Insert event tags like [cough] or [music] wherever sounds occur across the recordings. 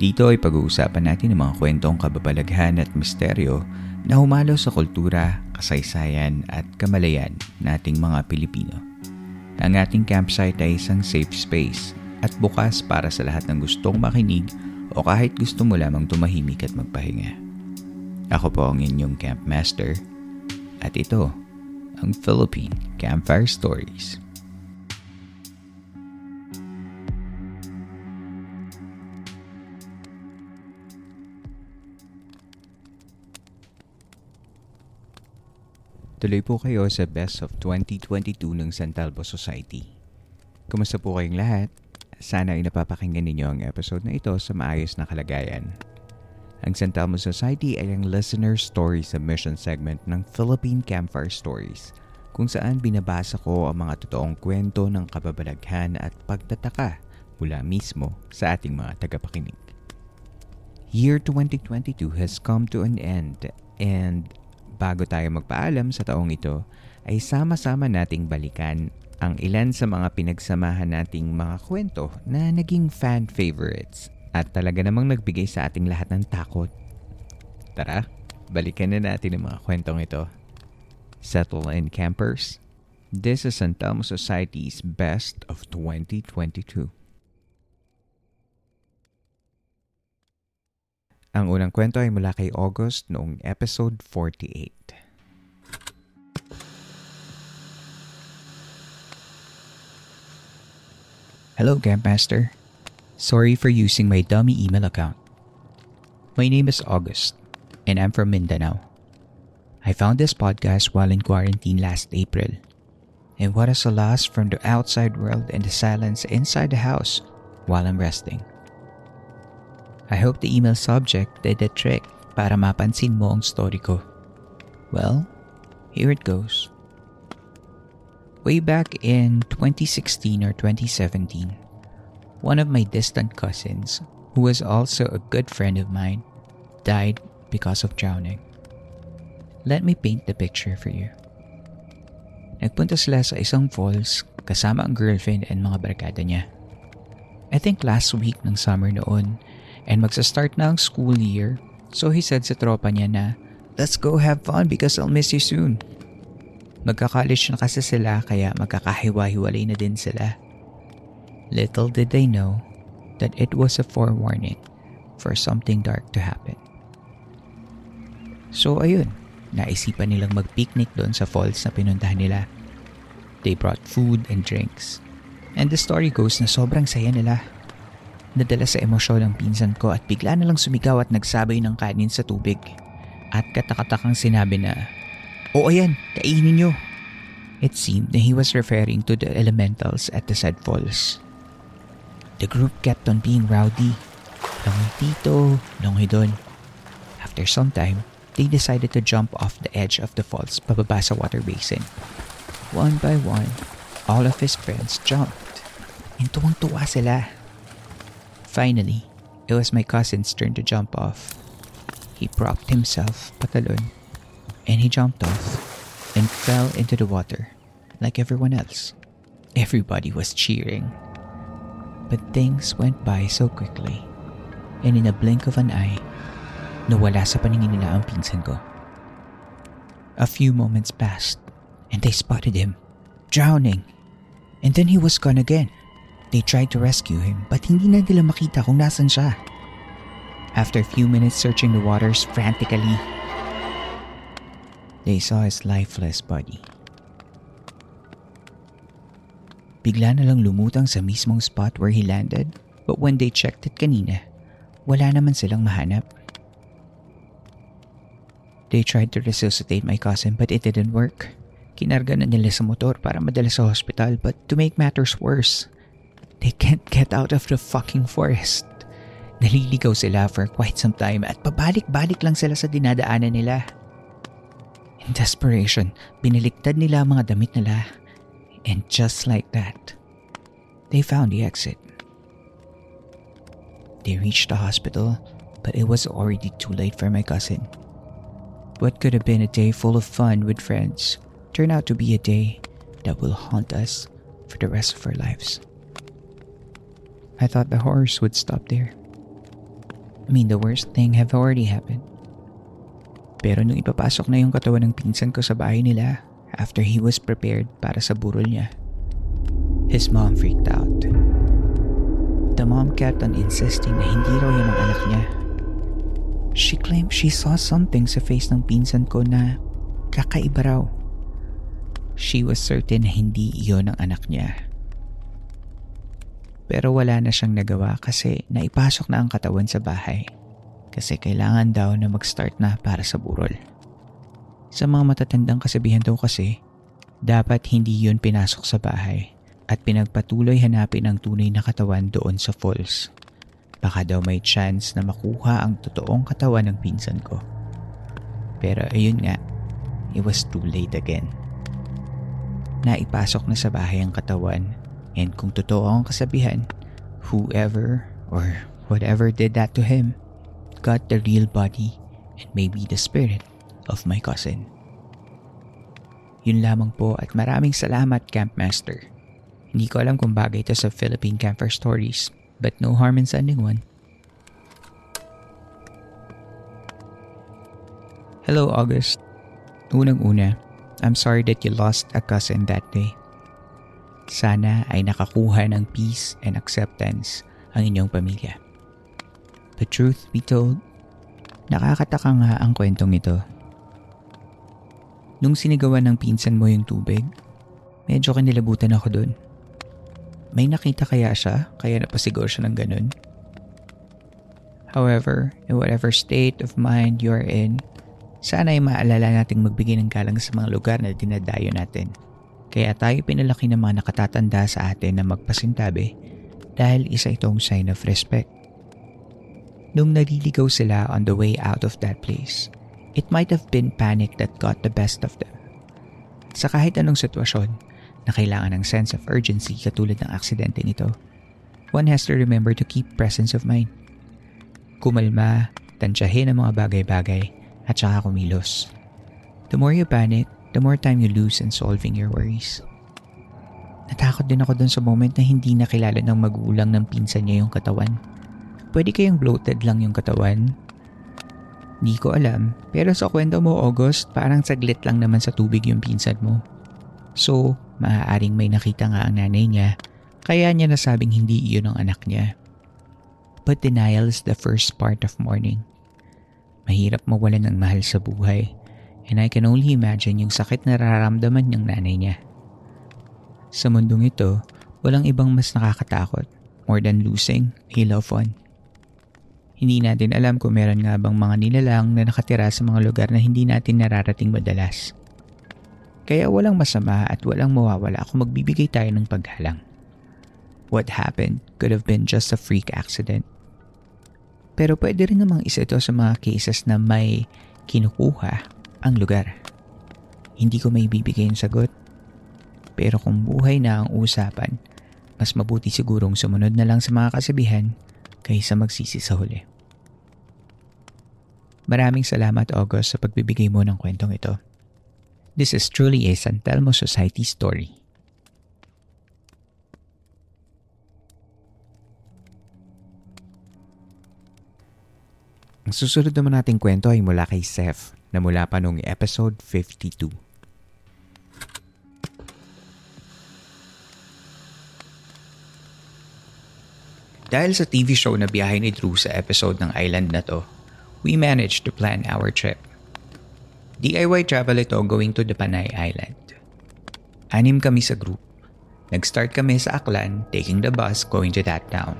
Dito ay pag-uusapan natin ang mga kwentong kababalaghan at misteryo na humalo sa kultura, kasaysayan at kamalayan nating mga Pilipino. Ang ating campsite ay isang safe space at bukas para sa lahat ng gustong makinig o kahit gusto mo lamang tumahimik at magpahinga. Ako po ang inyong campmaster at ito ang Philippine Campfire Stories. Tuloy po kayo sa Best of 2022 ng San Telmo Society. Kumusta po kayong lahat? Sana ay napapakinggan ninyo ang episode na ito sa maayos na kalagayan. Ang San Telmo Society ay ang listener story submission segment ng Philippine Campfire Stories kung saan binabasa ko ang mga totoong kwento ng kababalaghan at pagtataka mula mismo sa ating mga tagapakinig. Year 2022 has come to an end and bago tayo magpaalam sa taong ito, ay sama-sama nating balikan ang ilan sa mga pinagsamahan nating mga kwento na naging fan favorites at talaga namang nagbigay sa ating lahat ng takot. Tara, balikan na natin ang mga kwentong ito. Settle in campers. This is San Society's Best of 2022. Ang unang kwento ay mula kay August noong episode 48. Hello, Campmaster. Sorry for using my dummy email account. My name is August, and I'm from Mindanao. I found this podcast while in quarantine last April. And what a solace from the outside world and the silence inside the house while I'm resting. I hope the email subject did the trick para mapansin mo ang story ko. Well, here it goes. Way back in 2016 or 2017, one of my distant cousins, who was also a good friend of mine, died because of drowning. Let me paint the picture for you. Nagpunta sila sa isang falls kasama ang girlfriend and mga barkada niya. I think last week ng summer noon, and magsa-start na ang school year. So he said sa tropa niya na, Let's go have fun because I'll miss you soon. Magka-college na kasi sila kaya magkakahiwa-hiwalay na din sila. Little did they know that it was a forewarning for something dark to happen. So ayun, naisipan nilang mag-picnic doon sa falls na pinuntahan nila. They brought food and drinks. And the story goes na sobrang saya nila. Nadala sa emosyon ang pinsan ko at bigla na lang sumigaw at nagsabay ng kanin sa tubig. At katakatakang sinabi na, O ayan, kainin nyo. It seemed that he was referring to the elementals at the said falls. The group kept on being rowdy. Longoy dito, longoy doon. After some time, they decided to jump off the edge of the falls pababa sa water basin. One by one, all of his friends jumped. And tuwang-tuwa sila. Finally, it was my cousin's turn to jump off. He propped himself patalon and he jumped off and fell into the water like everyone else. Everybody was cheering. But things went by so quickly and in a blink of an eye, nawala sa paningin nila ang pinsan ko. A few moments passed and they spotted him, drowning. And then he was gone again. They tried to rescue him but hindi na nila makita kung nasan siya. After a few minutes searching the waters frantically, they saw his lifeless body. Bigla na lang lumutang sa mismong spot where he landed but when they checked it kanina, wala naman silang mahanap. They tried to resuscitate my cousin but it didn't work. Kinarga na nila sa motor para madala sa hospital but to make matters worse, they can't get out of the fucking forest. Naliligaw sila for quite some time at pabalik-balik lang sila sa dinadaanan nila. In desperation, binaliktad nila ang mga damit nila. And just like that, they found the exit. They reached the hospital, but it was already too late for my cousin. What could have been a day full of fun with friends turned out to be a day that will haunt us for the rest of our lives. I thought the horrors would stop there. I mean, the worst thing have already happened. Pero nung ipapasok na yung katawan ng pinsan ko sa bahay nila after he was prepared para sa burol niya, his mom freaked out. The mom kept on insisting na hindi raw yun ang anak niya. She claimed she saw something sa face ng pinsan ko na kakaiba raw. She was certain na hindi iyon ang anak niya. Pero wala na siyang nagawa kasi naipasok na ang katawan sa bahay kasi kailangan daw na mag-start na para sa burol. Sa mga matatandang kasabihan daw kasi, dapat hindi yun pinasok sa bahay at pinagpatuloy hanapin ang tunay na katawan doon sa falls. Baka daw may chance na makuha ang totoong katawan ng pinsan ko. Pero ayun nga, it was too late again. Naipasok na sa bahay ang katawan and kung totoo ang kasabihan, whoever or whatever did that to him got the real body and maybe the spirit of my cousin. Yun lamang po at maraming salamat Campmaster. Hindi ko alam kung bagay ito sa Philippine Camper Stories but no harm in sending one. Hello August. Unang-una, I'm sorry that you lost a cousin that day. Sana ay nakakuha ng peace and acceptance ang inyong pamilya. The truth be told, nakakataka nga ang kwentong ito. Nung sinigawan ng pinsan mo yung tubig, medyo kinilabutan ako dun. May nakita kaya siya kaya napasigaw siya ng ganun? However, in whatever state of mind you are in, sana ay maalala nating magbigay ng galang sa mga lugar na dinadayo natin. Kaya tayo pinalaki ng mga nakatatanda sa atin na magpasintabi dahil isa itong sign of respect. Nung naliligaw sila on the way out of that place, it might have been panic that got the best of them. Sa kahit anong sitwasyon na kailangan ng sense of urgency katulad ng aksidente nito, one has to remember to keep presence of mind. Kumalma, tansyahin ang mga bagay-bagay at saka kumilos. The more you panic, the more time you lose in solving your worries. Natakot din ako dun sa moment na hindi nakilala ng magulang ng pinsan niya yung katawan Pwede kayang bloated lang yung katawan? Di ko alam, pero sa kwento mo August, parang saglit lang naman sa tubig yung pinsan mo. So, maaaring may nakita nga ang nanay niya, kaya niya nasabing hindi iyon ang anak niya. But denial is the first part of mourning. Mahirap mawalan ng mahal sa buhay, and I can only imagine yung sakit na nararamdaman ng nanay niya. Sa mundong ito, walang ibang mas nakakatakot more than losing a loved one. Hindi natin alam kung meron nga bang mga nilalang na nakatira sa mga lugar na hindi natin nararating madalas. Kaya walang masama at walang mawawala kung magbibigay tayo ng paghalang. What happened could have been just a freak accident. Pero pwede rin namang isa ito sa mga cases na may kinukuha ang lugar. Hindi ko may bibigay yung sagot. Pero kung buhay na ang usapan, mas mabuti sigurong sumunod na lang sa mga kasabihan kaysa magsisi sa huli. Maraming salamat August sa pagbibigay mo ng kwentong ito. This is truly a San Telmo Society story. Ang susunod naman nating kwento ay mula kay Seth na mula pa noong episode 52. Dahil sa TV show na biyahe ni Drew sa episode ng island na to, we managed to plan our trip. DIY travel ito going to the Panay Island. Anim kami sa group. Nag-start kami sa Aklan, taking the bus going to that town.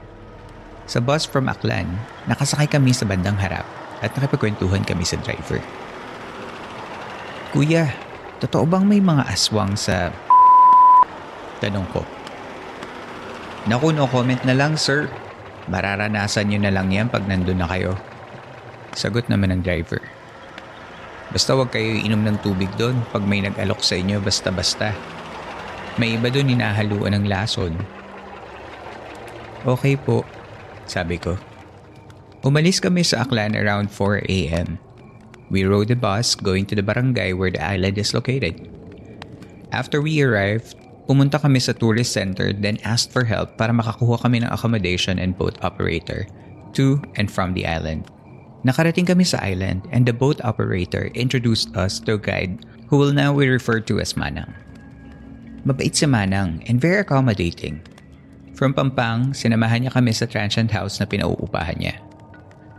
Sa bus from Aklan, nakasakay kami sa bandang harap at nakipagkwentuhan kami sa driver. Kuya, totoo bang may mga aswang sa... Tanong ko. Naku, no comment na lang sir. Mararanasan nyo na lang yan pag nandun na kayo. Sagot naman ng driver. Basta wag kayo inom ng tubig doon pag may nag-alok sa inyo basta-basta. May iba doon hinahaluan ng lason. Okay po, sabi ko. Umalis kami sa Aklan around 4 a.m. We rode the bus going to the barangay where the island is located. After we arrived, pumunta kami sa tourist center then asked for help para makakuha kami ng accommodation and boat operator to and from the island. Nakarating kami sa island and the boat operator introduced us to a guide who will now be referred to as Manang. Mabait si Manang and very accommodating. From Pampang, sinamahan niya kami sa transient house na pinauupahan niya.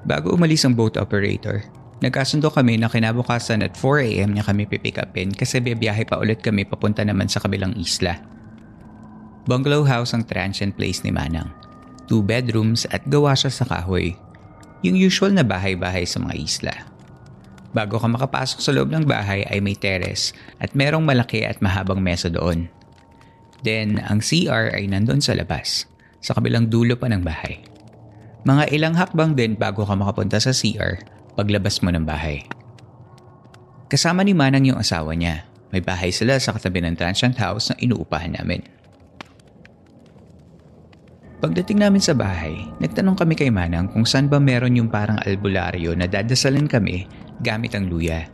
Bago umalis ang boat operator, nagkasundo kami na kinabukasan at 4am niya kami pipick upin kasi bibiyahe pa ulit kami papunta naman sa kabilang isla. Bungalow house ang transient place ni Manang. Two bedrooms at gawa siya sa kahoy yung usual na bahay-bahay sa mga isla. Bago ka makapasok sa loob ng bahay ay may terrace at merong malaki at mahabang mesa doon. Then, ang CR ay nandun sa labas, sa kabilang dulo pa ng bahay. Mga ilang hakbang din bago ka makapunta sa CR paglabas mo ng bahay. Kasama ni Manang yung asawa niya. May bahay sila sa katabi ng transient house na inuupahan namin. Pagdating namin sa bahay, nagtanong kami kay Manang kung saan ba meron yung parang albularyo na dadasalan kami gamit ang luya.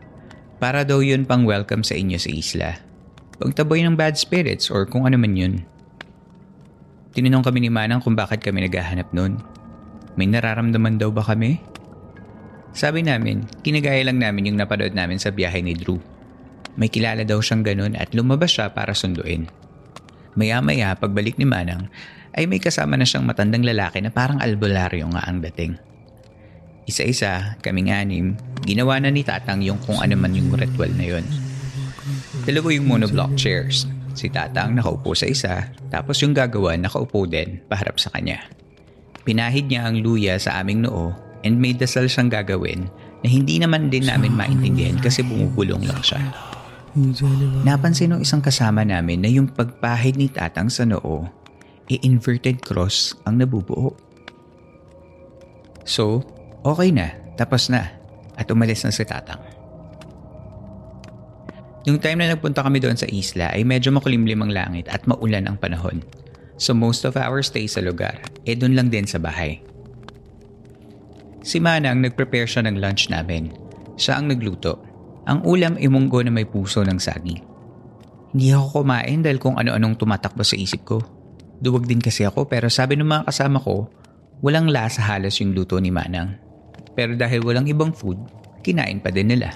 Para daw yun pang welcome sa inyo sa isla. Pagtaboy ng bad spirits or kung ano man yun. Tinanong kami ni Manang kung bakit kami naghahanap nun. May nararamdaman daw ba kami? Sabi namin, kinagaya lang namin yung napanood namin sa biyahe ni Drew. May kilala daw siyang ganun at lumabas siya para sunduin. Maya-maya, pagbalik ni Manang, ay may kasama na siyang matandang lalaki na parang albularyo nga ang dating. Isa-isa, kaming anim, ginawa na ni Tatang yung kung ano man yung ritual na yon. Dalawa yung monoblock chairs. Si Tatang nakaupo sa isa, tapos yung gagawa nakaupo din paharap sa kanya. Pinahid niya ang luya sa aming noo and may dasal siyang gagawin na hindi naman din namin maintindihan kasi bumubulong lang siya. Napansin ng isang kasama namin na yung pagpahid ni Tatang sa noo i-inverted cross ang nabubuo. So, okay na, tapos na, at umalis na si Tatang. Yung time na nagpunta kami doon sa isla ay medyo makulimlim ang langit at maulan ang panahon. So most of our stay sa lugar, eh doon lang din sa bahay. Si Manang nag-prepare siya ng lunch namin. Siya ang nagluto. Ang ulam ay munggo na may puso ng saging. Hindi ako kumain dahil kung ano-anong tumatakbo sa isip ko. Duwag din kasi ako pero sabi ng mga kasama ko, walang lasa halos yung luto ni Manang. Pero dahil walang ibang food, kinain pa din nila.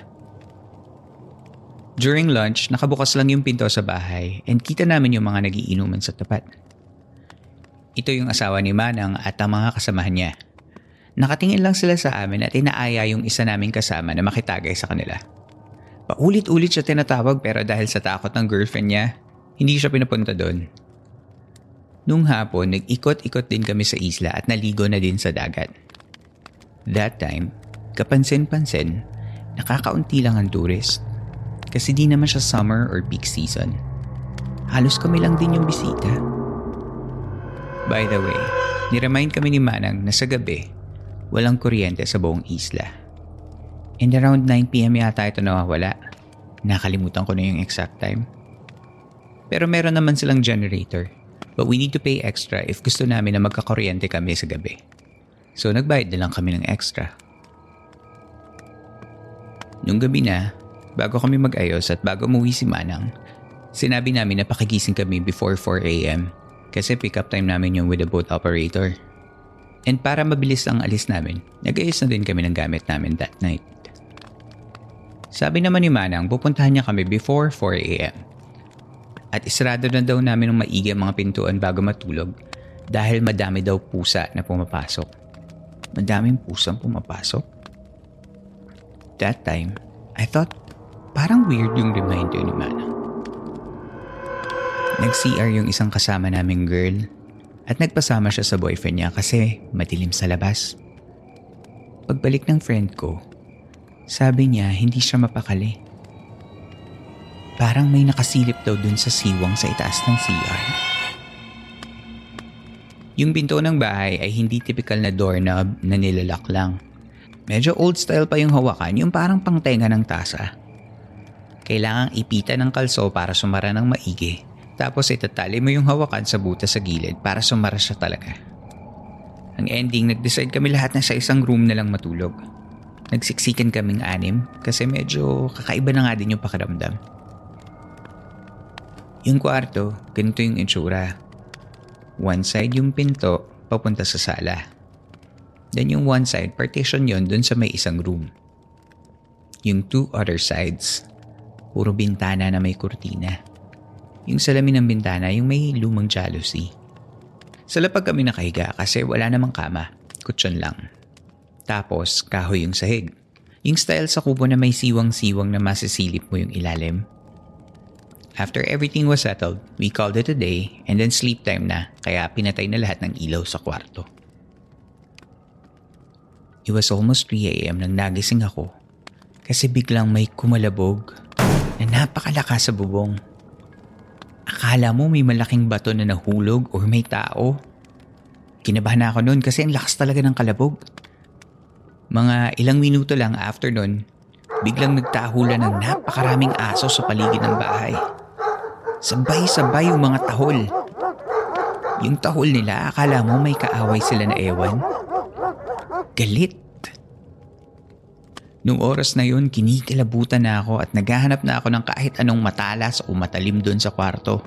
During lunch, nakabukas lang yung pinto sa bahay and kita namin yung mga nagiinuman sa tapat. Ito yung asawa ni Manang at ang mga kasamahan niya. Nakatingin lang sila sa amin at inaaya yung isa naming kasama na makitagay sa kanila. Paulit-ulit siya tinatawag pero dahil sa takot ng girlfriend niya, hindi siya pinapunta doon. Nung hapon, nag-ikot-ikot din kami sa isla at naligo na din sa dagat. That time, kapansin-pansin, nakakaunti lang ang tourist. Kasi di naman siya summer or peak season. Halos kami lang din yung bisita. By the way, niremind kami ni Manang na sa gabi, walang kuryente sa buong isla. And around 9pm yata ito nawawala. Nakalimutan ko na yung exact time. Pero meron naman silang generator But we need to pay extra if gusto namin na magkakuryente kami sa gabi. So nagbayad na lang kami ng extra. Nung gabi na, bago kami mag-ayos at bago umuwi si Manang, sinabi namin na pakigising kami before 4am kasi pick up time namin yung with the boat operator. And para mabilis ang alis namin, nag-ayos na din kami ng gamit namin that night. Sabi naman ni Manang pupuntahan niya kami before 4am at isarado na daw namin ng maigi ang mga pintuan bago matulog dahil madami daw pusa na pumapasok. Madaming pusang pumapasok? That time, I thought parang weird yung reminder ni Mana. Nag-CR yung isang kasama naming girl at nagpasama siya sa boyfriend niya kasi madilim sa labas. Pagbalik ng friend ko, sabi niya hindi siya mapakali. Parang may nakasilip daw dun sa siwang sa itaas ng CR. Yung pinto ng bahay ay hindi typical na doorknob na nilalak lang. Medyo old style pa yung hawakan, yung parang pangtenga ng tasa. Kailangang ipita ng kalso para sumara ng maigi tapos itatali mo yung hawakan sa buta sa gilid para sumara siya talaga. Ang ending, nag-decide kami lahat na sa isang room na lang matulog. Nagsiksikan kaming anim kasi medyo kakaiba na nga din yung pakiramdam. Yung kwarto, ganito yung itsura. One side yung pinto, papunta sa sala. Then yung one side, partition yon dun sa may isang room. Yung two other sides, puro bintana na may kurtina. Yung salamin ng bintana, yung may lumang jealousy. Sa lapag kami nakahiga kasi wala namang kama, kutsyon lang. Tapos kahoy yung sahig. Yung style sa kubo na may siwang-siwang na masisilip mo yung ilalim. After everything was settled, we called it a day and then sleep time na kaya pinatay na lahat ng ilaw sa kwarto. It was almost 3 a.m. nang nagising ako kasi biglang may kumalabog na napakalakas sa bubong. Akala mo may malaking bato na nahulog or may tao. Kinabahan na ako noon kasi ang lakas talaga ng kalabog. Mga ilang minuto lang after noon, biglang nagtahulan ng napakaraming aso sa paligid ng bahay. Sabay-sabay yung mga tahol. Yung tahol nila, akala mo may kaaway sila na ewan. Galit. Nung oras na yun, kinikilabutan na ako at naghahanap na ako ng kahit anong matalas o matalim doon sa kwarto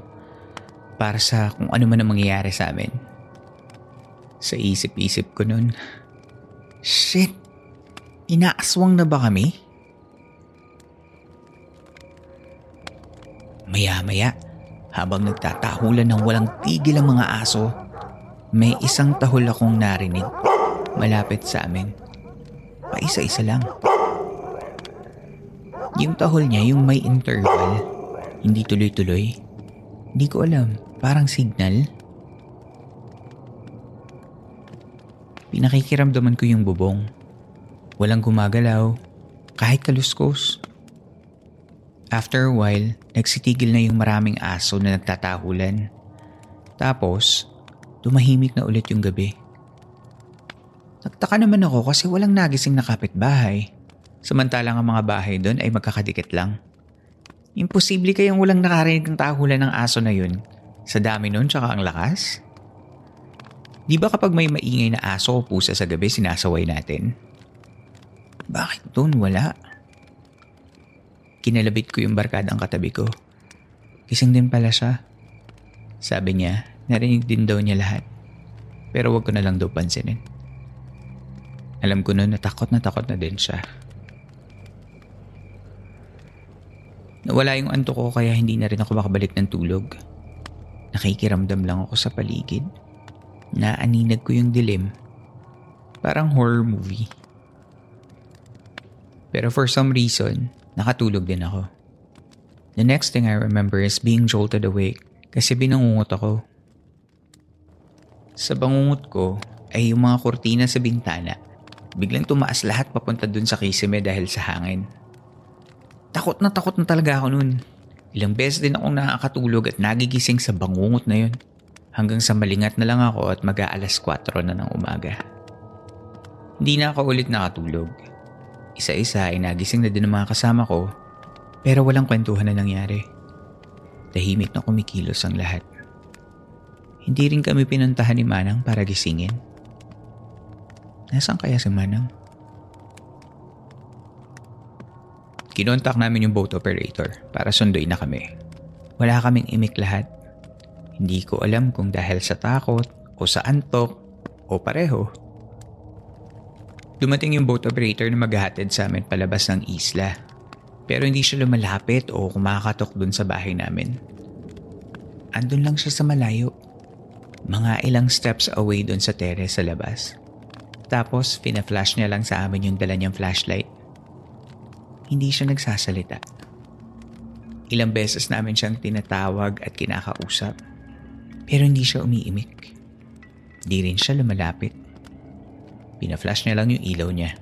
para sa kung ano man ang mangyayari sa amin. Sa isip-isip ko nun, shit, inaaswang na ba kami? Maya-maya, habang nagtatahulan ng walang tigil ang mga aso, may isang tahol akong narinig malapit sa amin. Paisa-isa lang. Yung tahol niya, yung may interval, hindi tuloy-tuloy. Hindi ko alam, parang signal. Pinakikiramdaman ko yung bubong. Walang gumagalaw, kahit kaluskos. After a while, nagsitigil na yung maraming aso na nagtatahulan. Tapos, tumahimik na ulit yung gabi. Nagtaka naman ako kasi walang nagising na kapitbahay. Samantalang ang mga bahay doon ay magkakadikit lang. Imposible kayang walang nakarinig ng tahulan ng aso na yun sa dami nun tsaka ang lakas? Di ba kapag may maingay na aso o pusa sa gabi sinasaway natin? Bakit doon wala? Kinalabit ko yung barkadang katabi ko. Kising din pala siya. Sabi niya, narinig din daw niya lahat. Pero wag ko na lang daw pansinin. Alam ko noon na takot na takot na din siya. Nawala yung anto ko kaya hindi na rin ako makabalik ng tulog. Nakikiramdam lang ako sa paligid. Naaninag ko yung dilim. Parang horror movie. Pero for some reason, nakatulog din ako. The next thing I remember is being jolted awake kasi binangungot ako. Sa bangungot ko ay yung mga kurtina sa bintana. Biglang tumaas lahat papunta dun sa kisime dahil sa hangin. Takot na takot na talaga ako noon. Ilang beses din akong nakakatulog at nagigising sa bangungot na yun. Hanggang sa malingat na lang ako at mag-aalas 4 na ng umaga. Hindi na ako ulit nakatulog. Isa-isa ay nagising na din ang mga kasama ko pero walang kwentuhan na nangyari. Tahimik na kumikilos ang lahat. Hindi rin kami pinuntahan ni Manang para gisingin. Nasaan kaya si Manang? Kinontak namin yung boat operator para sunduin na kami. Wala kaming imik lahat. Hindi ko alam kung dahil sa takot o sa antok o pareho. Dumating yung boat operator na maghahatid sa amin palabas ng isla. Pero hindi siya lumalapit o kumakatok dun sa bahay namin. Andun lang siya sa malayo. Mga ilang steps away doon sa terrace sa labas. Tapos, fina-flash niya lang sa amin yung dala niyang flashlight. Hindi siya nagsasalita. Ilang beses namin siyang tinatawag at kinakausap. Pero hindi siya umiimik. Di rin siya lumalapit. Pina-flash niya lang yung ilaw niya.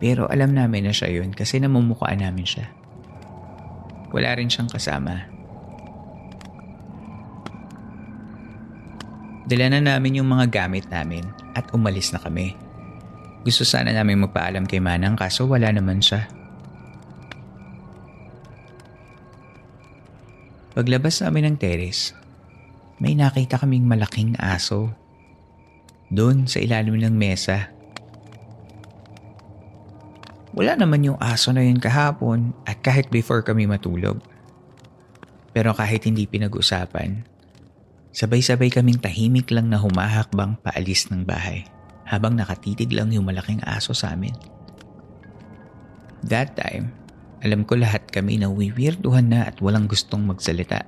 Pero alam namin na siya yun kasi namumukhaan namin siya. Wala rin siyang kasama. Dala na namin yung mga gamit namin at umalis na kami. Gusto sana namin magpaalam kay Manang kaso wala naman siya. Paglabas namin ng terrace, may nakita kaming malaking aso doon sa ilalim ng mesa. Wala naman yung aso na yun kahapon at kahit before kami matulog. Pero kahit hindi pinag-usapan, sabay-sabay kaming tahimik lang na humahakbang paalis ng bahay habang nakatitig lang yung malaking aso sa amin. That time, alam ko lahat kami na wiwirduhan na at walang gustong magsalita.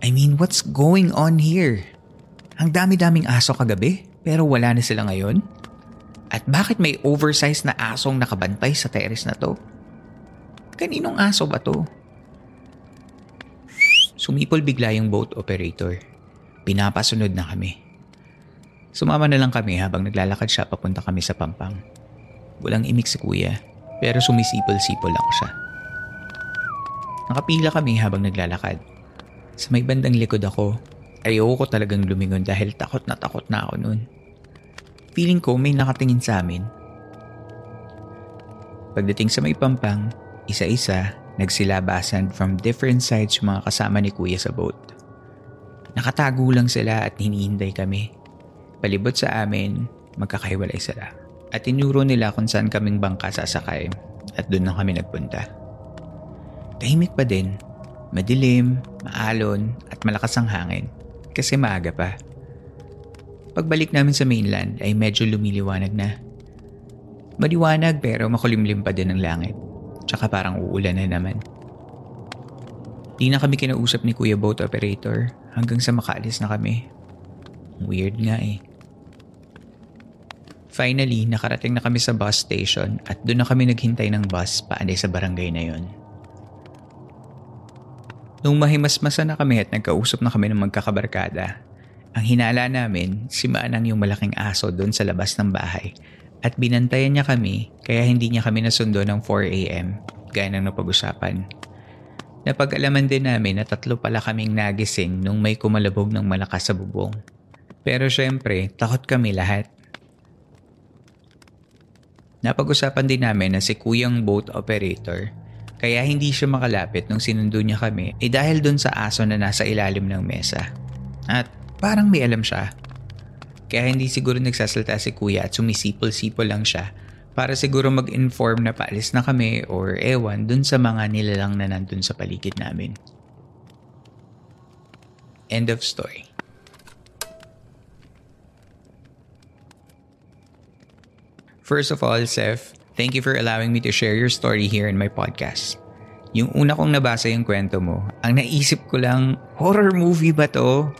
I mean, what's going on here? Ang dami-daming aso kagabi pero wala na sila ngayon? At bakit may oversized na asong nakabantay sa terrace na to? Kaninong aso ba to? Sumipol bigla yung boat operator. Pinapasunod na kami. Sumama na lang kami habang naglalakad siya papunta kami sa pampang. Walang imik si kuya, pero sumisipol-sipol lang siya. Nakapila kami habang naglalakad. Sa may bandang likod ako, Ayoko talagang lumingon dahil takot na takot na ako noon. Feeling ko may nakatingin sa amin. Pagdating sa may pampang, isa-isa, nagsilabasan from different sides yung mga kasama ni kuya sa boat. Nakatago lang sila at hinihintay kami. Palibot sa amin, magkakahiwalay sila. At tinuro nila kung saan kaming bangka sasakay at doon na kami nagpunta. Tahimik pa din, madilim, maalon at malakas ang hangin kasi maaga pa. Pagbalik namin sa mainland ay medyo lumiliwanag na. Maliwanag pero makulimlim pa din ang langit. Tsaka parang uulan na naman. Di na kami kinausap ni Kuya Boat Operator hanggang sa makaalis na kami. Weird nga eh. Finally, nakarating na kami sa bus station at doon na kami naghintay ng bus paanday sa barangay na yon. Nung mahimasmasa na kami at nagkausap na kami ng magkakabarkada, ang hinala namin si Manang yung malaking aso doon sa labas ng bahay at binantayan niya kami kaya hindi niya kami nasundo ng 4am gaya ng napag-usapan. Napag-alaman din namin na tatlo pala kaming nagising nung may kumalabog ng malakas sa bubong. Pero syempre, takot kami lahat. Napag-usapan din namin na si kuyang boat operator kaya hindi siya makalapit nung sinundo niya kami eh dahil dun sa aso na nasa ilalim ng mesa. At parang may alam siya. Kaya hindi siguro nagsasalta si kuya at sumisipol-sipol lang siya para siguro mag-inform na paalis na kami or ewan dun sa mga nilalang na nandun sa paligid namin. End of story. First of all, Seth, Thank you for allowing me to share your story here in my podcast. Yung una kong nabasa yung kwento mo, ang naisip ko lang, horror movie ba to?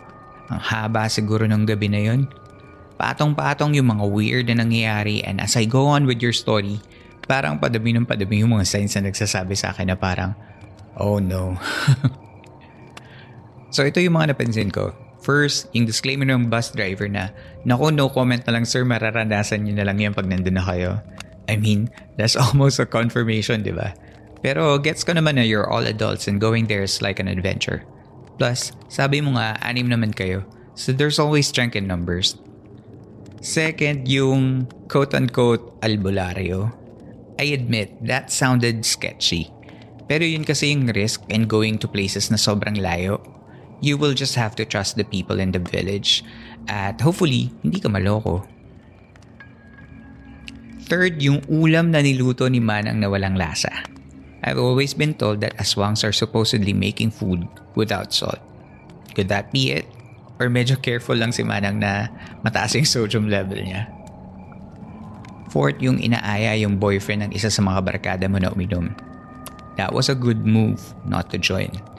Ang haba siguro ng gabi na yun. Patong-patong yung mga weird na nangyayari and as I go on with your story, parang padami ng padami yung mga signs na nagsasabi sa akin na parang, oh no. [laughs] so ito yung mga napansin ko. First, yung disclaimer ng bus driver na, Naku, no comment na lang sir, mararanasan nyo na lang yan pag nandun na kayo. I mean, that's [laughs] almost a confirmation, di ba? Pero gets ko naman na you're all adults and going there is like an adventure. Plus, sabi mo nga, anim naman kayo. So there's always strength in numbers. Second, yung quote-unquote albularyo. I admit, that sounded sketchy. Pero yun kasi yung risk in going to places na sobrang layo. You will just have to trust the people in the village. At hopefully, hindi ka maloko. Third, yung ulam na niluto ni Manang na walang lasa. I've always been told that aswangs are supposedly making food without salt. Could that be it? Or medyo careful lang si Manang na mataas yung sodium level niya? Fourth, yung inaaya yung boyfriend ng isa sa mga barkada mo na uminom. That was a good move not to join.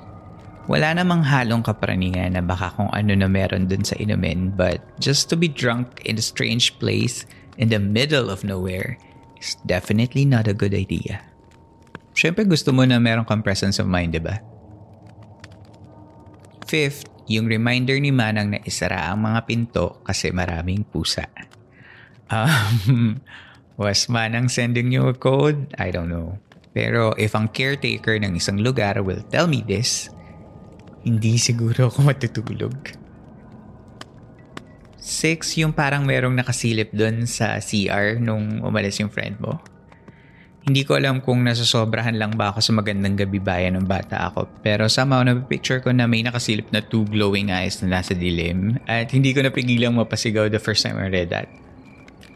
Wala namang halong kapraningan na baka kung ano na meron dun sa inumin but just to be drunk in a strange place in the middle of nowhere is definitely not a good idea. Siyempre gusto mo na meron kang presence of mind, di ba? Fifth, yung reminder ni Manang na isara ang mga pinto kasi maraming pusa. Um, [laughs] was Manang sending you a code? I don't know. Pero if ang caretaker ng isang lugar will tell me this, hindi siguro ako [laughs] matutulog. Six, yung parang merong nakasilip doon sa CR nung umalis yung friend mo. Hindi ko alam kung nasasobrahan lang ba ako sa magandang gabi bayan ng bata ako. Pero somehow picture ko na may nakasilip na two glowing eyes na nasa dilim. At hindi ko napigilang mapasigaw the first time I read that.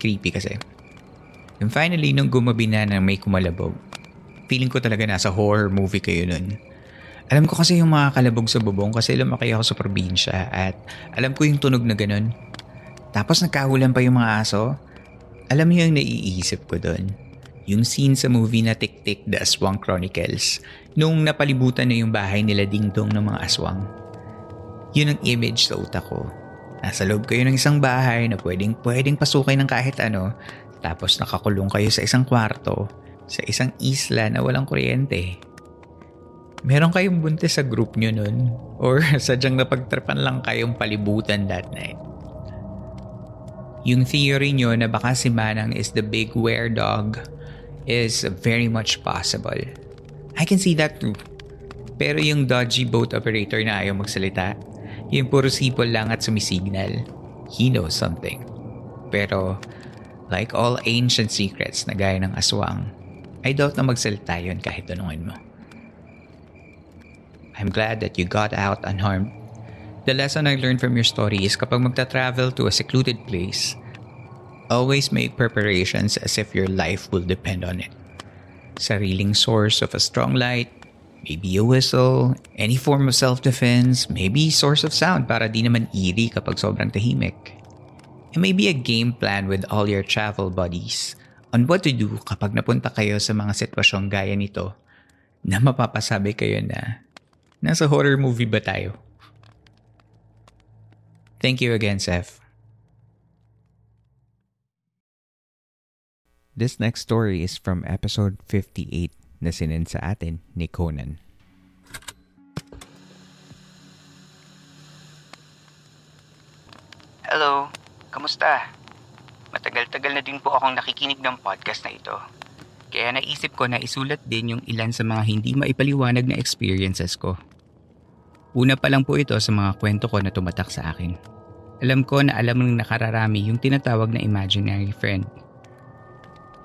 Creepy kasi. And finally, nung gumabi na na may kumalabog, feeling ko talaga nasa horror movie kayo nun. Alam ko kasi yung mga kalabog sa bubong kasi lumaki ako sa probinsya at alam ko yung tunog na ganun. Tapos nagkahulan pa yung mga aso. Alam mo yung naiisip ko doon? Yung scene sa movie na Tik Tik The Aswang Chronicles nung napalibutan na yung bahay nila dingdong ng mga aswang. Yun ang image sa utak ko. Nasa loob kayo ng isang bahay na pwedeng, pwedeng pasukin ng kahit ano tapos nakakulong kayo sa isang kwarto sa isang isla na walang kuryente meron kayong buntis sa group nyo nun? Or [laughs] sadyang napagtripan lang kayong palibutan that night? Yung theory nyo na baka si Manang is the big were dog is very much possible. I can see that too. Pero yung dodgy boat operator na ayaw magsalita, yung puro sipol lang at sumisignal, he knows something. Pero, like all ancient secrets na gaya ng aswang, I doubt na magsalita yun kahit tanungin mo. I'm glad that you got out unharmed. The lesson I learned from your story is kapag magta-travel to a secluded place, always make preparations as if your life will depend on it. Sariling source of a strong light, maybe a whistle, any form of self-defense, maybe source of sound para di naman eerie kapag sobrang tahimik. And maybe a game plan with all your travel buddies on what to do kapag napunta kayo sa mga sitwasyong gaya nito na mapapasabi kayo na Nasa horror movie ba tayo? Thank you again, Seth. This next story is from episode 58 na sinend sa atin ni Conan. Hello, kamusta? Matagal-tagal na din po akong nakikinig ng podcast na ito. Kaya naisip ko na isulat din yung ilan sa mga hindi maipaliwanag na experiences ko. Una pa lang po ito sa mga kwento ko na tumatak sa akin. Alam ko na alam ng nakararami yung tinatawag na imaginary friend.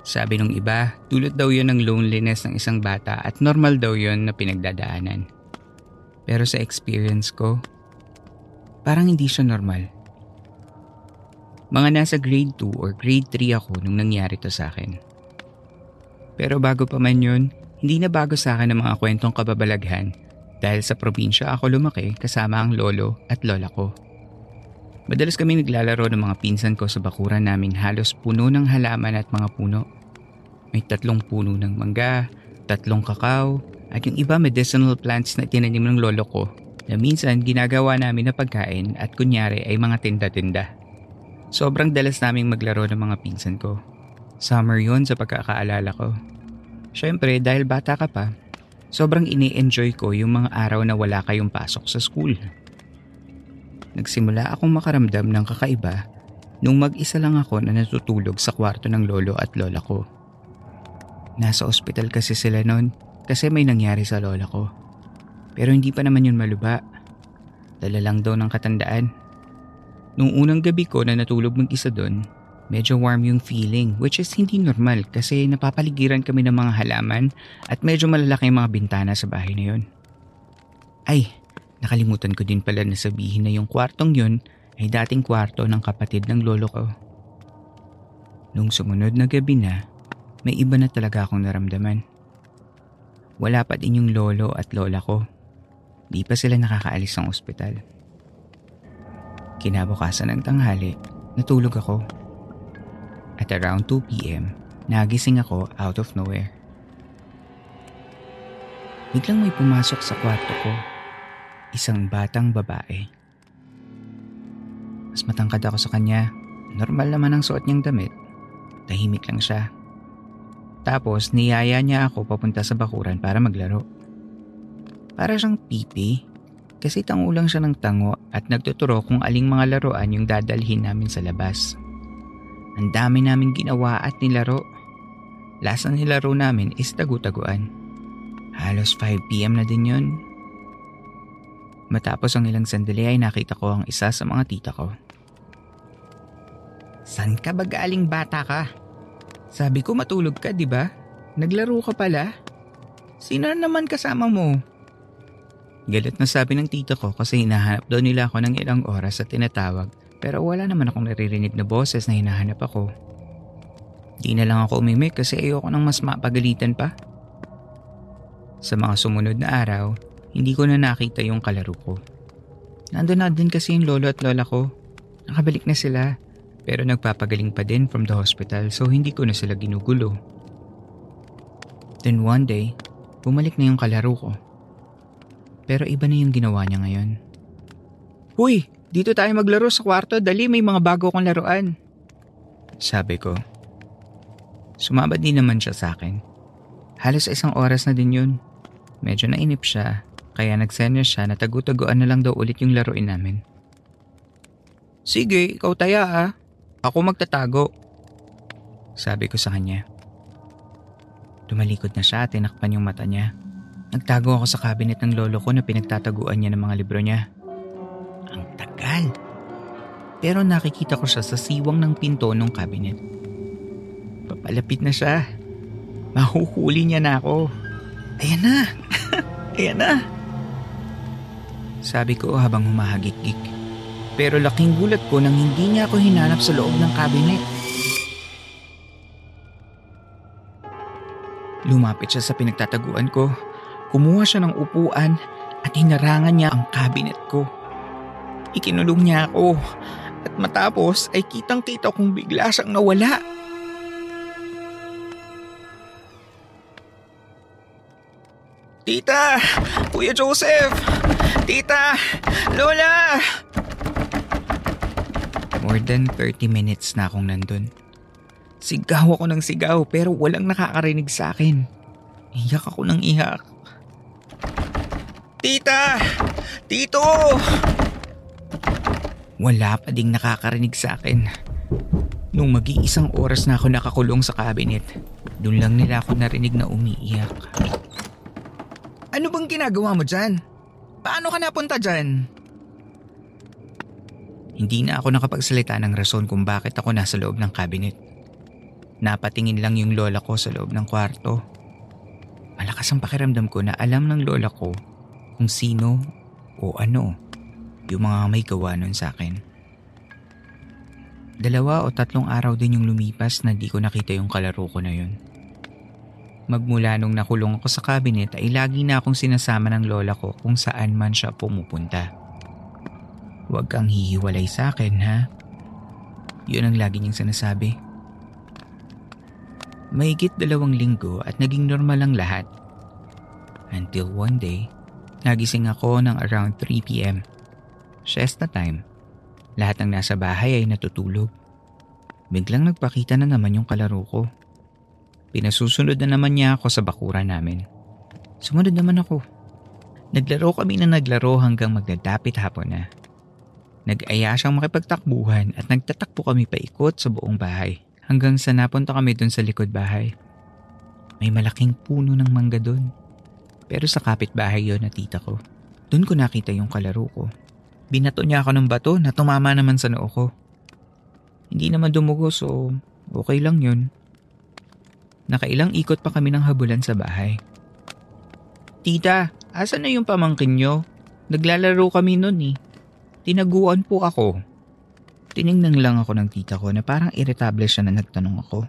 Sabi nung iba, dulot daw yun ng loneliness ng isang bata at normal daw yun na pinagdadaanan. Pero sa experience ko, parang hindi siya normal. Mga nasa grade 2 or grade 3 ako nung nangyari to sa akin. Pero bago pa man yun, hindi na bago sa akin ang mga kwentong kababalaghan dahil sa probinsya ako lumaki kasama ang lolo at lola ko. Madalas kami naglalaro ng mga pinsan ko sa bakuran naming halos puno ng halaman at mga puno. May tatlong puno ng mangga, tatlong kakao, at yung iba medicinal plants na tinanim ng lolo ko na minsan ginagawa namin na pagkain at kunyari ay mga tinda-tinda. Sobrang dalas naming maglaro ng mga pinsan ko. Summer yon sa pagkakaalala ko. Siyempre dahil bata ka pa, sobrang ini-enjoy ko yung mga araw na wala kayong pasok sa school. Nagsimula akong makaramdam ng kakaiba nung mag-isa lang ako na natutulog sa kwarto ng lolo at lola ko. Nasa ospital kasi sila noon kasi may nangyari sa lola ko. Pero hindi pa naman yun maluba. Dala lang daw ng katandaan. Nung unang gabi ko na natulog mag-isa doon, Medyo warm yung feeling which is hindi normal kasi napapaligiran kami ng mga halaman at medyo malalaki yung mga bintana sa bahay na yun. Ay, nakalimutan ko din pala na sabihin na yung kwartong yun ay dating kwarto ng kapatid ng lolo ko. Nung sumunod na gabi na, may iba na talaga akong naramdaman. Wala pa din yung lolo at lola ko. Di pa sila nakakaalis ng ospital. Kinabukasan ng tanghali, natulog ako. At around 2pm, nagising ako out of nowhere. Biglang may pumasok sa kwarto ko. isang batang babae. Mas matangkad ako sa kanya. Normal naman ang suot niyang damit. Tahimik lang siya. Tapos niyaya niya ako papunta sa bakuran para maglaro. Para siyang pipi kasi tangulang siya ng tango at nagtuturo kung aling mga laruan yung dadalhin namin sa labas. Ang dami namin ginawa at nilaro. Last na nilaro namin is tagu-taguan. Halos 5pm na din yun. Matapos ang ilang sandali ay nakita ko ang isa sa mga tita ko. San ka ba galing bata ka? Sabi ko matulog ka, di ba? Naglaro ka pala? Sino naman kasama mo? Galit na sabi ng tita ko kasi hinahanap daw nila ako ng ilang oras at tinatawag pero wala naman akong naririnig na boses na hinahanap ako. Di na lang ako umimik kasi ayoko nang mas mapagalitan pa. Sa mga sumunod na araw, hindi ko na nakita yung kalaro ko. Nandun na din kasi yung lolo at lola ko. Nakabalik na sila pero nagpapagaling pa din from the hospital so hindi ko na sila ginugulo. Then one day, bumalik na yung kalaro ko. Pero iba na yung ginawa niya ngayon. Huy, dito tayo maglaro sa kwarto. Dali, may mga bago kong laruan. Sabi ko. Sumabad din naman siya sa akin. Halos isang oras na din yun. Medyo nainip siya, kaya nagsenya siya na tagu-taguan na lang daw ulit yung laruin namin. Sige, ikaw taya ah. Ako magtatago. Sabi ko sa kanya. Tumalikod na siya at tinakpan yung mata niya. Nagtago ako sa cabinet ng lolo ko na pinagtataguan niya ng mga libro niya. Tagal. Pero nakikita ko siya sa siwang ng pinto ng cabinet. Papalapit na siya. Mahuhuli niya na ako. Ayan na. [laughs] Ayan na. Sabi ko habang humahagik-gik. Pero laking gulat ko nang hindi niya ako hinanap sa loob ng cabinet. Lumapit siya sa pinagtataguan ko Kumuha siya ng upuan at hinarangan niya ang cabinet ko. Ikinulong niya ako at matapos ay kitang kita kong bigla siyang nawala. Tita! Kuya Joseph! Tita! Lola! More than 30 minutes na akong nandun. Sigaw ako ng sigaw pero walang nakakarinig sa akin. Iyak ako ng iyak. Tita! Tito! Wala pa ding nakakarinig sa akin. Nung mag-iisang oras na ako nakakulong sa cabinet, doon lang nila ako narinig na umiiyak. Ano bang ginagawa mo dyan? Paano ka napunta dyan? Hindi na ako nakapagsalita ng rason kung bakit ako nasa loob ng cabinet. Napatingin lang yung lola ko sa loob ng kwarto. Malakas ang pakiramdam ko na alam ng lola ko kung sino o ano yung mga may gawa nun sa akin. Dalawa o tatlong araw din yung lumipas na di ko nakita yung kalaro ko na yun. Magmula nung nakulong ako sa cabinet ay lagi na akong sinasama ng lola ko kung saan man siya pumupunta. Huwag kang hihiwalay sa akin ha. Yun ang lagi niyang sinasabi. Mahigit dalawang linggo at naging normal ang lahat. Until one day, Nagising ako ng around 3pm. Siesta time. Lahat ng nasa bahay ay natutulog. Biglang nagpakita na naman yung kalaro ko. Pinasusunod na naman niya ako sa bakura namin. Sumunod naman ako. Naglaro kami na naglaro hanggang magdadapit hapon na. Nag-aya siyang makipagtakbuhan at nagtatakbo kami paikot sa buong bahay hanggang sa napunta kami dun sa likod bahay. May malaking puno ng mangga dun. Pero sa kapitbahay yon na tita ko. Doon ko nakita yung kalaro ko. Binato niya ako ng bato na tumama naman sa noo ko. Hindi naman dumugo so okay lang yun. Nakailang ikot pa kami ng habulan sa bahay. Tita, asan na yung pamangkin nyo? Naglalaro kami nun eh. Tinaguan po ako. Tiningnan lang ako ng tita ko na parang irritable siya na nagtanong ako.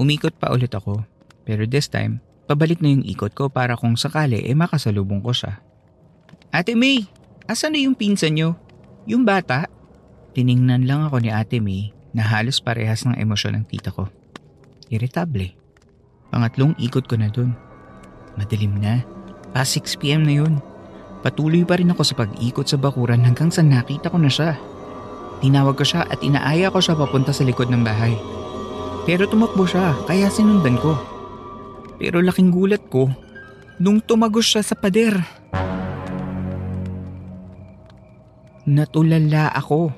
Umikot pa ulit ako, pero this time, Pabalik na yung ikot ko para kung sakali eh makasalubong ko siya. Ate May, asan na yung pinsan nyo? Yung bata? Tiningnan lang ako ni Ate May na halos parehas ng emosyon ng tita ko. Irritable. Pangatlong ikot ko na dun. Madilim na. Past 6pm na yun. Patuloy pa rin ako sa pag-ikot sa bakuran hanggang sa nakita ko na siya. Tinawag ko siya at inaaya ko siya papunta sa likod ng bahay. Pero tumakbo siya kaya sinundan ko. Pero laking gulat ko nung tumagos siya sa pader. Natulala ako.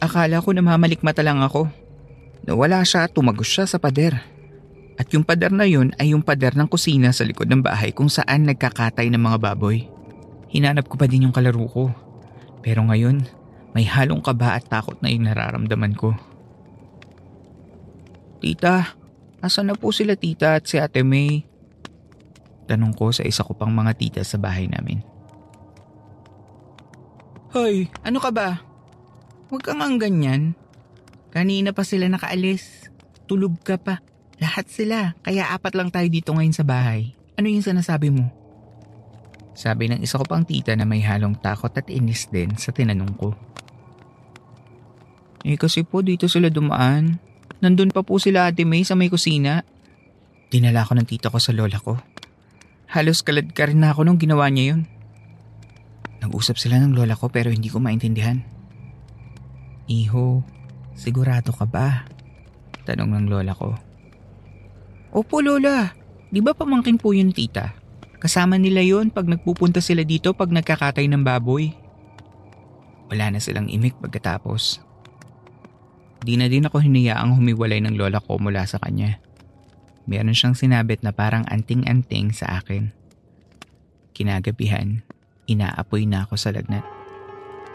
Akala ko namamalikmata lang ako. Nawala siya at tumagos siya sa pader. At yung pader na yun ay yung pader ng kusina sa likod ng bahay kung saan nagkakatay ng mga baboy. Hinanap ko pa din yung kalaro ko. Pero ngayon, may halong kaba at takot na yung nararamdaman ko. Tita, asan na po sila tita at si ate May? Tanong ko sa isa ko pang mga tita sa bahay namin. Hoy, ano ka ba? Huwag kang ang ganyan. Kanina pa sila nakaalis. Tulog ka pa. Lahat sila, kaya apat lang tayo dito ngayon sa bahay. Ano yung sinasabi mo? Sabi ng isa ko pang tita na may halong takot at inis din sa tinanong ko. Eh kasi po dito sila dumaan. Nandun pa po sila ate May sa may kusina. Dinala ko ng tita ko sa lola ko. Halos kalad ka rin na ako nung ginawa niya yun. Nag-usap sila ng lola ko pero hindi ko maintindihan. Iho, sigurado ka ba? Tanong ng lola ko. Opo lola, di ba pamangkin po yun tita? Kasama nila yon pag nagpupunta sila dito pag nagkakatay ng baboy. Wala na silang imik pagkatapos. Di na din ako hiniyaang humiwalay ng lola ko mula sa kanya. Meron siyang sinabit na parang anting-anting sa akin. Kinagabihan, inaapoy na ako sa lagnat.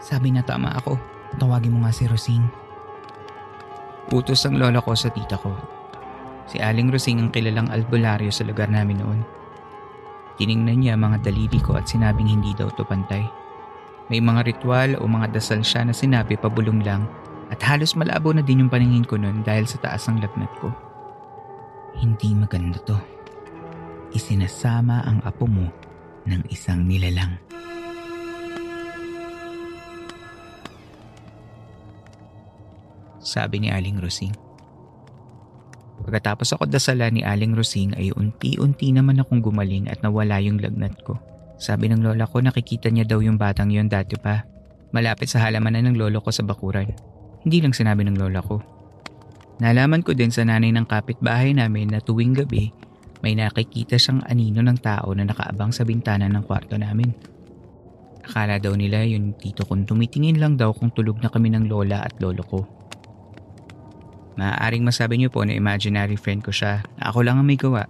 Sabi na tama ako, tawagin mo nga si Rosing. Utos ang lola ko sa tita ko Si Aling Rosing ang kilalang albularyo sa lugar namin noon. Tiningnan niya mga daliri ko at sinabing hindi daw to pantay. May mga ritual o mga dasal siya na sinabi pabulong lang at halos malabo na din yung paningin ko noon dahil sa taas ng lagnat ko. Hindi maganda to. Isinasama ang apo mo ng isang nilalang. Sabi ni Aling Rosing. Pagkatapos ako dasala ni Aling Rosing ay unti-unti naman akong gumaling at nawala yung lagnat ko. Sabi ng lola ko nakikita niya daw yung batang yon dati pa. Malapit sa halamanan ng lolo ko sa bakuran. Hindi lang sinabi ng lola ko. Nalaman ko din sa nanay ng kapitbahay namin na tuwing gabi may nakikita siyang anino ng tao na nakaabang sa bintana ng kwarto namin. Akala daw nila yung tito kong tumitingin lang daw kung tulog na kami ng lola at lolo ko. Maaaring masabi niyo po na imaginary friend ko siya na ako lang ang may gawa.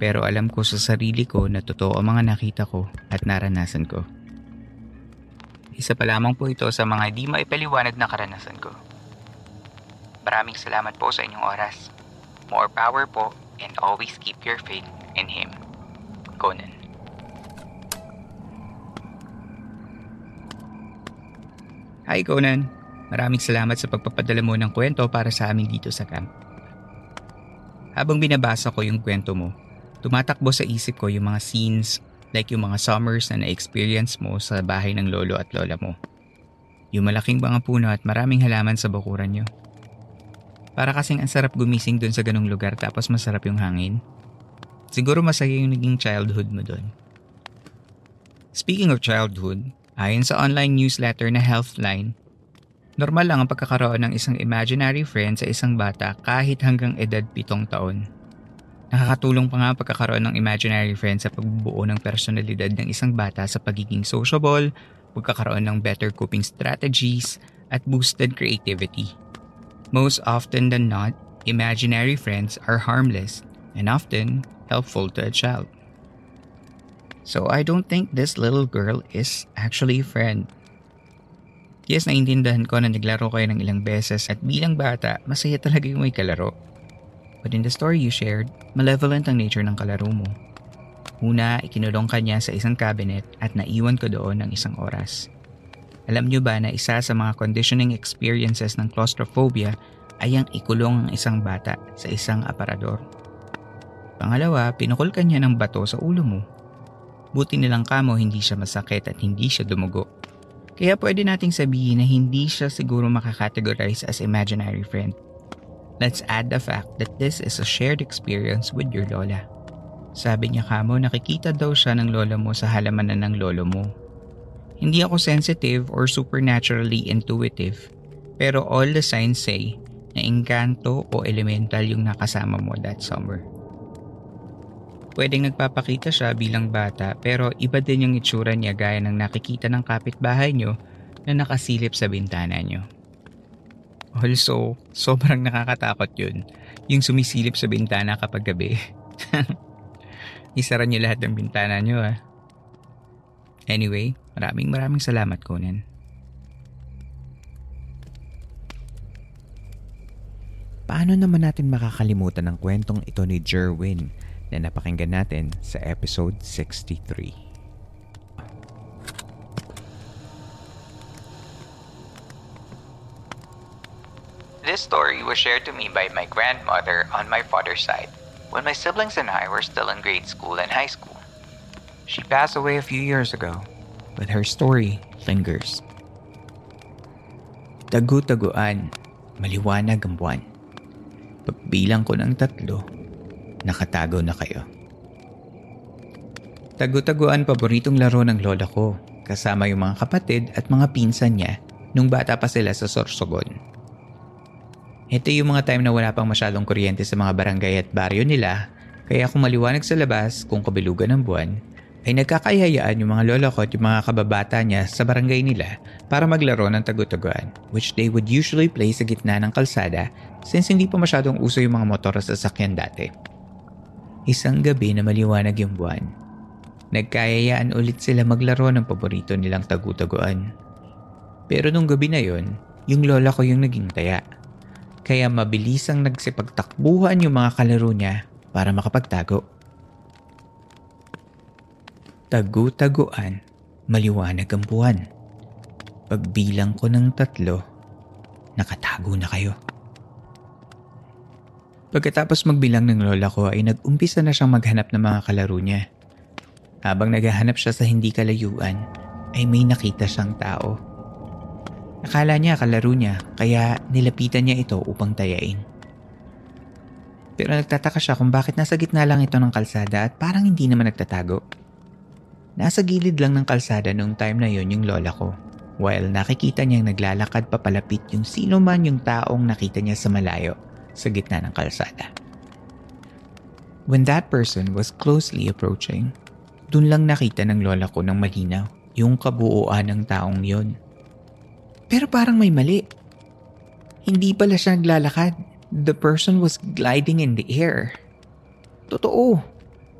Pero alam ko sa sarili ko na totoo ang mga nakita ko at naranasan ko. Isa pa lamang po ito sa mga di maipaliwanag na karanasan ko. Maraming salamat po sa inyong oras. More power po and always keep your faith in Him. Conan. Hi Conan. Maraming salamat sa pagpapadala mo ng kwento para sa amin dito sa camp. Habang binabasa ko yung kwento mo, tumatakbo sa isip ko yung mga scenes like yung mga summers na na-experience mo sa bahay ng lolo at lola mo. Yung malaking mga puno at maraming halaman sa bakuran nyo. Para kasing ang sarap gumising dun sa ganong lugar tapos masarap yung hangin. Siguro masaya yung naging childhood mo dun. Speaking of childhood, ayon sa online newsletter na Healthline, Normal lang ang pagkakaroon ng isang imaginary friend sa isang bata kahit hanggang edad pitong taon. Nakakatulong pa nga pagkakaroon ng imaginary friend sa pagbubuo ng personalidad ng isang bata sa pagiging sociable, pagkakaroon ng better coping strategies, at boosted creativity. Most often than not, imaginary friends are harmless and often helpful to a child. So I don't think this little girl is actually a friend. Yes, naiintindihan ko na naglaro kayo ng ilang beses at bilang bata, masaya talaga yung may kalaro. But in the story you shared, malevolent ang nature ng kalaro mo. Una, ikinulong ka niya sa isang cabinet at naiwan ko doon ng isang oras. Alam niyo ba na isa sa mga conditioning experiences ng claustrophobia ay ang ikulong ang isang bata sa isang aparador. Pangalawa, pinukol ka niya ng bato sa ulo mo. Buti nilang kamo hindi siya masakit at hindi siya dumugo. Kaya pwede nating sabihin na hindi siya siguro makakategorize as imaginary friend. Let's add the fact that this is a shared experience with your lola. Sabi niya kamo nakikita daw siya ng lola mo sa halamanan ng lolo mo. Hindi ako sensitive or supernaturally intuitive, pero all the signs say na engkanto o elemental yung nakasama mo that summer. Pwedeng nagpapakita siya bilang bata pero iba din yung itsura niya gaya ng nakikita ng kapitbahay nyo na nakasilip sa bintana nyo. Also, sobrang nakakatakot yun. Yung sumisilip sa bintana kapag gabi. [laughs] Isara niyo lahat ng bintana niyo ah. Anyway, maraming maraming salamat Conan. Paano naman natin makakalimutan ang kwentong ito ni Jerwin na napakinggan natin sa episode 63? This story was shared to me by my grandmother on my father's side when my siblings and I were still in grade school and high school. She passed away a few years ago, but her story lingers. Tagu-taguan, maliwanag ang buwan. Pagbilang ko ng tatlo, nakatago na kayo. Tagu-taguan paboritong laro ng lola ko, kasama yung mga kapatid at mga pinsan niya nung bata pa sila sa Sorsogon. Ito yung mga time na wala pang masyadong kuryente sa mga barangay at baryo nila, kaya kung maliwanag sa labas kung kabilugan ng buwan, ay nagkakayayaan yung mga lola ko at yung mga kababata niya sa barangay nila para maglaro ng tagutuguan, which they would usually play sa gitna ng kalsada since hindi pa masyadong uso yung mga motor sa sasakyan dati. Isang gabi na maliwanag yung buwan, nagkayayaan ulit sila maglaro ng paborito nilang tagutaguan. Pero nung gabi na yon, yung lola ko yung naging taya kaya mabilisang nagsipagtakbuhan yung mga kalaro niya para makapagtago. Tagu-taguan, maliwanag ang buwan. Pagbilang ko ng tatlo, nakatago na kayo. Pagkatapos magbilang ng lola ko ay nag-umpisa na siyang maghanap ng mga kalaro niya. Habang naghahanap siya sa hindi kalayuan, ay may nakita siyang tao Akala niya kalaro niya kaya nilapitan niya ito upang tayain. Pero nagtataka siya kung bakit nasa gitna lang ito ng kalsada at parang hindi naman nagtatago. Nasa gilid lang ng kalsada noong time na yon yung lola ko. While nakikita niyang naglalakad papalapit yung sino man yung taong nakita niya sa malayo sa gitna ng kalsada. When that person was closely approaching, dun lang nakita ng lola ko ng malinaw yung kabuuan ng taong yon. Pero parang may mali. Hindi pala siya naglalakad. The person was gliding in the air. Totoo.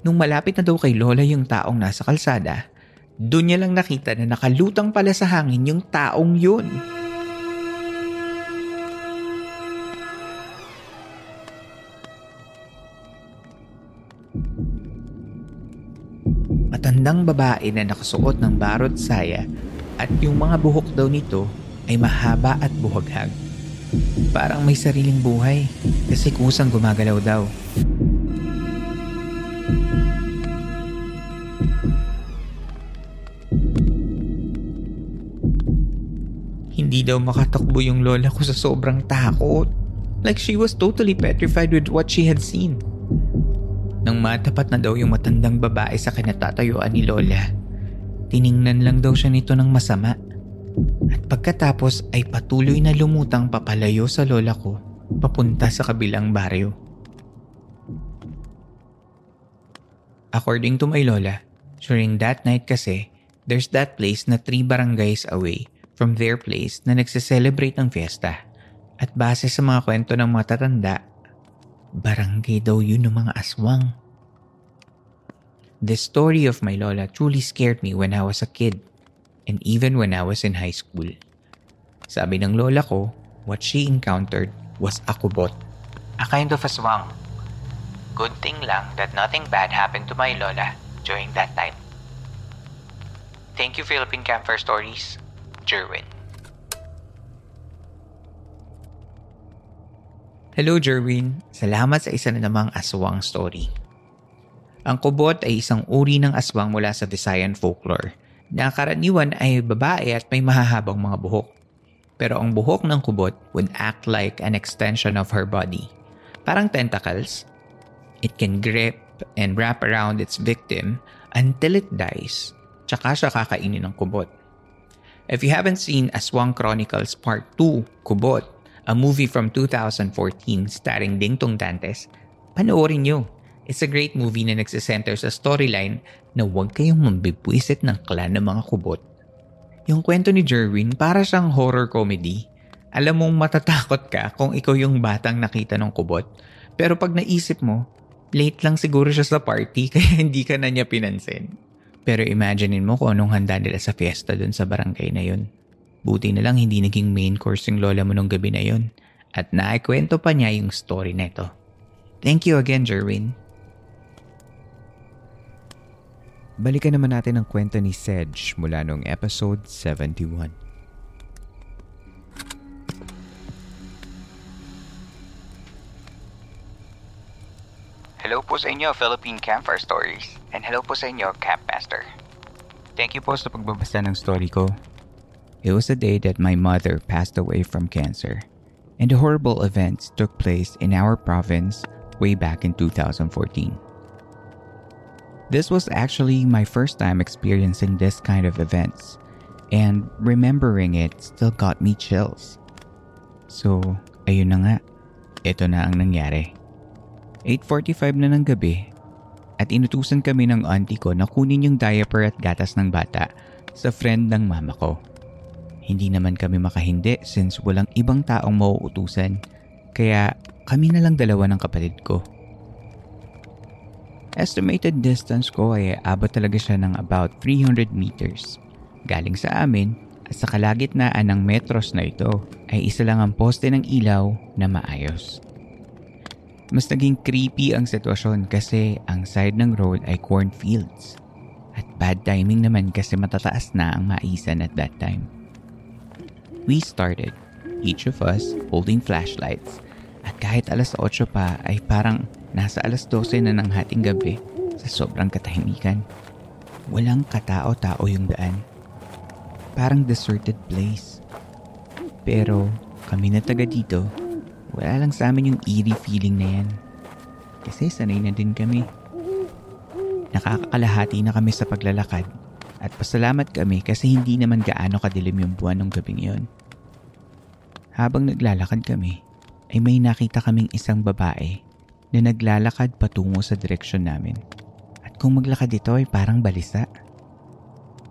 Nung malapit na daw kay Lola yung taong nasa kalsada, doon niya lang nakita na nakalutang pala sa hangin yung taong yun. Matandang babae na nakasuot ng barot saya at yung mga buhok daw nito ay mahaba at buhaghag. Parang may sariling buhay kasi kusang gumagalaw daw. Hindi daw makatakbo yung lola ko sa sobrang takot. Like she was totally petrified with what she had seen. Nang matapat na daw yung matandang babae sa kinatatayuan ni Lola, tiningnan lang daw siya nito ng masama at pagkatapos ay patuloy na lumutang papalayo sa lola ko papunta sa kabilang baryo. According to my lola, during that night kasi, there's that place na three barangays away from their place na nagse-celebrate ng fiesta. At base sa mga kwento ng mga tatanda, barangay daw yun ng mga aswang. The story of my lola truly scared me when I was a kid and even when I was in high school. Sabi ng lola ko, what she encountered was a kubot. A kind of aswang. Good thing lang that nothing bad happened to my lola during that time. Thank you Philippine Campfire Stories, Jerwin. Hello Jerwin, salamat sa isa na namang aswang story. Ang kubot ay isang uri ng aswang mula sa Visayan folklore na karaniwan ay babae at may mahahabang mga buhok. Pero ang buhok ng kubot would act like an extension of her body. Parang tentacles. It can grip and wrap around its victim until it dies. Tsaka siya kakainin ng kubot. If you haven't seen Aswang Chronicles Part 2, Kubot, a movie from 2014 starring Dingtong Dantes, panoorin nyo. It's a great movie na nagsisenter sa storyline na huwag kayong mambibwisit ng clan ng mga kubot. Yung kwento ni Jerwin para siyang horror comedy. Alam mong matatakot ka kung ikaw yung batang nakita ng kubot. Pero pag naisip mo, late lang siguro siya sa party [laughs] kaya hindi ka na niya pinansin. Pero imaginein mo kung anong handa nila sa fiesta dun sa barangay na yun. Buti na lang hindi naging main course yung lola mo nung gabi na yun. At naikwento pa niya yung story neto. Thank you again, Jerwin. Balikan naman natin ang kwento ni Sedge mula noong episode 71. Hello po sa inyo, Philippine Campfire Stories. And hello po sa inyo, Campmaster. Thank you po sa pagbabasa ng story ko. It was the day that my mother passed away from cancer. And the horrible events took place in our province way back in 2014. This was actually my first time experiencing this kind of events, and remembering it still got me chills. So, ayun na nga. Ito na ang nangyari. 8.45 na ng gabi at inutusan kami ng auntie ko na kunin yung diaper at gatas ng bata sa friend ng mama ko. Hindi naman kami makahindi since walang ibang taong mauutusan kaya kami na lang dalawa ng kapatid ko. Estimated distance ko ay abot talaga siya ng about 300 meters. Galing sa amin at sa kalagitnaan ng metros na ito ay isa lang ang poste ng ilaw na maayos. Mas naging creepy ang sitwasyon kasi ang side ng road ay cornfields. At bad timing naman kasi matataas na ang maisan at that time. We started, each of us holding flashlights. At kahit alas 8 pa ay parang nasa alas 12 na ng hating gabi sa sobrang katahimikan. Walang katao-tao yung daan. Parang deserted place. Pero kami na taga dito wala lang sa amin yung eerie feeling na yan. Kasi sanay na din kami. Nakakakalahati na kami sa paglalakad at pasalamat kami kasi hindi naman gaano kadilim yung buwan ng gabing yon. Habang naglalakad kami, ay may nakita kaming isang babae na naglalakad patungo sa direksyon namin. At kung maglakad ito ay parang balisa.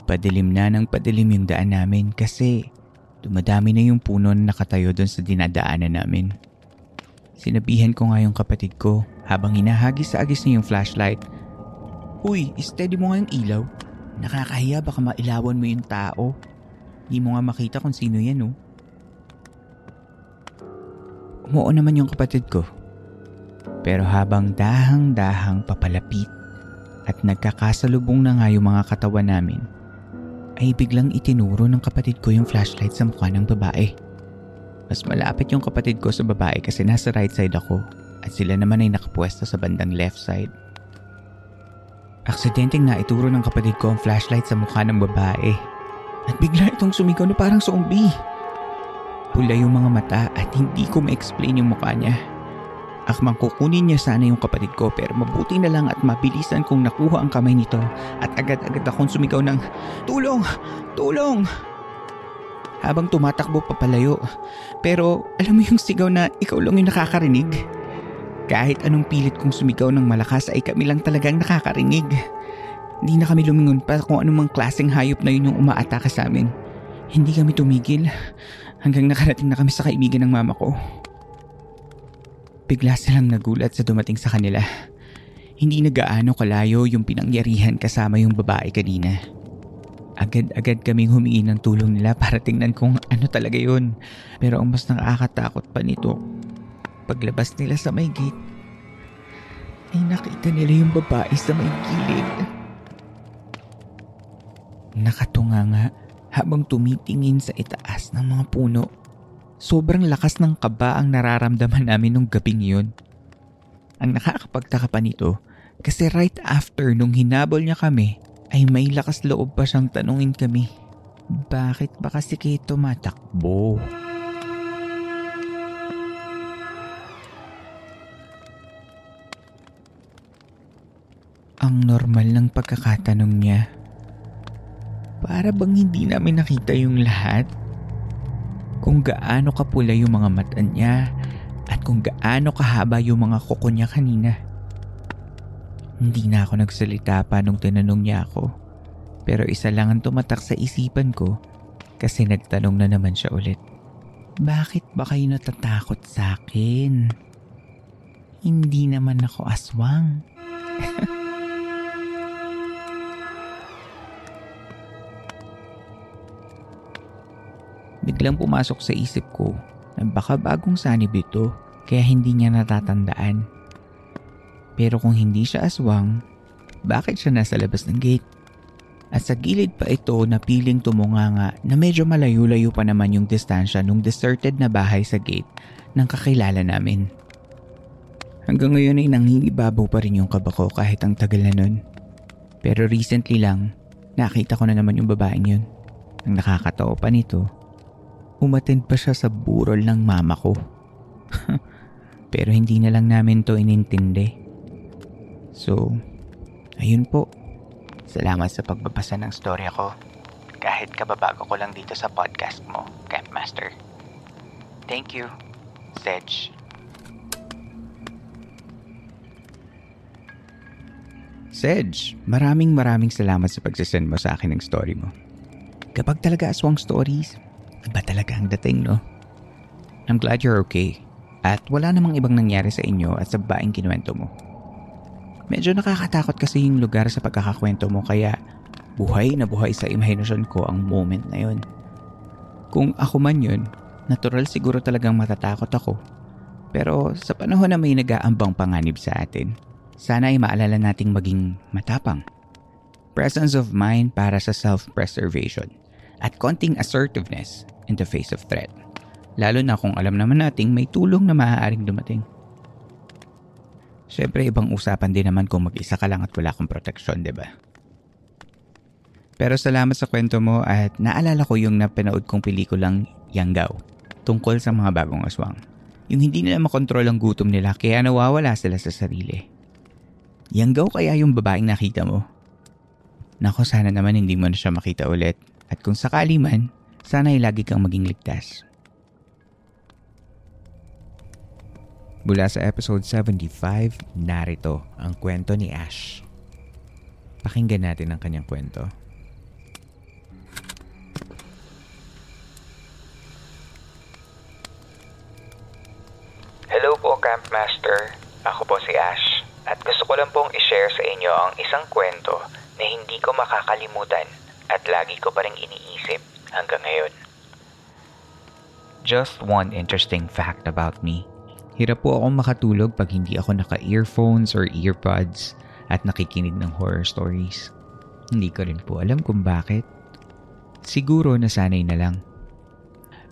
Padilim na ng padilim yung daan namin kasi dumadami na yung puno na nakatayo doon sa dinadaanan namin. Sinabihan ko nga yung kapatid ko habang hinahagis sa agis niya yung flashlight. Uy, steady mo nga yung ilaw. Nakakahiya baka mailawan mo yung tao. Di mo nga makita kung sino yan oh. Umuo naman yung kapatid ko. Pero habang dahang-dahang papalapit at nagkakasalubong na nga yung mga katawan namin, ay biglang itinuro ng kapatid ko yung flashlight sa mukha ng babae. Mas malapit yung kapatid ko sa babae kasi nasa right side ako at sila naman ay nakapwesto sa bandang left side. Aksidenteng na ituro ng kapatid ko ang flashlight sa mukha ng babae at bigla itong sumigaw na parang zombie. Pula yung mga mata at hindi ko ma-explain yung mukha niya. Akmang kukunin niya sana yung kapatid ko pero mabuti na lang at mabilisan kong nakuha ang kamay nito at agad-agad akong sumigaw ng Tulong! Tulong! Habang tumatakbo papalayo. Pero alam mo yung sigaw na ikaw lang yung nakakarinig? Kahit anong pilit kong sumigaw ng malakas ay kami lang talagang nakakarinig. Hindi na kami lumingon pa kung anumang klaseng hayop na yun yung umaatake sa amin. Hindi kami tumigil hanggang nakarating na kami sa kaibigan ng mama ko. Bigla silang nagulat sa dumating sa kanila. Hindi na gaano kalayo yung pinangyarihan kasama yung babae kanina. Agad-agad kaming humingi ng tulong nila para tingnan kung ano talaga yun. Pero ang mas nakakatakot pa nito, paglabas nila sa may gate, ay nakita nila yung babae sa may gilid. Nakatunga nga habang tumitingin sa itaas ng mga puno. Sobrang lakas ng kaba ang nararamdaman namin nung gabing yun. Ang nakakapagtaka pa nito kasi right after nung hinabol niya kami ay may lakas loob pa siyang tanungin kami. Bakit ba kasi kayo tumatakbo? Ang normal ng pagkakatanong niya. Para bang hindi namin nakita yung lahat? Kung gaano kapula yung mga mata niya at kung gaano kahaba yung mga kuko niya kanina. Hindi na ako nagsalita pa nung tinanong niya ako. Pero isa lang ang tumatak sa isipan ko kasi nagtanong na naman siya ulit. Bakit ba kayo natatakot sa akin? Hindi naman ako aswang. [laughs] Biglang pumasok sa isip ko na baka bagong sanib ito kaya hindi niya natatandaan. Pero kung hindi siya aswang, bakit siya nasa labas ng gate? At sa gilid pa ito na piling tumunganga na medyo malayo-layo pa naman yung distansya nung deserted na bahay sa gate ng kakilala namin. Hanggang ngayon ay nangingibabaw pa rin yung kaba ko kahit ang tagal na nun. Pero recently lang, nakita ko na naman yung babaeng yun. Ang nakakatawa pa nito, umatend pa siya sa burol ng mama ko. [laughs] Pero hindi na lang namin to inintindi. So, ayun po. Salamat sa pagbabasa ng storya ko. Kahit kababago ko lang dito sa podcast mo, Campmaster. Thank you, Sedge. Sedge, maraming maraming salamat sa pagsasend mo sa akin ng story mo. Kapag talaga aswang stories, iba talaga ang dating, no? I'm glad you're okay. At wala namang ibang nangyari sa inyo at sa baing kinuwento mo. Medyo nakakatakot kasi yung lugar sa pagkakakwento mo kaya buhay na buhay sa imahinasyon ko ang moment na yun. Kung ako man yun, natural siguro talagang matatakot ako. Pero sa panahon na may nag-aambang panganib sa atin, sana ay maalala nating maging matapang. Presence of mind para sa self-preservation at konting assertiveness in the face of threat. Lalo na kung alam naman nating may tulong na maaaring dumating. Siyempre, ibang usapan din naman kung mag-isa ka lang at wala kang proteksyon, di ba? Pero salamat sa kwento mo at naalala ko yung napanood kong pelikulang Yanggao tungkol sa mga bagong aswang. Yung hindi nila makontrol ang gutom nila kaya nawawala sila sa sarili. Yanggaw kaya yung babaeng nakita mo? Nako sana naman hindi mo na siya makita ulit at kung sakali man, sana ay lagi kang maging ligtas. Mula sa episode 75, narito ang kwento ni Ash. Pakinggan natin ang kanyang kwento. Hello po, Campmaster. Ako po si Ash. At gusto ko lang pong i-share sa inyo ang isang kwento na hindi ko makakalimutan at lagi ko pa rin iniisip hanggang ngayon. Just one interesting fact about me. Hirap po akong makatulog pag hindi ako naka-earphones or earbuds at nakikinig ng horror stories. Hindi ko rin po alam kung bakit. Siguro nasanay na lang.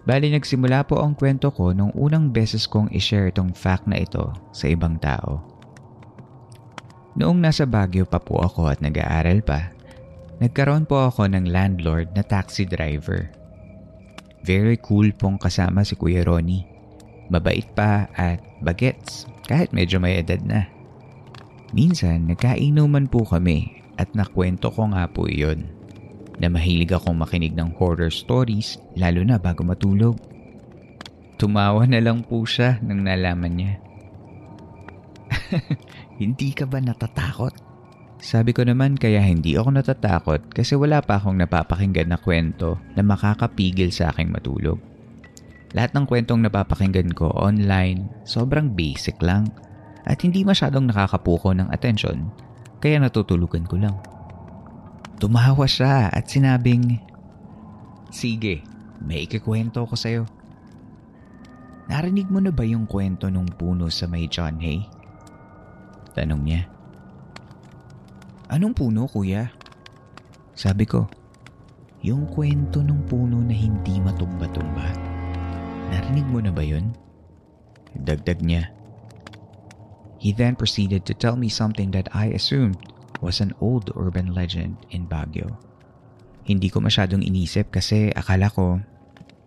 Bali nagsimula po ang kwento ko nung unang beses kong i-share itong fact na ito sa ibang tao. Noong nasa Baguio pa po ako at nag-aaral pa, nagkaroon po ako ng landlord na taxi driver. Very cool pong kasama si Kuya Ronnie. Mabait pa at bagets kahit medyo may edad na. Minsan nagkainuman po kami at nakwento ko nga po iyon na mahilig akong makinig ng horror stories lalo na bago matulog. Tumawa na lang po siya nang nalaman niya. [laughs] hindi ka ba natatakot? Sabi ko naman kaya hindi ako natatakot kasi wala pa akong napapakinggan na kwento na makakapigil sa aking matulog. Lahat ng kwentong napapakinggan ko online, sobrang basic lang at hindi masyadong nakakapuko ng atensyon kaya natutulugan ko lang. Tumawa siya at sinabing, Sige, may ikikwento ko sa'yo. Narinig mo na ba yung kwento nung puno sa may John Hay? Tanong niya. Anong puno, kuya? Sabi ko, yung kwento ng puno na hindi matumba-tumba. Narinig mo na ba yun? Dagdag niya. He then proceeded to tell me something that I assumed was an old urban legend in Baguio. Hindi ko masyadong inisip kasi akala ko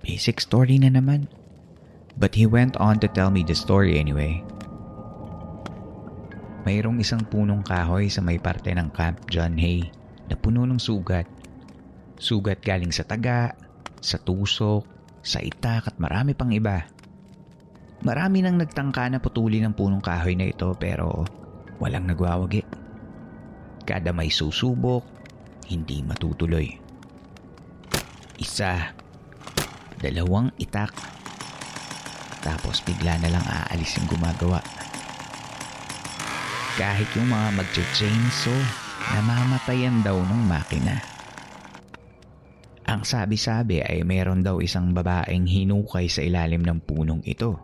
basic story na naman. But he went on to tell me the story anyway. Mayroong isang punong kahoy sa may parte ng Camp John Hay na puno ng sugat. Sugat galing sa taga, sa tusok, sa itak at marami pang iba. Marami nang nagtangka na putulin ang punong kahoy na ito pero walang nagwawagi. Kada may susubok, hindi matutuloy. Isa, dalawang itak, tapos bigla na lang aalis yung gumagawa. Kahit yung mga mag-chainsaw, namamatayan daw ng makina. Ang sabi-sabi ay meron daw isang babaeng hinukay sa ilalim ng punong ito.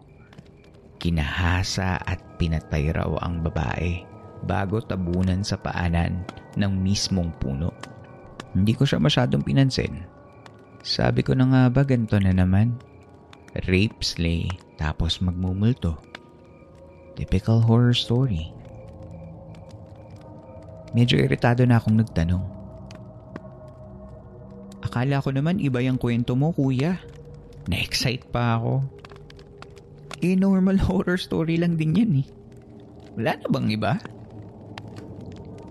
Kinahasa at pinatay raw ang babae bago tabunan sa paanan ng mismong puno. Hindi ko siya masyadong pinansin. Sabi ko na nga ba ganito na naman? Rape slay tapos magmumulto. Typical horror story. Medyo iritado na akong nagtanong. Akala ko naman iba yung kwento mo, kuya. Na-excite pa ako. Eh, normal [laughs] horror story lang din yan eh. Wala na bang iba?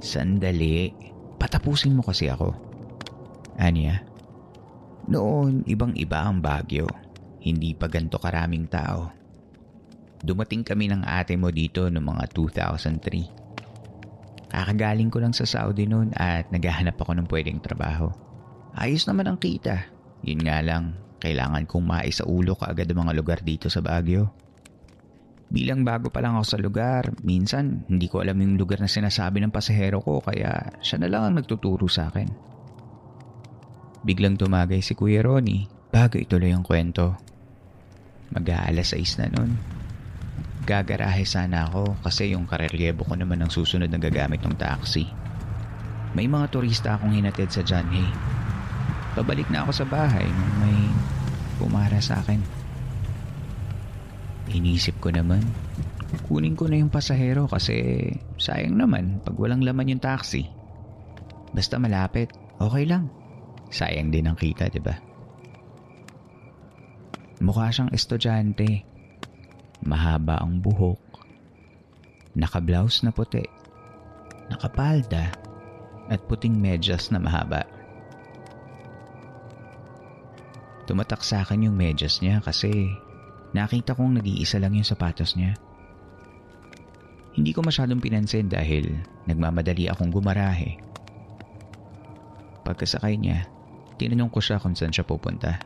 Sandali. Patapusin mo kasi ako. Anya? Noon, ibang-iba ang Bagyo. Hindi pa ganito karaming tao. Dumating kami ng ate mo dito noong mga 2003. Kakagaling ko lang sa Saudi noon at naghahanap ako ng pwedeng trabaho. Ayos naman ang kita. Yun nga lang, kailangan kong maisaulo ka agad ang mga lugar dito sa Baguio. Bilang bago pa lang ako sa lugar, minsan hindi ko alam yung lugar na sinasabi ng pasahero ko kaya siya na lang ang nagtuturo sa akin. Biglang tumagay si Kuya Ronnie bago ituloy ang kwento. Mag-aalas 6 na nun. Gagarahe sana ako kasi yung karelyebo ko naman ang susunod na gagamit ng taxi. May mga turista akong hinatid sa John Hay Pabalik na ako sa bahay nung may pumara sa akin. Inisip ko naman, kunin ko na yung pasahero kasi sayang naman pag walang laman yung taxi. Basta malapit, okay lang. Sayang din ang kita, di ba? Mukha siyang estudyante. Mahaba ang buhok. Naka-blouse na puti. Nakapalda. At puting medyas na mahaba. Tumatak sa akin yung medyas niya kasi nakita kong nag-iisa lang yung sapatos niya. Hindi ko masyadong pinansin dahil nagmamadali akong gumarahe. Pagkasakay niya, tinanong ko siya kung saan siya pupunta.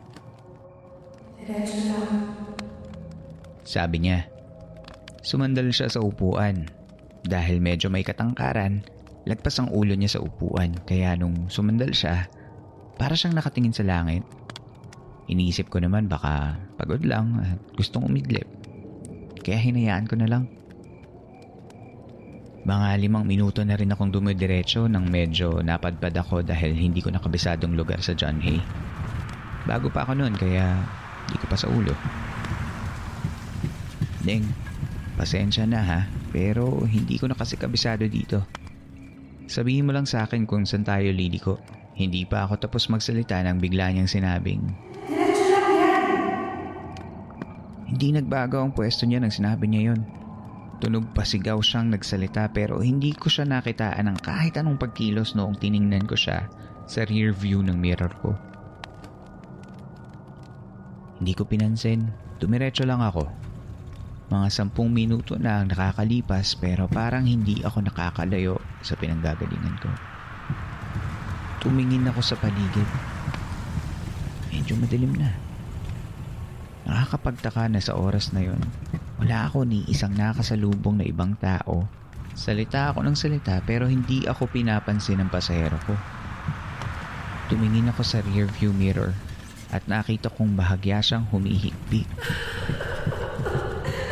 Sabi niya, sumandal siya sa upuan. Dahil medyo may katangkaran, lagpas ang ulo niya sa upuan kaya nung sumandal siya, para siyang nakatingin sa langit Iniisip ko naman baka pagod lang at gustong umidlip. Kaya hinayaan ko na lang. Mga limang minuto na rin akong dumidiretso nang medyo napadpad ako dahil hindi ko nakabisadong lugar sa John Hay. Bago pa ako noon kaya hindi ko pa sa ulo. Deng, pasensya na ha, pero hindi ko na kasi kabisado dito. Sabihin mo lang sa akin kung saan tayo liliko. Hindi pa ako tapos magsalita nang bigla niyang sinabing, hindi nagbago ang pwesto niya nang sinabi niya yon. Tunog pasigaw siyang nagsalita pero hindi ko siya nakitaan ng kahit anong pagkilos noong tiningnan ko siya sa rear view ng mirror ko. Hindi ko pinansin. Dumiretso lang ako. Mga sampung minuto na ang nakakalipas pero parang hindi ako nakakalayo sa pinanggagalingan ko. Tumingin ako sa paligid. Medyo madilim na. Nakakapagtaka na sa oras na yon, wala ako ni isang nakasalubong na ibang tao. Salita ako ng salita pero hindi ako pinapansin ng pasahero ko. Tumingin ako sa rear view mirror at nakita kong bahagya siyang humihigpit.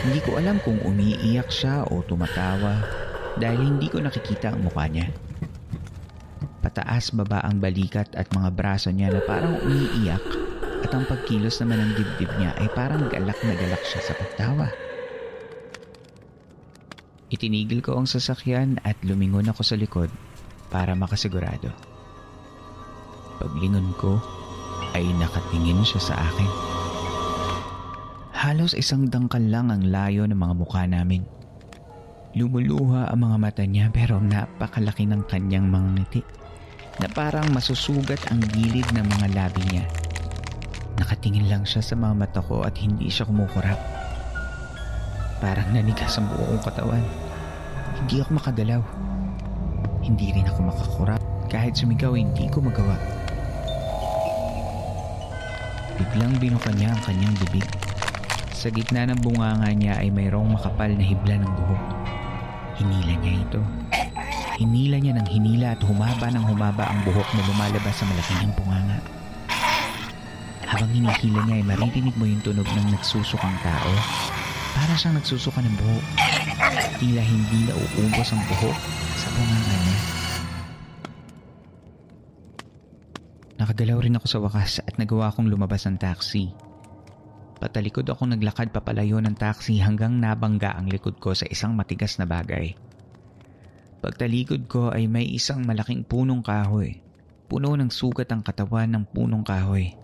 Hindi ko alam kung umiiyak siya o tumatawa dahil hindi ko nakikita ang mukha niya. Pataas baba ang balikat at mga braso niya na parang umiiyak at ang pagkilos naman ng dibdib niya ay parang galak na galak siya sa pagtawa. Itinigil ko ang sasakyan at lumingon ako sa likod para makasigurado. Paglingon ko ay nakatingin siya sa akin. Halos isang dangkal lang ang layo ng mga mukha namin. Lumuluha ang mga mata niya pero napakalaki ng kanyang mga ngiti. na parang masusugat ang gilid ng mga labi niya. Nakatingin lang siya sa mga mata ko at hindi siya kumukurap. Parang nanigas ang buong katawan. Hindi ako makagalaw. Hindi rin ako makakurap. Kahit sumigaw, hindi ko magawa. Biglang binuka niya ang kanyang bibig. Sa gitna ng bunganga niya ay mayroong makapal na hibla ng buhok. Hinila niya ito. Hinila niya ng hinila at humaba ng humaba ang buhok na lumalabas sa malaki niyang bunganga. Habang hinihila niya ay maririnig mo yung tunog ng nagsusukang tao. Para siyang nagsusuka ng buhok. Tila hindi na uubos ang buhok sa bunganga niya. Nakagalaw rin ako sa wakas at nagawa kong lumabas ng taxi. Patalikod ako naglakad papalayo ng taxi hanggang nabangga ang likod ko sa isang matigas na bagay. Pagtalikod ko ay may isang malaking punong kahoy. Puno ng sugat ang katawan ng punong kahoy.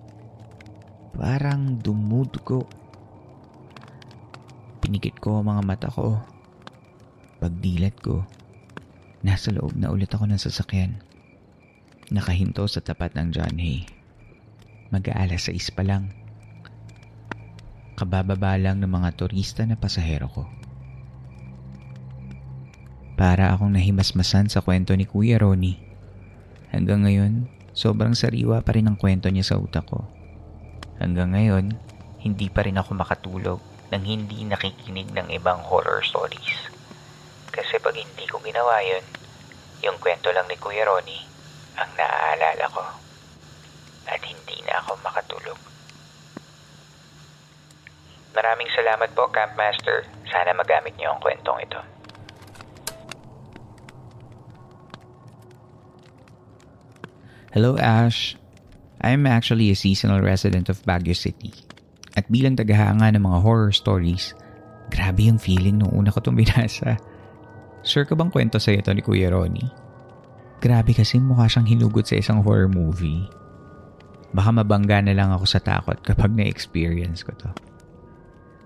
Parang dumudugo. Pinikit ko ang mga mata ko. Pagdilat ko, nasa loob na ulit ako ng sasakyan. Nakahinto sa tapat ng John Hay. Mag-aalas 6 pa lang. Kabababa lang ng mga turista na pasahero ko. Para akong nahimasmasan sa kwento ni Kuya Ronnie. Hanggang ngayon, sobrang sariwa pa rin ang kwento niya sa utak ko. Hanggang ngayon, hindi pa rin ako makatulog nang hindi nakikinig ng ibang horror stories. Kasi pag hindi ko ginawa yun, yung kwento lang ni Kuya Ronnie ang naaalala ko. At hindi na ako makatulog. Maraming salamat po, Campmaster. Sana magamit niyo ang kwentong ito. Hello Ash. I'm actually a seasonal resident of Baguio City. At bilang tagahanga ng mga horror stories, grabe yung feeling nung una ko itong binasa. Sure ka bang kwento sa ito ni Kuya Ronnie? Grabe kasi mukha siyang hinugot sa isang horror movie. Baka mabangga na lang ako sa takot kapag na-experience ko to.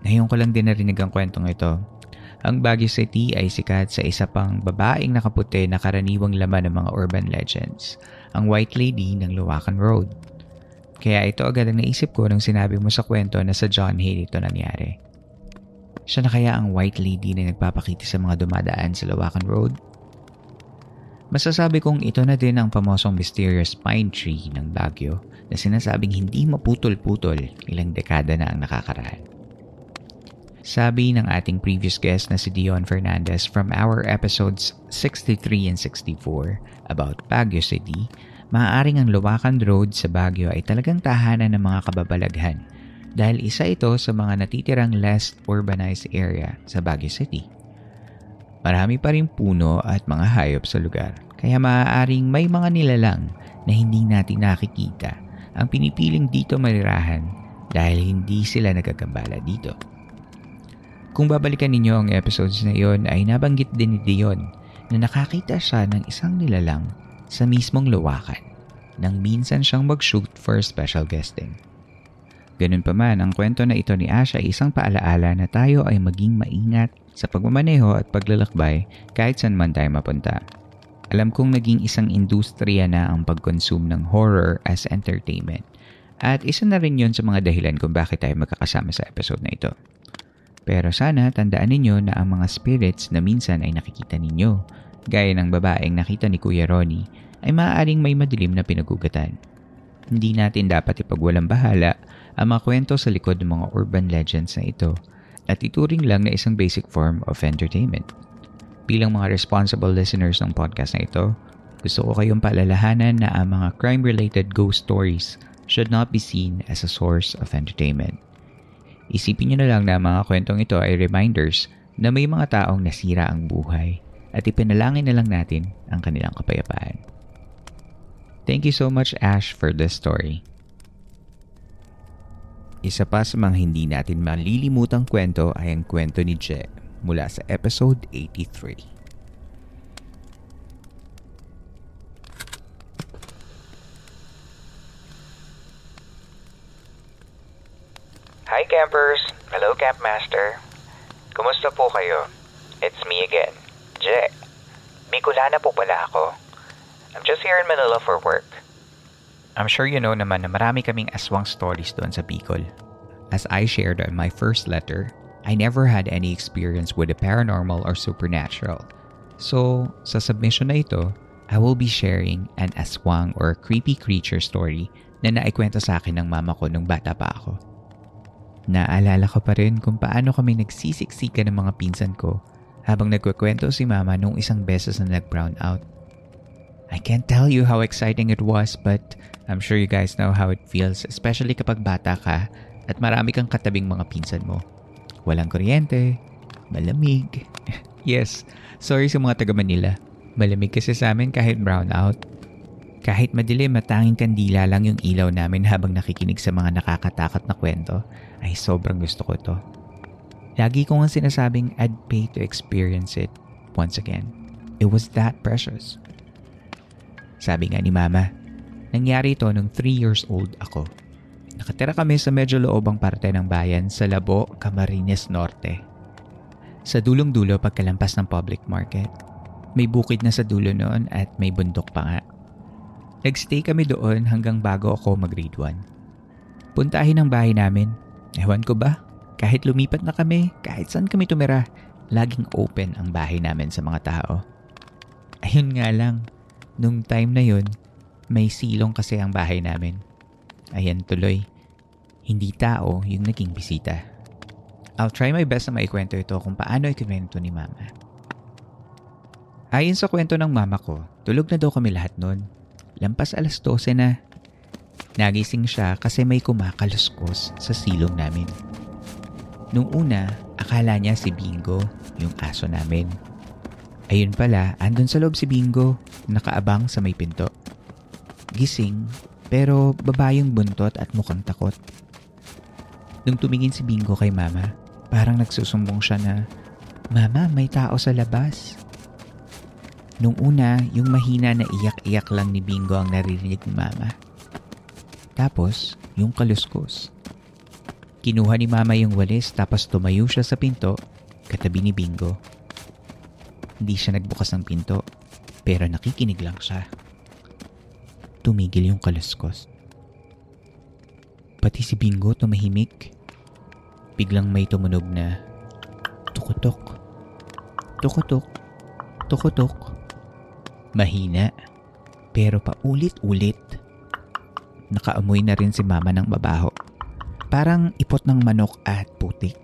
Ngayon ko lang din narinig ang kwentong ito. Ang Baguio City ay sikat sa isa pang babaeng nakaputi na karaniwang laman ng mga urban legends, ang White Lady ng Luwakan Road. Kaya ito agad ang naisip ko nung sinabi mo sa kwento na sa John Hay ito nangyari. Siya na kaya ang White Lady na nagpapakita sa mga dumadaan sa Luwakan Road? Masasabi kong ito na din ang pamosong mysterious pine tree ng Baguio na sinasabing hindi maputol-putol ilang dekada na ang nakakaraan. Sabi ng ating previous guest na si Dion Fernandez from our episodes 63 and 64 about Baguio City, maaaring ang Luwakan Road sa Baguio ay talagang tahanan ng mga kababalaghan dahil isa ito sa mga natitirang less urbanized area sa Baguio City. Marami pa rin puno at mga hayop sa lugar kaya maaaring may mga nilalang na hindi natin nakikita ang pinipiling dito marirahan dahil hindi sila nagagambala dito. Kung babalikan ninyo ang episodes na iyon ay nabanggit din ni Dion na nakakita siya ng isang nilalang sa mismong luwakan nang minsan siyang mag-shoot for special guesting. Ganun pa man, ang kwento na ito ni Ash ay isang paalaala na tayo ay maging maingat sa pagmamaneho at paglalakbay kahit saan man tayo mapunta. Alam kong naging isang industriya na ang pag-consume ng horror as entertainment. At isa na rin yon sa mga dahilan kung bakit tayo magkakasama sa episode na ito. Pero sana tandaan ninyo na ang mga spirits na minsan ay nakikita ninyo, gaya ng babaeng nakita ni Kuya Ronnie, ay maaaring may madilim na pinagugatan. Hindi natin dapat ipagwalang bahala ang mga kwento sa likod ng mga urban legends na ito at ituring lang na isang basic form of entertainment. Bilang mga responsible listeners ng podcast na ito, gusto ko kayong paalalahanan na ang mga crime-related ghost stories should not be seen as a source of entertainment. Isipin nyo na lang na mga kwentong ito ay reminders na may mga taong nasira ang buhay at ipinalangin na lang natin ang kanilang kapayapaan. Thank you so much Ash for this story. Isa pa sa mga hindi natin malilimutang kwento ay ang kwento ni Je mula sa episode 83. Hi campers! Hello Campmaster! Kumusta po kayo? It's me again, Je. Bicolana po pala ako. I'm just here in Manila for work. I'm sure you know naman na marami kaming aswang stories doon sa Bicol. As I shared in my first letter, I never had any experience with the paranormal or supernatural. So, sa submission na ito, I will be sharing an aswang or creepy creature story na naikwento sa akin ng mama ko nung bata pa ako. Naalala ko pa rin kung paano kami nagsisiksikan ng mga pinsan ko habang nagkukwento si mama nung isang beses na nag-brown out. I can't tell you how exciting it was but I'm sure you guys know how it feels especially kapag bata ka at marami kang katabing mga pinsan mo. Walang kuryente, malamig. [laughs] yes, sorry sa mga taga Manila. Malamig kasi sa amin kahit brown out. Kahit madilim at tanging kandila lang yung ilaw namin habang nakikinig sa mga nakakatakot na kwento, ay sobrang gusto ko to. Lagi ko nga sinasabing I'd pay to experience it once again. It was that precious. Sabi nga ni Mama, nangyari ito nung 3 years old ako. Nakatira kami sa medyo loobang parte ng bayan sa Labo, Camarines Norte. Sa dulong-dulo pagkalampas ng public market. May bukid na sa dulo noon at may bundok pa nga. Nagstay kami doon hanggang bago ako mag-grade 1. Puntahin ang bahay namin. Ewan ko ba, kahit lumipat na kami, kahit saan kami tumira, laging open ang bahay namin sa mga tao. Ayun nga lang, nung time na yun, may silong kasi ang bahay namin. Ayan tuloy, hindi tao yung naging bisita. I'll try my best na maikwento ito kung paano ikwento ni mama. Ayon sa kwento ng mama ko, tulog na daw kami lahat noon lampas alas 12 na. Nagising siya kasi may kumakaluskos sa silong namin. Nung una, akala niya si Bingo, yung aso namin. Ayun pala, andun sa loob si Bingo, nakaabang sa may pinto. Gising, pero babayong buntot at mukhang takot. Nung tumingin si Bingo kay mama, parang nagsusumbong siya na, Mama, may tao sa labas. Nung una, yung mahina na iyak-iyak lang ni Bingo ang naririnig ni Mama. Tapos, yung kaluskos. Kinuha ni Mama yung walis tapos tumayo siya sa pinto katabi ni Bingo. Hindi siya nagbukas ng pinto pero nakikinig lang siya. Tumigil yung kaluskos. Pati si Bingo tumahimik. Biglang may tumunog na tukutok. Tukutok. Tukutok. Mahina, pero paulit-ulit. Nakaamoy na rin si mama ng mabaho. Parang ipot ng manok at putik.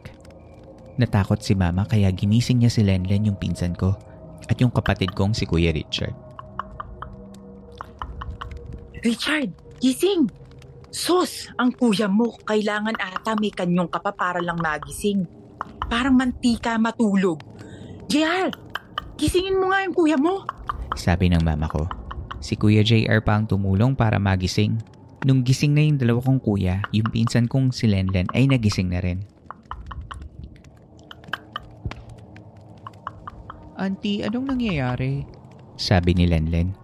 Natakot si mama kaya ginising niya si Lenlen yung pinsan ko at yung kapatid kong si Kuya Richard. Richard, gising! Sus, ang kuya mo, kailangan ata may kanyong ka pa para lang magising. Parang mantika matulog. JR, gisingin mo nga yung kuya mo. Sabi ng mama ko. Si Kuya JR pa ang tumulong para magising. Nung gising na yung dalawa kong kuya, yung pinsan kong si Lenlen ay nagising na rin. Auntie, anong nangyayari? Sabi ni Lenlen.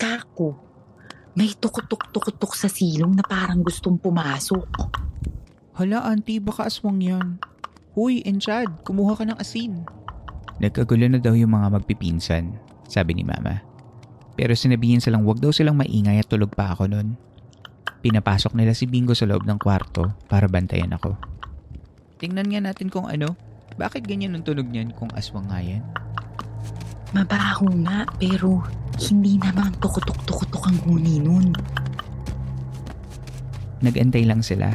Kako, may tukutok-tukutok sa silong na parang gustong pumasok. Hala, auntie, baka aswang yan. Huy, Enchad, kumuha ka ng asin. Nagkagulo na daw yung mga magpipinsan, sabi ni mama. Pero sinabihin silang wag daw silang maingay at tulog pa ako noon. Pinapasok nila si Bingo sa loob ng kwarto para bantayan ako. Tingnan nga natin kung ano. Bakit ganyan ang tunog niyan kung aswang nga yan? Mabaho nga, pero hindi naman tukutok-tukutok ang huni nun. Nagantay lang sila.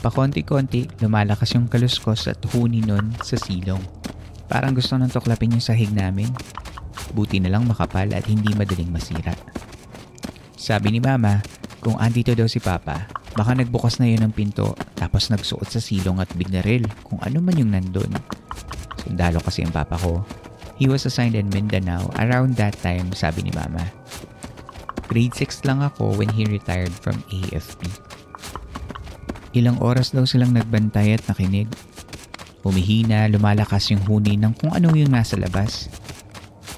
Pakonti-konti, lumalakas yung kaluskos at huni nun sa silong. Parang gusto nang tuklapin yung sahig namin. Buti na lang makapal at hindi madaling masira. Sabi ni Mama, kung andito daw si Papa, baka nagbukas na yun ng pinto tapos nagsuot sa silong at binaril kung ano man yung nandun. Sundalo kasi ang Papa ko. He was assigned in Mindanao around that time, sabi ni Mama. Grade 6 lang ako when he retired from AFP. Ilang oras daw silang nagbantay at nakinig. Humihina, lumalakas yung huni ng kung ano yung nasa labas.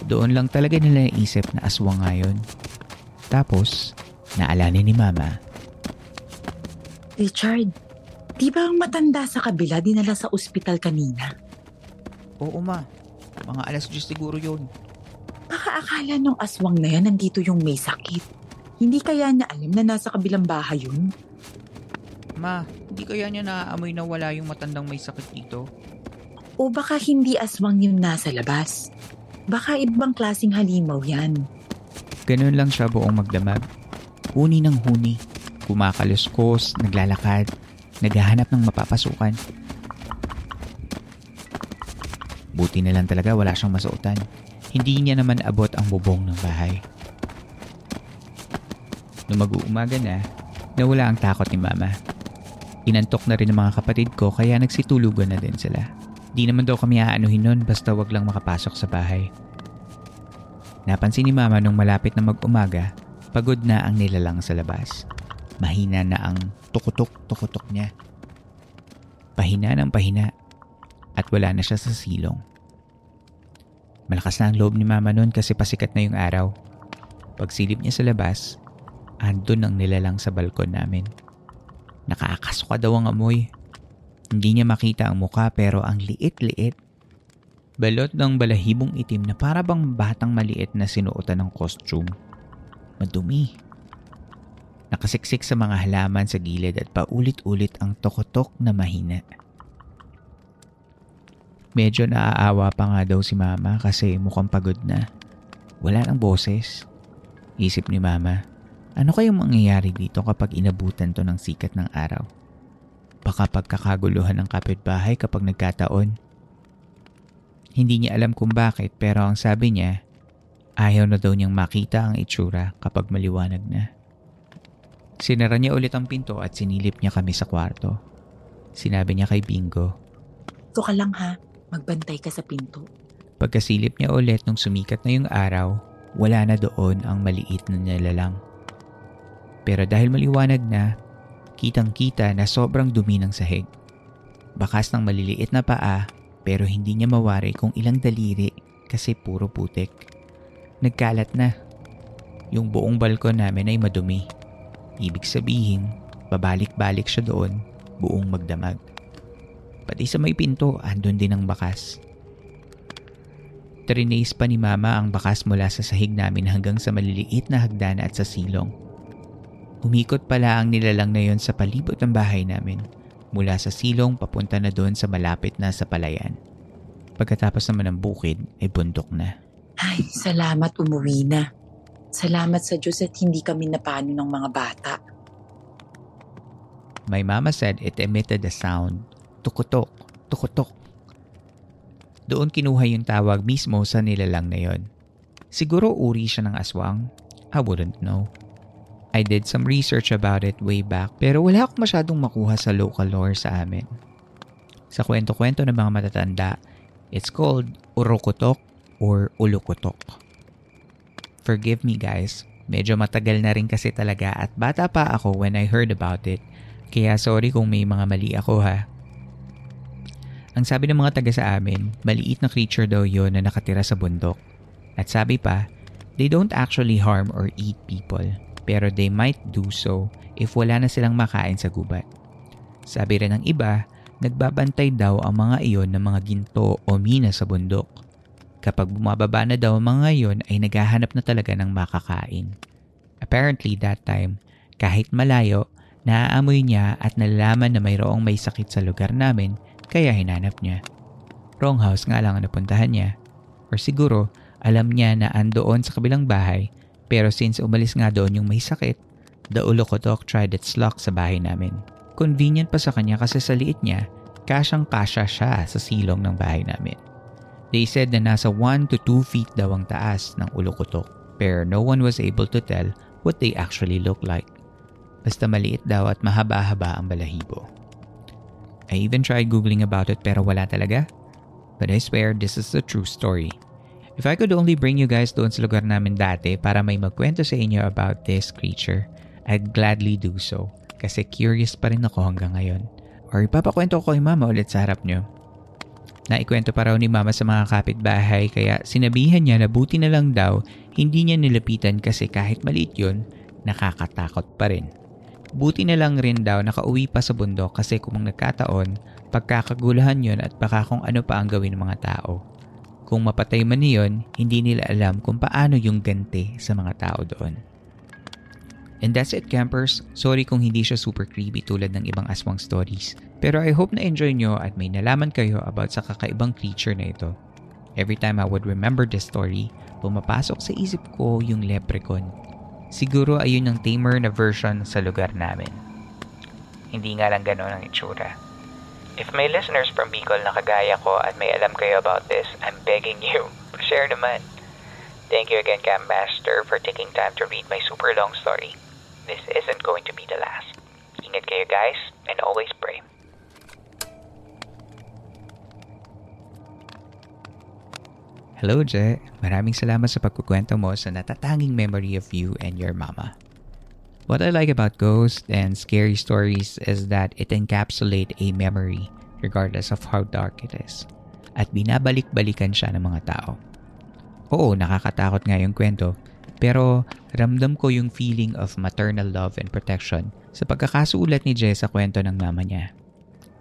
Doon lang talaga nila naisip na aswang nga. Tapos, naalala ni Mama. Richard, di ba ang matanda sa kabila dinala sa ospital kanina? Oo ma, mga alas 10 siguro yun. Baka Baka akala nung aswang na yan nandito yung may sakit. Hindi kaya niya alam na nasa kabilang bahay yun? Ma, hindi kaya niya naaamoy na wala yung matandang may sakit dito? O baka hindi aswang yung nasa labas? Baka ibang klasing halimaw yan. Ganun lang siya buong magdamag. Huni ng huni. Kumakaluskos, naglalakad, naghahanap ng mapapasukan. Buti na lang talaga wala siyang masuotan. Hindi niya naman abot ang bubong ng bahay. Nung mag-uumaga na, nawala ang takot ni mama. Inantok na rin ng mga kapatid ko kaya nagsitulugan na din sila. Di naman daw kami aanuhin nun basta wag lang makapasok sa bahay. Napansin ni mama nung malapit na mag-umaga, pagod na ang nilalang sa labas. Mahina na ang tukutok-tukutok niya. Pahina ng pahina at wala na siya sa silong. Malakas na ang loob ni mama noon kasi pasikat na yung araw. Pagsilip niya sa labas, andun ang nilalang sa balkon namin. Nakakasuka daw ang amoy. Hindi niya makita ang muka pero ang liit-liit. Balot ng balahibong itim na para bang batang maliit na sinuotan ng costume. Madumi. Nakasiksik sa mga halaman sa gilid at paulit-ulit ang tokotok na mahina. Medyo naaawa pa nga daw si mama kasi mukhang pagod na. Wala ng boses. Isip ni mama, ano kayong mangyayari dito kapag inabutan to ng sikat ng araw? Baka pagkakaguluhan ng kapitbahay kapag nagkataon. Hindi niya alam kung bakit pero ang sabi niya, ayaw na daw niyang makita ang itsura kapag maliwanag na. Sinara niya ulit ang pinto at sinilip niya kami sa kwarto. Sinabi niya kay Bingo, Ito ka lang ha, magbantay ka sa pinto. Pagkasilip niya ulit nung sumikat na yung araw, wala na doon ang maliit na nilalang. Pero dahil maliwanag na, kitang-kita na sobrang dumi ng sahig. Bakas ng maliliit na paa pero hindi niya mawari kung ilang daliri kasi puro putik. Nagkalat na. Yung buong balkon namin ay madumi. Ibig sabihin, babalik-balik siya doon, buong magdamag. Pati sa may pinto, andun din ang bakas. Trinace pa ni mama ang bakas mula sa sahig namin hanggang sa maliliit na hagdan at sa silong. Umikot pala ang nilalang na yon sa palibot ng bahay namin. Mula sa silong papunta na doon sa malapit na sa palayan. Pagkatapos naman ng bukid ay bundok na. Ay, salamat umuwi na. Salamat sa Diyos at hindi kami napano ng mga bata. My mama said it emitted a sound. Tukutok, tukutok. Doon kinuha yung tawag mismo sa nilalang na yon. Siguro uri siya ng aswang. I wouldn't know. I did some research about it way back pero wala akong masyadong makuha sa local lore sa amin. Sa kwento-kwento ng mga matatanda, it's called Urokotok or Ulukotok. Forgive me guys, medyo matagal na rin kasi talaga at bata pa ako when I heard about it kaya sorry kung may mga mali ako ha. Ang sabi ng mga taga sa amin, maliit na creature daw yon na nakatira sa bundok. At sabi pa, they don't actually harm or eat people pero they might do so if wala na silang makain sa gubat. Sabi rin ng iba, nagbabantay daw ang mga iyon ng mga ginto o mina sa bundok. Kapag bumababa na daw mga iyon ay naghahanap na talaga ng makakain. Apparently that time, kahit malayo, naaamoy niya at nalalaman na mayroong may sakit sa lugar namin kaya hinanap niya. Wrong house nga lang ang napuntahan niya. Or siguro, alam niya na andoon sa kabilang bahay pero since umalis nga doon yung may sakit, the Ulukotok tried its luck sa bahay namin. Convenient pa sa kanya kasi sa liit niya, kasyang kasya siya sa silong ng bahay namin. They said na nasa 1 to 2 feet daw ang taas ng Ulukotok pero no one was able to tell what they actually look like. Basta maliit daw at mahaba-haba ang balahibo. I even tried googling about it pero wala talaga. But I swear this is the true story. If I could only bring you guys doon sa lugar namin dati para may magkwento sa inyo about this creature, I'd gladly do so kasi curious pa rin ako hanggang ngayon. Or ipapakwento ko kay mama ulit sa harap nyo. Naikwento pa raw ni mama sa mga kapitbahay kaya sinabihan niya na buti na lang daw hindi niya nilapitan kasi kahit maliit yun, nakakatakot pa rin. Buti na lang rin daw nakauwi pa sa bundok kasi kung nagkataon, pagkakagulahan yun at baka kung ano pa ang gawin ng mga tao. kung mapatay man niyon, hindi nila alam kung paano yung ganti sa mga tao doon. And that's it campers. Sorry kung hindi siya super creepy tulad ng ibang aswang stories. Pero I hope na enjoy nyo at may nalaman kayo about sa kakaibang creature na ito. Every time I would remember this story, pumapasok sa isip ko yung leprechaun. Siguro ayun yung tamer na version sa lugar namin. Hindi nga lang gano'n ang itsura. If may listeners from Bicol na kagaya ko at may alam kayo about this, I'm begging you, [laughs] share naman. Thank you again, Camp Master, for taking time to read my super long story. This isn't going to be the last. Ingat kayo guys, and always pray. Hello, Je. Maraming salamat sa pagkukwento mo sa natatanging memory of you and your mama. What I like about ghosts and scary stories is that it encapsulate a memory regardless of how dark it is. At binabalik-balikan siya ng mga tao. Oo, nakakatakot nga yung kwento, pero ramdam ko yung feeling of maternal love and protection sa pagkakasulat ni Jess sa kwento ng mama niya.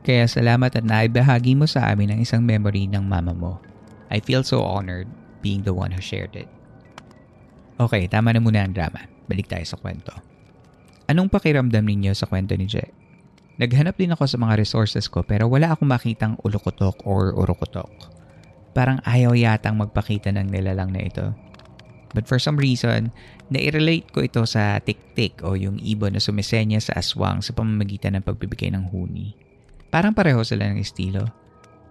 Kaya salamat at naibahagi mo sa amin ang isang memory ng mama mo. I feel so honored being the one who shared it. Okay, tama na muna ang drama. Balik tayo sa kwento. Anong pakiramdam ninyo sa kwento ni Je? Naghanap din ako sa mga resources ko pero wala akong makitang ulukotok or urukotok. Parang ayaw yatang magpakita ng nilalang na ito. But for some reason, nai-relate ko ito sa tik-tik o yung ibon na sumisenya sa aswang sa pamamagitan ng pagbibigay ng huni. Parang pareho sila ng estilo.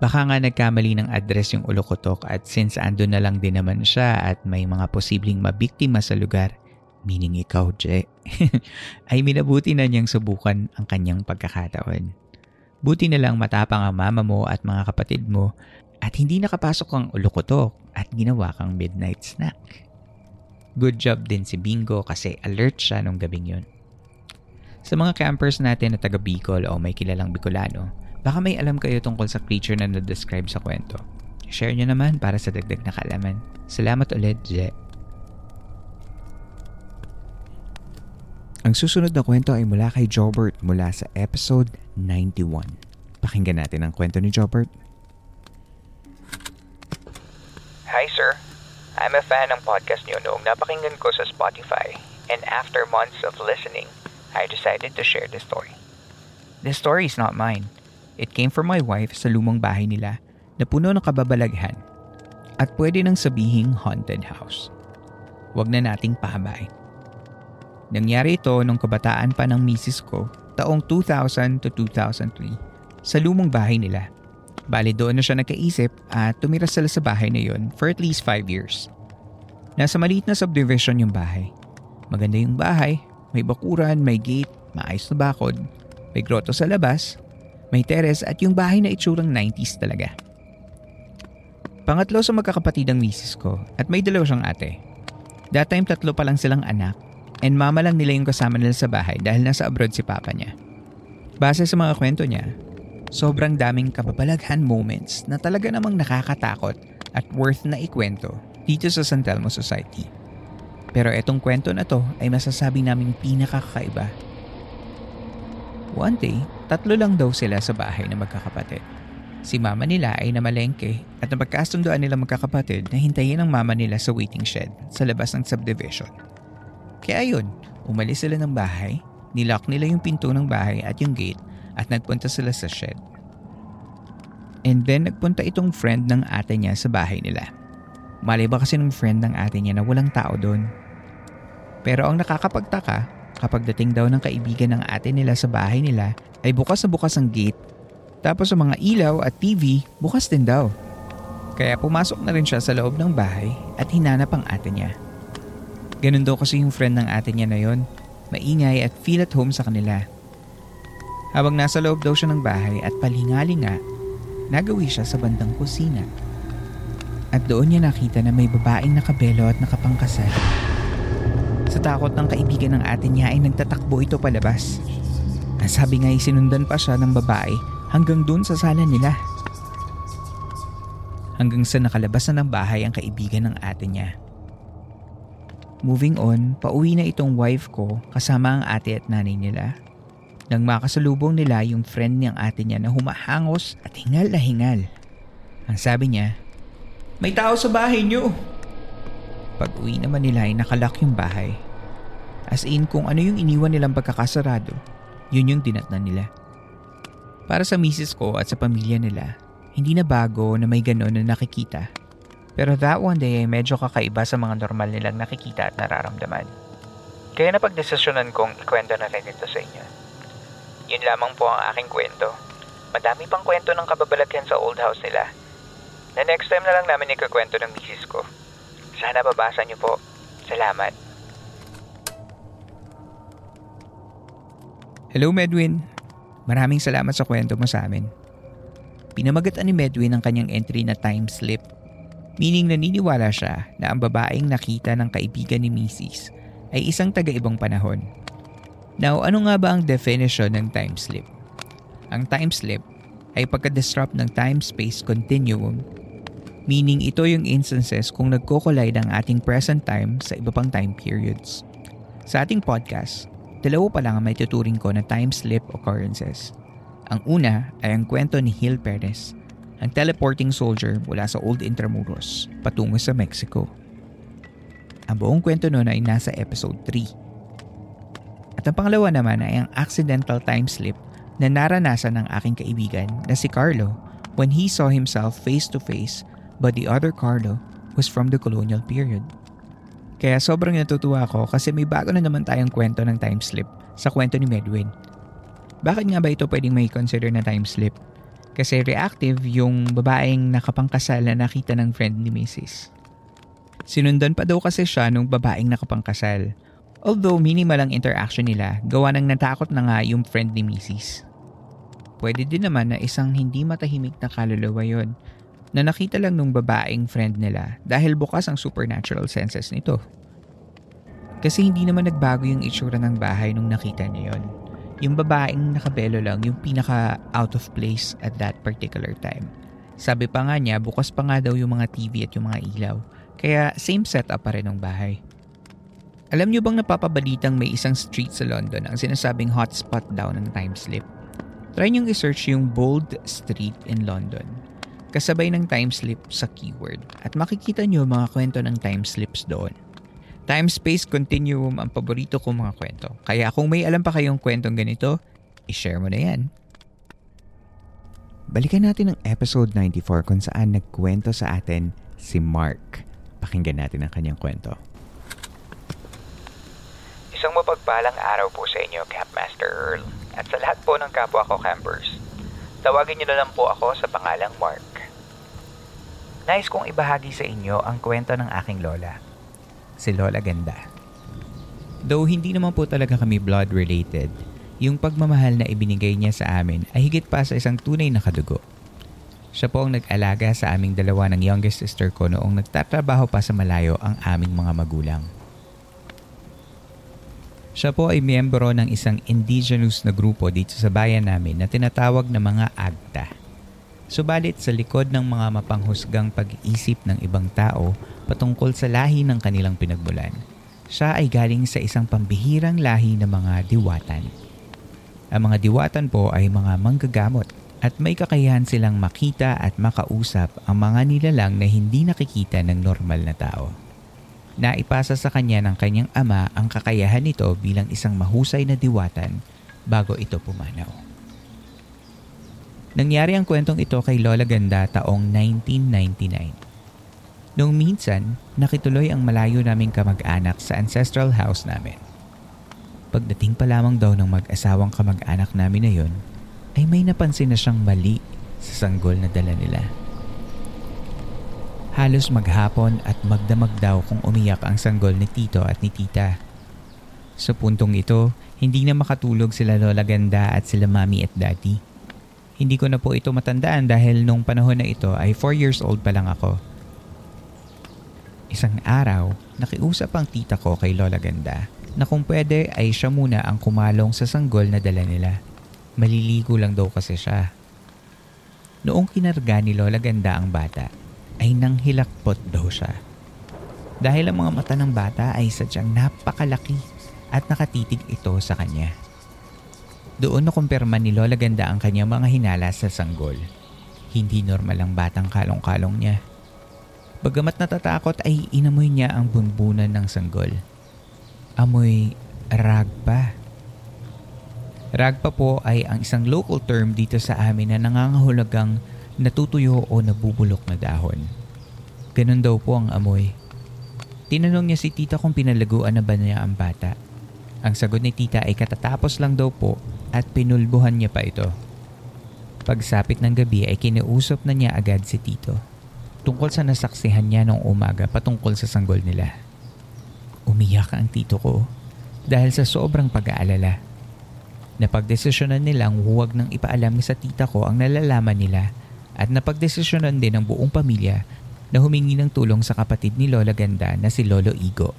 Baka nga nagkamali ng address yung ulukotok at since ando na lang din naman siya at may mga posibleng mabiktima sa lugar, meaning ikaw, Je, [laughs] ay minabuti na niyang subukan ang kanyang pagkakataon. Buti na lang matapang ang mama mo at mga kapatid mo at hindi nakapasok ang ulukotok at ginawa kang midnight snack. Good job din si Bingo kasi alert siya nung gabing yun. Sa mga campers natin na taga Bicol o may kilalang Bicolano, baka may alam kayo tungkol sa creature na na-describe sa kwento. Share nyo naman para sa dagdag na kaalaman. Salamat ulit, Je. Ang susunod na kwento ay mula kay Jobert mula sa episode 91. Pakinggan natin ang kwento ni Jobert. Hi sir, I'm a fan ng podcast niyo noong napakinggan ko sa Spotify and after months of listening, I decided to share the story. The story is not mine. It came from my wife sa lumang bahay nila na puno ng kababalaghan at pwede nang sabihing haunted house. Huwag na nating pahabain. Nangyari ito nung kabataan pa ng misis ko taong 2000 to 2003 sa lumang bahay nila. Bali doon na siya nagkaisip at tumira sila sa bahay na yon for at least 5 years. Nasa maliit na subdivision yung bahay. Maganda yung bahay, may bakuran, may gate, maayos na bakod, may grotto sa labas, may terrace at yung bahay na itsurang 90s talaga. Pangatlo sa magkakapatid ang misis ko at may dalawa siyang ate. That time tatlo pa lang silang anak and mama lang nila yung kasama nila sa bahay dahil nasa abroad si papa niya. Base sa mga kwento niya, sobrang daming kababalaghan moments na talaga namang nakakatakot at worth na ikwento dito sa San Telmo Society. Pero etong kwento na to ay masasabi naming pinakakaiba. One day, tatlo lang daw sila sa bahay na magkakapatid. Si mama nila ay namalengke at napagkasunduan nila magkakapatid na hintayin ang mama nila sa waiting shed sa labas ng subdivision. Kaya yun, umalis sila ng bahay, nilock nila yung pinto ng bahay at yung gate at nagpunta sila sa shed. And then nagpunta itong friend ng ate niya sa bahay nila. Malay ba kasi ng friend ng ate niya na walang tao doon? Pero ang nakakapagtaka, kapag dating daw ng kaibigan ng ate nila sa bahay nila, ay bukas na bukas ang gate. Tapos sa mga ilaw at TV, bukas din daw. Kaya pumasok na rin siya sa loob ng bahay at hinanap ang ate niya. Ganun daw kasi yung friend ng ate niya na yon, maingay at feel at home sa kanila. Habang nasa loob daw siya ng bahay at palingalinga, nagawi siya sa bandang kusina. At doon niya nakita na may babaeng nakabelo at nakapangkasal. Sa takot ng kaibigan ng ate niya ay nagtatakbo ito palabas. Ang sabi nga ay sinundan pa siya ng babae hanggang doon sa sala nila. Hanggang sa nakalabas na ng bahay ang kaibigan ng ate niya. Moving on, pauwi na itong wife ko kasama ang ate at nanay nila. Nang makasalubong nila yung friend niyang ate niya na humahangos at hingal na hingal. Ang sabi niya, May tao sa bahay niyo! Pag uwi naman nila ay nakalak yung bahay. As in kung ano yung iniwan nilang pagkakasarado, yun yung dinatnan nila. Para sa misis ko at sa pamilya nila, hindi na bago na may ganon na nakikita. Pero that one day ay medyo kakaiba sa mga normal nilang nakikita at nararamdaman. Kaya napagdesisyonan kong ikwento na rin ito sa inyo. Yun lamang po ang aking kwento. Madami pang kwento ng kababalaghan sa old house nila. Na next time na lang namin ikakwento ng misis ko. Sana babasa niyo po. Salamat. Hello Medwin. Maraming salamat sa kwento mo sa amin. Pinamagatan ni Medwin ang kanyang entry na time slip. Meaning naniniwala siya na ang babaeng nakita ng kaibigan ni Mrs. ay isang taga-ibang panahon. Now, ano nga ba ang definition ng time slip? Ang time slip ay pagka-disrupt ng time-space continuum meaning ito yung instances kung nagko-collide ang ating present time sa iba pang time periods. Sa ating podcast, dalawa pa lang ang may tuturing ko na time slip occurrences. Ang una ay ang kwento ni Gil Perez, ang teleporting soldier mula sa Old Intramuros patungo sa Mexico. Ang buong kwento noon ay nasa episode 3. At ang pangalawa naman ay ang accidental time slip na naranasan ng aking kaibigan na si Carlo when he saw himself face to face but the other Carlo was from the colonial period. Kaya sobrang natutuwa ako kasi may bago na naman tayong kwento ng time slip sa kwento ni Medwin. Bakit nga ba ito pwedeng may consider na time slip? Kasi reactive yung babaeng nakapangkasal na nakita ng friend ni Mrs. Sinundan pa daw kasi siya nung babaeng nakapangkasal Although minimal ang interaction nila, gawa ng natakot na nga yung friend ni Mrs. Pwede din naman na isang hindi matahimik na kaluluwa yon na nakita lang nung babaeng friend nila dahil bukas ang supernatural senses nito. Kasi hindi naman nagbago yung itsura ng bahay nung nakita niya yon. Yung babaeng nakabelo lang yung pinaka out of place at that particular time. Sabi pa nga niya, bukas pa nga daw yung mga TV at yung mga ilaw. Kaya same setup pa rin ng bahay. Alam niyo bang napapabalitang may isang street sa London ang sinasabing hotspot daw ng time slip? Try niyong i-search yung Bold Street in London. Kasabay ng time slip sa keyword at makikita niyo mga kwento ng time slips doon. Time-space continuum ang paborito kong mga kwento. Kaya kung may alam pa kayong kwentong ganito, i-share mo na yan. Balikan natin ang episode 94 kung saan nagkwento sa atin si Mark. Pakinggan natin ang kanyang kwento. Isang mapagpalang araw po sa inyo, Campmaster Earl, at sa lahat po ng kapwa ko campers. Tawagin niyo na lang po ako sa pangalang Mark. Nais kong ibahagi sa inyo ang kwento ng aking lola. Si Lola Ganda. Though hindi naman po talaga kami blood related, yung pagmamahal na ibinigay niya sa amin ay higit pa sa isang tunay na kadugo. Siya po ang nag-alaga sa aming dalawa ng youngest sister ko noong nagtatrabaho pa sa malayo ang aming mga magulang. Siya po ay miyembro ng isang indigenous na grupo dito sa bayan namin na tinatawag na mga Agta. Subalit sa likod ng mga mapanghusgang pag-iisip ng ibang tao patungkol sa lahi ng kanilang pinagmulan, siya ay galing sa isang pambihirang lahi ng mga diwatan. Ang mga diwatan po ay mga manggagamot at may kakayahan silang makita at makausap ang mga nilalang na hindi nakikita ng normal na tao. Naipasa sa kanya ng kanyang ama ang kakayahan nito bilang isang mahusay na diwatan bago ito pumanaw. Nangyari ang kwentong ito kay Lola Ganda taong 1999. Noong minsan, nakituloy ang malayo naming kamag-anak sa ancestral house namin. Pagdating pa lamang daw ng mag-asawang kamag-anak namin na yon, ay may napansin na siyang mali sa sanggol na dala nila. Halos maghapon at magdamag daw kung umiyak ang sanggol ni Tito at ni Tita. Sa puntong ito, hindi na makatulog sila Lola Ganda at sila Mami at Daddy. Hindi ko na po ito matandaan dahil nung panahon na ito ay 4 years old pa lang ako. Isang araw, nakiusap ang tita ko kay Lola Ganda na kung pwede ay siya muna ang kumalong sa sanggol na dala nila. Maliligo lang daw kasi siya. Noong kinarga ni Lola Ganda ang bata, ay nanghilakpot daw siya. Dahil ang mga mata ng bata ay sadyang napakalaki at nakatitig ito sa kanya. Doon nakumpirma ni Lola Ganda ang kanyang mga hinala sa sanggol. Hindi normal ang batang kalong-kalong niya. Bagamat natatakot ay inamoy niya ang bunbunan ng sanggol. Amoy ragpa. Ragpa po ay ang isang local term dito sa amin na nangangahulugang natutuyo o nabubulok na dahon. Ganun daw po ang amoy. Tinanong niya si tita kung pinalaguan na ba niya ang bata. Ang sagot ni tita ay katatapos lang daw po at pinulbuhan niya pa ito. Pagsapit ng gabi ay kinausap na niya agad si tito. Tungkol sa nasaksihan niya noong umaga patungkol sa sanggol nila. Umiyak ang tito ko dahil sa sobrang pag-aalala. Napagdesisyonan nilang huwag nang ipaalam sa tita ko ang nalalaman nila at napagdesisyonan din ng buong pamilya na humingi ng tulong sa kapatid ni Lola Ganda na si Lolo Igo.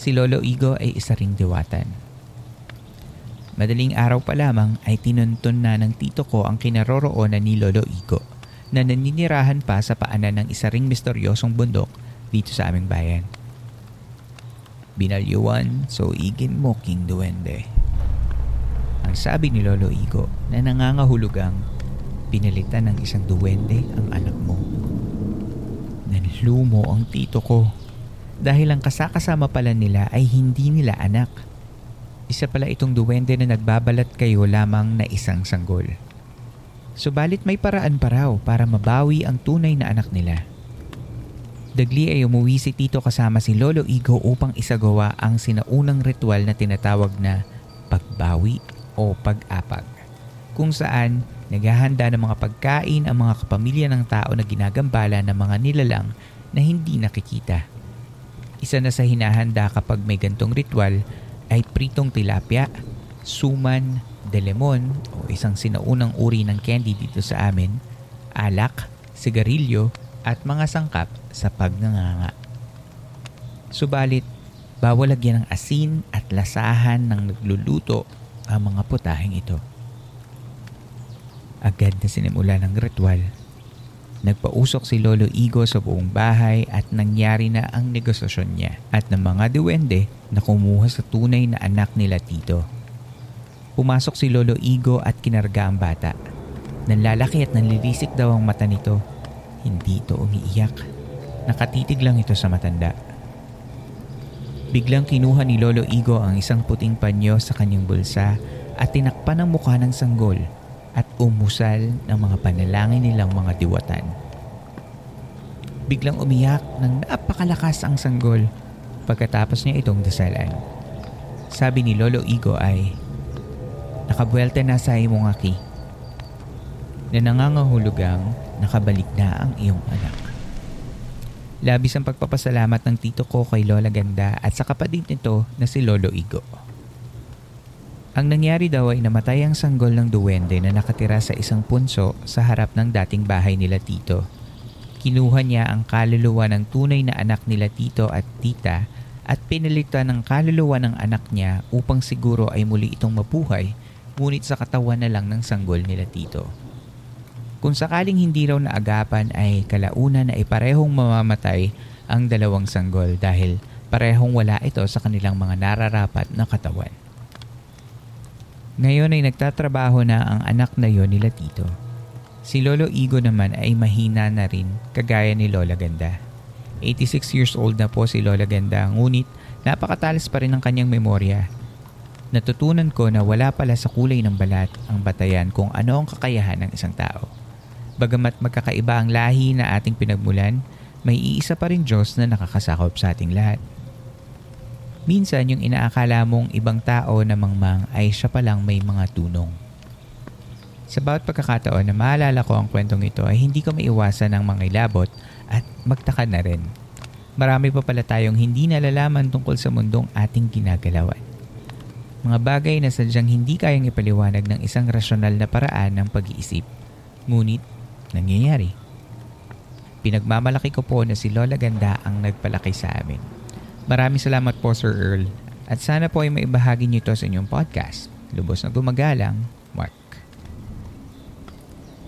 Si Lolo Igo ay isa ring diwatan. Madaling araw pa lamang ay tinuntun na ng tito ko ang kinaroroonan ni Lolo Igo na naninirahan pa sa paanan ng isa ring misteryosong bundok dito sa aming bayan. Binalyuan so igin mo king duwende. Ang sabi ni Lolo Igo na nangangahulugang pinalitan ng isang duwende ang anak mo. Nanlumo ang tito ko dahil ang kasakasama pala nila ay hindi nila anak. Isa pala itong duwende na nagbabalat kayo lamang na isang sanggol. Subalit may paraan pa raw para mabawi ang tunay na anak nila. Dagli ay umuwi si Tito kasama si Lolo Igo upang isagawa ang sinaunang ritual na tinatawag na pagbawi o pag-apag. Kung saan naghahanda ng mga pagkain ang mga kapamilya ng tao na ginagambala ng mga nilalang na hindi nakikita. Isa na sa hinahanda kapag may gantong ritual ay pritong tilapia, suman, delemon o isang sinaunang uri ng candy dito sa amin, alak, sigarilyo at mga sangkap sa pagnanganga. Subalit, bawal lagyan ng asin at lasahan ng nagluluto ang mga putahing ito. Agad na sinimula ng ritual. Nagpausok si Lolo Igo sa buong bahay at nangyari na ang negosasyon niya at ng mga duwende na kumuha sa tunay na anak nila Tito. Pumasok si Lolo Igo at kinarga ang bata. Nanlalaki at nanlilisik daw ang mata nito hindi ito umiiyak. Nakatitig lang ito sa matanda. Biglang kinuha ni Lolo Igo ang isang puting panyo sa kanyang bulsa at tinakpan ang mukha ng sanggol umusal ng mga panalangin nilang mga diwatan. Biglang umiyak ng napakalakas ang sanggol pagkatapos niya itong dasalan. Sabi ni Lolo Igo ay, Nakabuelta na sa imong aki. Na nangangahulugang nakabalik na ang iyong anak. Labis ang pagpapasalamat ng tito ko kay Lola Ganda at sa kapatid nito na si Lolo Igo. Ang nangyari daw ay namatay ang sanggol ng duwende na nakatira sa isang punso sa harap ng dating bahay nila tito. Kinuha niya ang kaluluwa ng tunay na anak nila tito at tita at pinalitan ng kaluluwa ng anak niya upang siguro ay muli itong mabuhay ngunit sa katawan na lang ng sanggol nila tito. Kung sakaling hindi raw naagapan ay kalauna na iparehong mamamatay ang dalawang sanggol dahil parehong wala ito sa kanilang mga nararapat na katawan. Ngayon ay nagtatrabaho na ang anak na yon nila Tito. Si Lolo Igo naman ay mahina na rin kagaya ni Lola Ganda. 86 years old na po si Lola Ganda ngunit napakatalas pa rin ang kanyang memorya. Natutunan ko na wala pala sa kulay ng balat ang batayan kung ano ang kakayahan ng isang tao. Bagamat magkakaiba ang lahi na ating pinagmulan, may iisa pa rin Diyos na nakakasakop sa ating lahat. Minsan yung inaakala mong ibang tao na mangmang ay siya palang may mga tunong. Sa bawat pagkakataon na maalala ko ang kwentong ito ay hindi ko maiwasan ng mga ilabot at magtaka na rin. Marami pa pala tayong hindi nalalaman tungkol sa mundong ating ginagalawan. Mga bagay na sadyang hindi kayang ipaliwanag ng isang rasyonal na paraan ng pag-iisip. Ngunit nangyayari. Pinagmamalaki ko po na si Lola Ganda ang nagpalaki sa amin. Maraming salamat po Sir Earl at sana po ay maibahagi niyo ito sa inyong podcast. Lubos na gumagalang, Mark.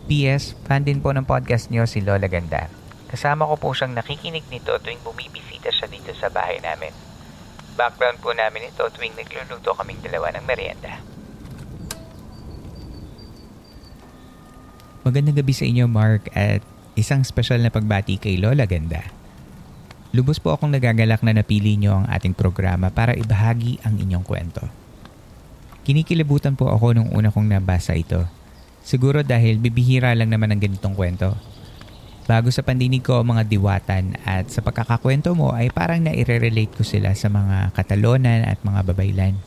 P.S. Fan din po ng podcast niyo si Lola Ganda. Kasama ko po siyang nakikinig nito tuwing bumibisita siya dito sa bahay namin. Background po namin ito tuwing nagluluto kaming dalawa ng merienda. Magandang gabi sa inyo Mark at isang special na pagbati kay Lola Ganda. Lubos po akong nagagalak na napili nyo ang ating programa para ibahagi ang inyong kwento. Kinikilabutan po ako nung una kong nabasa ito. Siguro dahil bibihira lang naman ang ganitong kwento. Bago sa pandinig ko mga diwatan at sa pagkakakwento mo ay parang naire-relate ko sila sa mga katalonan at mga babaylan.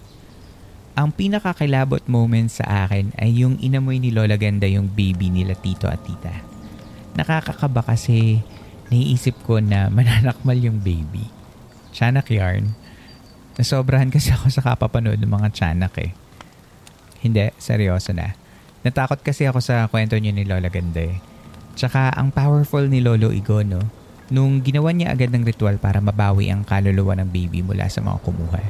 Ang pinakakilabot moment sa akin ay yung inamoy ni Lola Ganda yung baby nila tito at tita. Nakakakaba kasi naiisip ko na mananakmal yung baby. Chanak yarn. Nasobrahan kasi ako sa kapapanood ng mga chanak eh. Hindi, seryoso na. Natakot kasi ako sa kwento niyo ni Lola Ganda eh. Tsaka ang powerful ni Lolo Igo no, nung ginawa niya agad ng ritual para mabawi ang kaluluwa ng baby mula sa mga kumuha.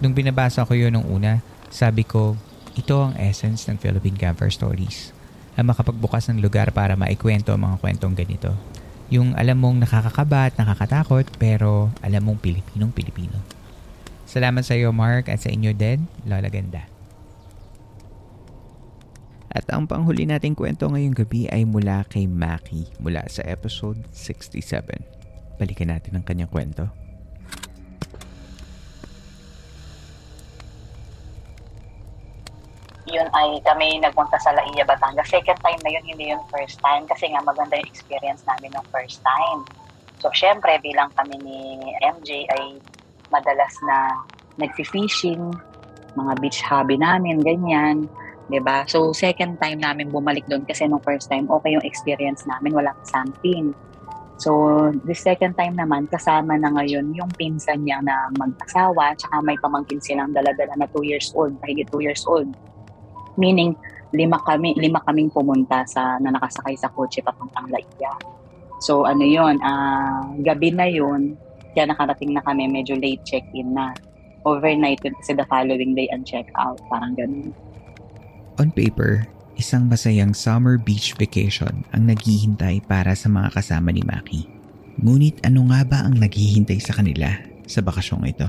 Nung binabasa ko yun nung una, sabi ko, ito ang essence ng Philippine Camper Stories. Ang makapagbukas ng lugar para maikwento ang mga kwentong ganito. Yung alam mong nakakakaba at nakakatakot pero alam mong Pilipinong Pilipino. Salamat sa iyo Mark at sa inyo Ded, Lola Ganda. At ang panghuli nating kwento ngayong gabi ay mula kay Maki mula sa episode 67. Balikan natin ang kanyang kwento. Yun ay kami nagpunta sa Laia, Batangas. Second time na yun, hindi yung first time kasi nga maganda yung experience namin ng first time. So, syempre, bilang kami ni MJ ay madalas na nag-fishing, mga beach hobby namin, ganyan. 'di ba? So, second time namin bumalik doon kasi nung first time, okay yung experience namin, walang something. So, the second time naman, kasama na ngayon yung pinsan niya na mag-asawa, tsaka may pamangkin silang dala-dala na 2 years old, mahigit 2 years old. Meaning, lima kami, lima kaming pumunta sa, na nakasakay sa kotse papuntang Laia. So, ano yon uh, gabi na yun, kaya nakarating na kami, medyo late check-in na. Overnight yun kasi the following day and check-out, parang ganun. On paper, isang masayang summer beach vacation ang naghihintay para sa mga kasama ni Maki. Ngunit ano nga ba ang naghihintay sa kanila sa bakasyong ito?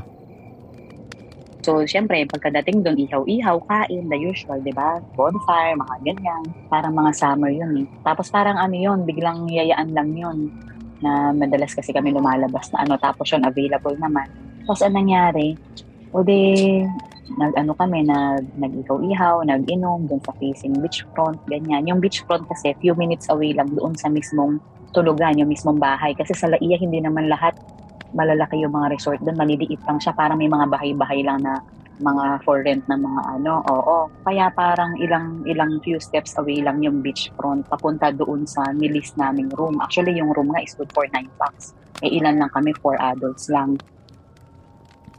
So, syempre, pagkadating doon, ihaw-ihaw, kain, the usual, di ba? Bonfire, mga ganyan. Parang mga summer yun eh. Tapos parang ano yun, biglang yayaan lang yun na madalas kasi kami lumalabas na ano, tapos yun, available naman. Tapos anong nangyari? O di, nag-ano kami, nag, nag-ihaw-ihaw, nag-inom doon sa facing beachfront, ganyan. Yung beachfront kasi, few minutes away lang doon sa mismong tulugan, yung mismong bahay. Kasi sa Laia, hindi naman lahat malalaki yung mga resort doon, maliliit lang siya, parang may mga bahay-bahay lang na mga for rent na mga ano, oo. Kaya parang ilang ilang few steps away lang yung beachfront papunta doon sa nilis naming room. Actually, yung room nga is good for 9 bucks. Eh ilan lang kami, 4 adults lang.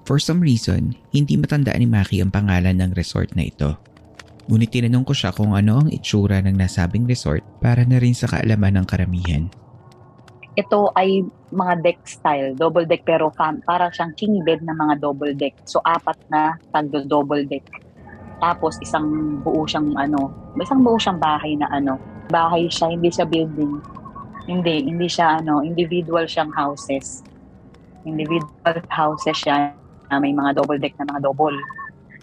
For some reason, hindi matandaan ni Maki ang pangalan ng resort na ito. Ngunit tinanong ko siya kung ano ang itsura ng nasabing resort para na rin sa kaalaman ng karamihan ito ay mga deck style, double deck pero fam, para siyang king bed na mga double deck. So apat na tagdo double deck. Tapos isang buo siyang ano, isang buo siyang bahay na ano, bahay siya, hindi siya building. Hindi, hindi siya ano, individual siyang houses. Individual houses siya na may mga double deck na mga double.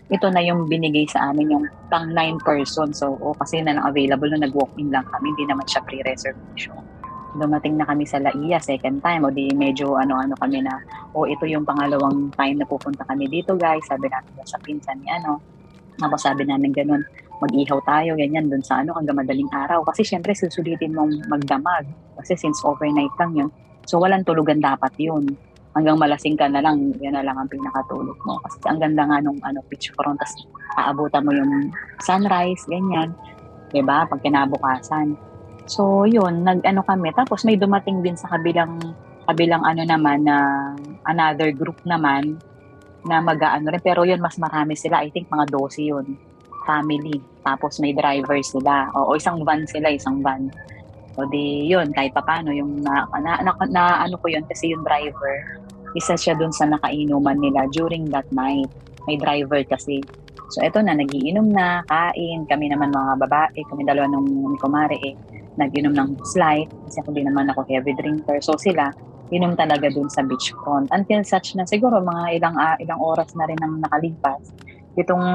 Ito na yung binigay sa amin yung pang 9 person. So, oh, kasi na available na nag-walk-in lang kami, hindi naman siya pre-reservation dumating na kami sa Laia second time. O di medyo ano-ano kami na o ito yung pangalawang time na pupunta kami dito guys. Sabi namin sa pinsan ni ano. Tapos sabi namin ganun mag-ihaw tayo ganyan dun sa ano hanggang madaling araw. Kasi syempre susulitin mong magdamag. Kasi since overnight lang yun. So walang tulugan dapat yun. Hanggang malasing ka na lang yan na lang ang pinakatulog mo. Kasi ang ganda nga nung ano pitch front tapos aabutan mo yung sunrise ganyan. 'di ba pag kinabukasan So, yun, nag-ano kami. Tapos may dumating din sa kabilang kabilang ano naman na another group naman na mag-ano rin. Pero yun, mas marami sila. I think mga 12 yun. Family. Tapos may driver sila. O, o isang van sila, isang van. O di, yun, kahit pa paano, yung na, na, na, na ano ko yun, kasi yung driver, isa siya dun sa nakainuman nila during that night. May driver kasi. So, eto na, nagiinom na, kain. Kami naman mga babae, kami dalawa nung Kumare eh nag-inom ng slight kasi hindi naman ako heavy drinker. So sila, inom talaga dun sa beachfront. Until such na siguro mga ilang uh, ilang oras na rin ang nakalipas, itong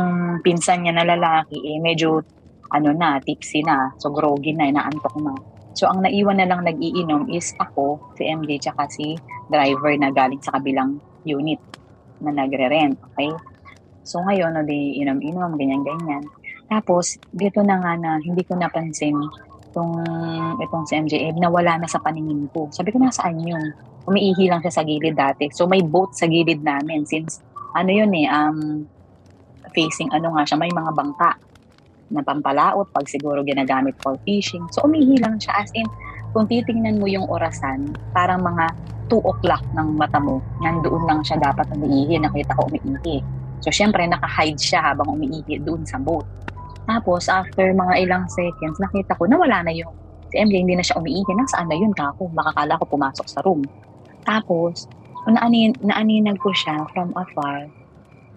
pinsan niya na lalaki, eh, medyo ano na, tipsy na, so groggy na, inaantok na. So, ang naiwan na lang nag-iinom is ako, si MJ, tsaka si driver na galing sa kabilang unit na nagre-rent. Okay? So, ngayon, no, di inom-inom, ganyan-ganyan. Tapos, dito na nga na hindi ko napansin itong, itong si MJ, eh, nawala na sa paningin ko. Sabi ko, nasaan yun? Umiihi lang siya sa gilid dati. So, may boat sa gilid namin since, ano yun eh, um, facing, ano nga siya, may mga bangka na pampalaot pag siguro ginagamit for fishing. So, umihi lang siya. As in, kung titingnan mo yung orasan, parang mga 2 o'clock ng mata mo, nandoon lang siya dapat umiihi. Nakita ko umiihi. So, syempre, naka-hide siya habang umiihi doon sa boat. Tapos, after mga ilang seconds, nakita ko, nawala na yung si MJ, hindi na siya umiihi. Nasaan na yun, kako? Makakala ko pumasok sa room. Tapos, naanin, naaninag ko siya from afar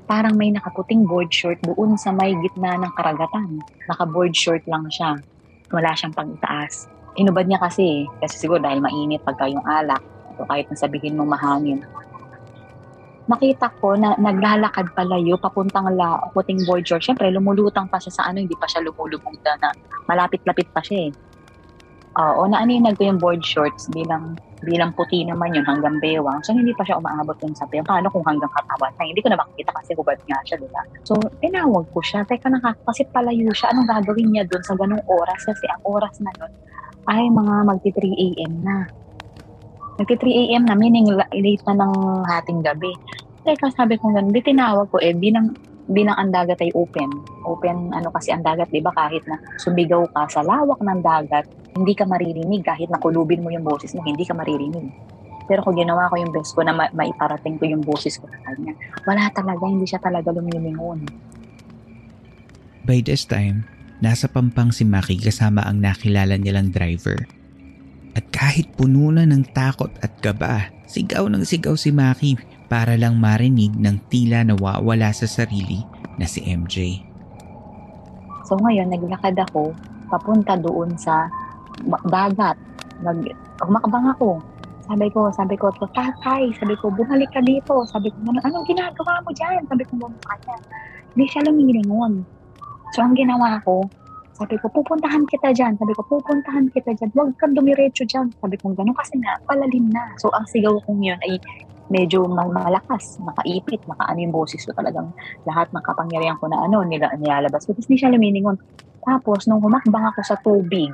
parang may nakaputing board short doon sa may gitna ng karagatan. Naka-board short lang siya. Wala siyang pag-itaas. Inubad niya kasi, kasi siguro dahil mainit pagka yung alak. So kahit nasabihin mo mahangin. Makita ko na naglalakad palayo papuntang la puting board short. Siyempre, lumulutang pa siya sa ano, hindi pa siya lumulubog na, na malapit-lapit pa siya eh. Oo, naaninag ko yung board shorts bilang bilang puti naman yun hanggang bewang. So, hindi pa siya umaabot dun sa piyang. Paano kung hanggang katawan na? Hindi ko na makikita kasi hubad nga siya, diba? So, tinawag ko siya. Teka, naka, kasi palayo siya. Anong gagawin niya dun sa ganung oras? Kasi ang oras na nun ay mga magti 3 a.m. na. Magti 3 a.m. na, meaning late na ng hating gabi. Teka, sabi ko ganun, di tinawag ko eh, bilang bilang ang dagat ay open. Open, ano kasi ang dagat, di ba, kahit na sumigaw ka sa lawak ng dagat, hindi ka maririnig. Kahit nakulubin mo yung boses mo, hindi ka maririnig. Pero kung ginawa ko yung best ko na ma- maiparating ko yung boses ko sa kanya, wala talaga, hindi siya talaga lumilingon. By this time, nasa pampang si Maki kasama ang nakilala nilang driver. At kahit puno na ng takot at gaba, sigaw ng sigaw si Maki para lang marinig ng tila nawawala sa sarili na si MJ. So ngayon, naglakad ako papunta doon sa dagat. Nag, umakbang ako. Sabi ko, sabi ko, tatay, sabi ko, bumalik ka dito. Sabi ko, ano, anong ginagawa mo dyan? Sabi ko, sa kanya. Hindi siya lumilingon. So, ang ginawa ko, sabi ko, pupuntahan kita dyan. Sabi ko, pupuntahan kita dyan. Huwag kang dumiretso dyan. Sabi ko, gano'n kasi nga, palalim na. So, ang sigaw kong yun ay medyo malakas, makaipit, makaano yung boses ko talagang lahat ng kapangyarihan ko na ano, nila, nilalabas ko. Tapos hindi siya luminingon. Tapos, nung humakbang ako sa tubig,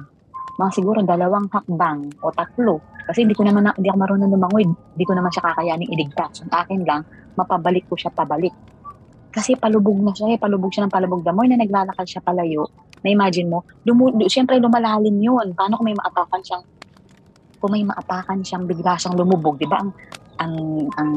mga siguro dalawang hakbang o tatlo, kasi hindi ko naman, na, hindi ako marunong lumangoy, hindi ko naman siya kakayaning iligtas. Ang akin lang, mapabalik ko siya pabalik. Kasi palubog na siya eh, palubog siya ng palubog. Damoy na naglalakad siya palayo, na imagine mo, lumu, siyempre lumalalim yun. Paano kung may maapakan siyang kung may maapakan siyang bigla siyang lumubog, di ba? Ang ang ang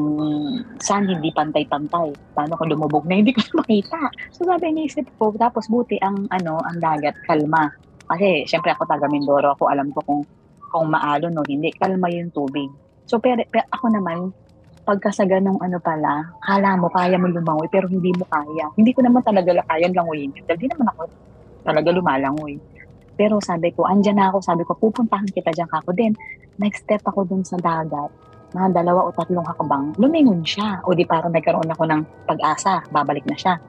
sun hindi pantay-pantay. Paano kung lumubog na hindi ko makita? So sabi iniisip ko, tapos buti ang ano, ang dagat kalma. Kasi syempre ako taga Mindoro, ako alam ko kung kung maalon o hindi, kalma yung tubig. So pero, pero ako naman, pagka sa ganong ano pala, kala mo kaya mo lumangoy pero hindi mo kaya. Hindi ko naman talaga kaya langoyin. Hindi naman ako talaga lumalangoy. Pero sabi ko, andyan na ako, sabi ko, pupuntahan kita dyan ako. Then, next step ako dun sa dagat mga dalawa o tatlong hakbang, lumingon siya. O di parang nagkaroon ako ng pag-asa, babalik na siya.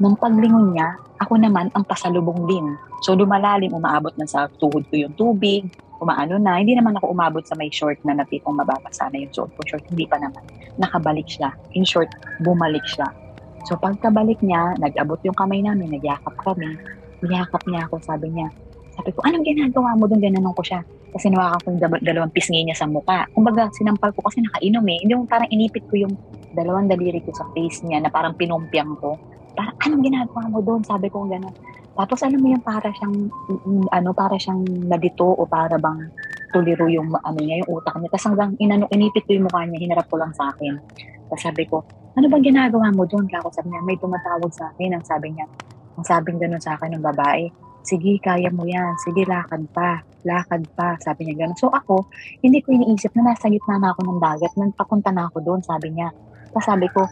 Nung paglingon niya, ako naman ang pasalubong din. So lumalalim, umaabot na sa tuhod ko yung tubig, umaano na. Hindi naman ako umabot sa may short na natipong mababasa na yung suot ko short. Hindi pa naman. Nakabalik siya. In short, bumalik siya. So pagkabalik niya, nag-abot yung kamay namin, nagyakap kami. Niyakap niya ako, sabi niya, sabi ko, anong ginagawa mo doon? Gananon ko siya. Kasi nawakan ko yung dalawang pisngi niya sa mukha. Kumbaga, sinampal ko kasi nakainom eh. Hindi yung parang inipit ko yung dalawang daliri ko sa face niya na parang pinumpyang ko. Parang, anong ginagawa mo doon? Sabi ko gano'n. Tapos alam mo yung para siyang, ano, para siyang nalito o para bang tuliro yung, ano niya, yung utak niya. Tapos hanggang inano, inipit ko yung mukha niya, hinarap ko lang sa akin. Tapos sabi ko, ano bang ginagawa mo doon? Kako sabi niya, may tumatawag sa akin. Ang sabi niya, ang sabing gano'n sa akin ng babae, sige, kaya mo yan, sige, lakad pa, lakad pa, sabi niya gano'n. So ako, hindi ko iniisip na nasa gitna na ako ng dagat, nang papunta na ako doon, sabi niya. Tapos sabi ko,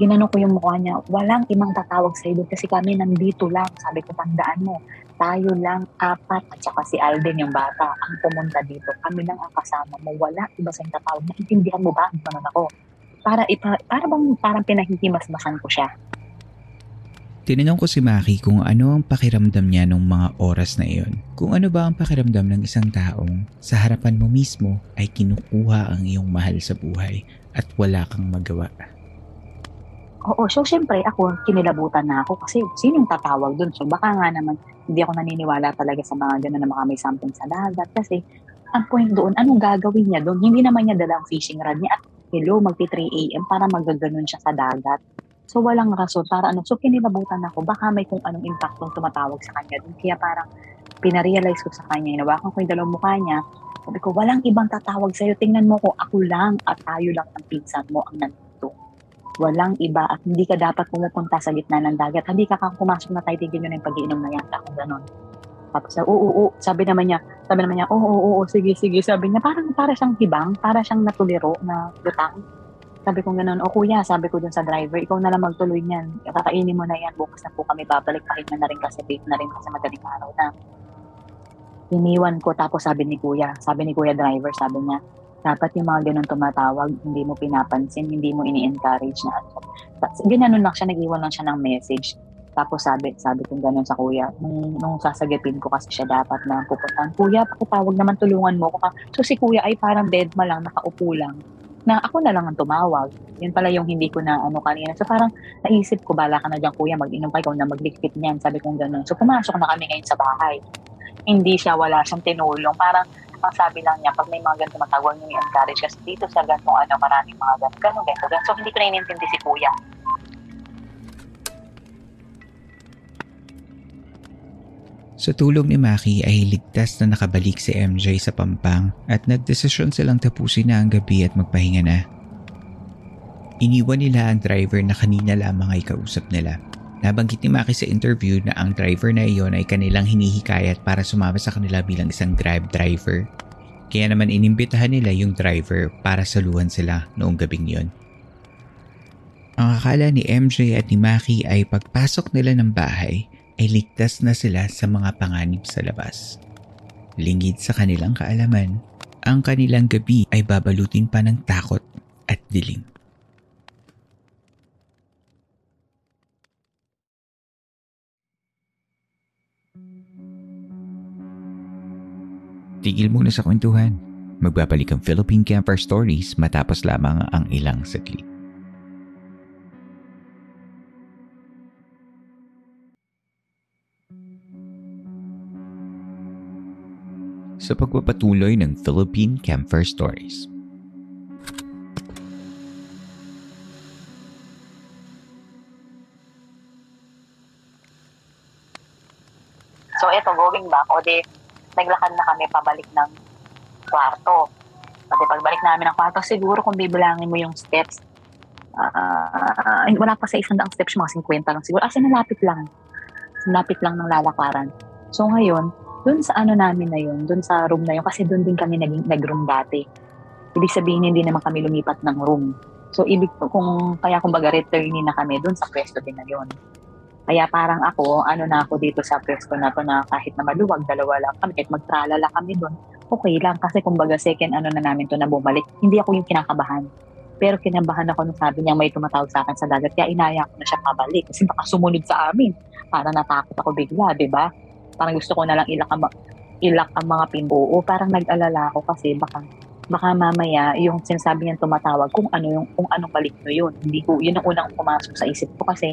ginano ko yung mukha niya, walang ibang tatawag sa doon kasi kami nandito lang. Sabi ko, tandaan mo, tayo lang, apat, at saka si Alden yung bata, ang pumunta dito. Kami lang ang kasama mo, wala iba sa tatawag. Naintindihan mo ba? Ganun ako. Para, ipa, para bang parang pinahihimas-masan ko siya. Tinanong ko si Maki kung ano ang pakiramdam niya nung mga oras na iyon. Kung ano ba ang pakiramdam ng isang taong sa harapan mo mismo ay kinukuha ang iyong mahal sa buhay at wala kang magawa. Oo, so syempre ako, kinilabutan na ako kasi sinong tatawag dun? So baka nga naman hindi ako naniniwala talaga sa mga gano'n na mga may something sa dagat kasi ang point doon, anong gagawin niya doon? Hindi naman niya dala ang fishing rod niya at hello, magti 3 a.m. para magaganon siya sa dagat. So walang rason para ano. So kinilabutan ako, baka may kung anong impactong tumatawag sa kanya doon. Kaya parang pinarealize ko sa kanya, inawakan ko yung dalawang mukha niya, sabi ko, walang ibang tatawag sa'yo. Tingnan mo ko, ako lang at tayo lang ng pinsan mo ang nandito. Walang iba at hindi ka dapat pumupunta sa gitna ng dagat. Hindi ka kang pumasok na tayo, tigil nyo na yung pag-iinom na yata kung ganon. Tapos, oo, oo, oo, sabi naman niya, sabi naman niya, oo, oo, oo, sige, sige. Sabi niya, parang para siyang tibang, para siyang natuliro na lutang. Sabi ko gano'n, o kuya, sabi ko dun sa driver, ikaw na lang magtuloy niyan. Kakainin mo na yan, bukas na po kami babalik, pahinga na rin kasi late na rin kasi madaling araw na. Iniwan ko, tapos sabi ni kuya, sabi ni kuya driver, sabi niya, dapat yung mga ganun tumatawag, hindi mo pinapansin, hindi mo ini-encourage na ano. Ginanon lang siya, nag-iwan lang siya ng message. Tapos sabi, sabi ko gano'n sa kuya, nung, nung sasagipin ko kasi siya dapat na pupuntahan, kuya, pakitawag naman, tulungan mo ko. So si kuya ay parang dead ma lang, nakaupo lang na ako na lang ang tumawag. Yun pala yung hindi ko na ano kanina. So parang naisip ko, bala ka na dyan kuya, mag-inom ka, ikaw na magdikit niyan. Sabi kong gano'n. So pumasok na kami ngayon sa bahay hindi siya, wala siyang tinulong. Parang, ang sabi lang niya, pag may mga ganito matawag niyo i-encourage kasi dito sa ganitong ano, maraming mga ganito, ganito, ganito. So, hindi ko na inintindi si kuya. Sa tulong ni Maki ay ligtas na nakabalik si MJ sa Pampang at nagdesisyon silang tapusin na ang gabi at magpahinga na. Iniwan nila ang driver na kanina lamang ay kausap nila Nabanggit ni Maki sa interview na ang driver na iyon ay kanilang hinihikayat para sumama sa kanila bilang isang grab driver. Kaya naman inimbitahan nila yung driver para saluhan sila noong gabing yon. Ang akala ni MJ at ni Maki ay pagpasok nila ng bahay ay ligtas na sila sa mga panganib sa labas. Lingid sa kanilang kaalaman, ang kanilang gabi ay babalutin pa ng takot at dilim. Tigil muna sa kwentuhan. Magbabalik ang Philippine Camper Stories matapos lamang ang ilang saglit. Sa pagpapatuloy ng Philippine Camper Stories. So ito, going back, o di, naglakad na kami pabalik ng kwarto. Pati pagbalik namin ng kwarto, siguro kung bibilangin mo yung steps, uh, wala pa sa isang daang steps, mga 50 lang siguro. Kasi nalapit lang. Nalapit lang ng lalakaran. So ngayon, dun sa ano namin na yun, dun sa room na yun, kasi dun din kami naging, nag-room dati. Ibig sabihin, hindi naman kami lumipat ng room. So, ibig kung, kaya kumbaga returnee na kami dun sa pwesto din na yun. Kaya parang ako, ano na ako dito sa pwesto na to na kahit na maluwag, dalawa lang kami, kahit magtralala kami doon, okay lang. Kasi kumbaga second ano na namin to na bumalik, hindi ako yung kinakabahan. Pero kinabahan ako nung sabi niya may tumatawag sa akin sa dagat, kaya inaya ko na siya pabalik kasi baka sumunod sa amin. Para natakot ako bigla, di ba? Parang gusto ko na lang ilak ang, ilak ang mga pinbuo. Parang nag-alala ako kasi baka baka mamaya yung sinasabi niya tumatawag kung ano yung kung anong balik no yun. Hindi ko yun ang unang pumasok sa isip ko kasi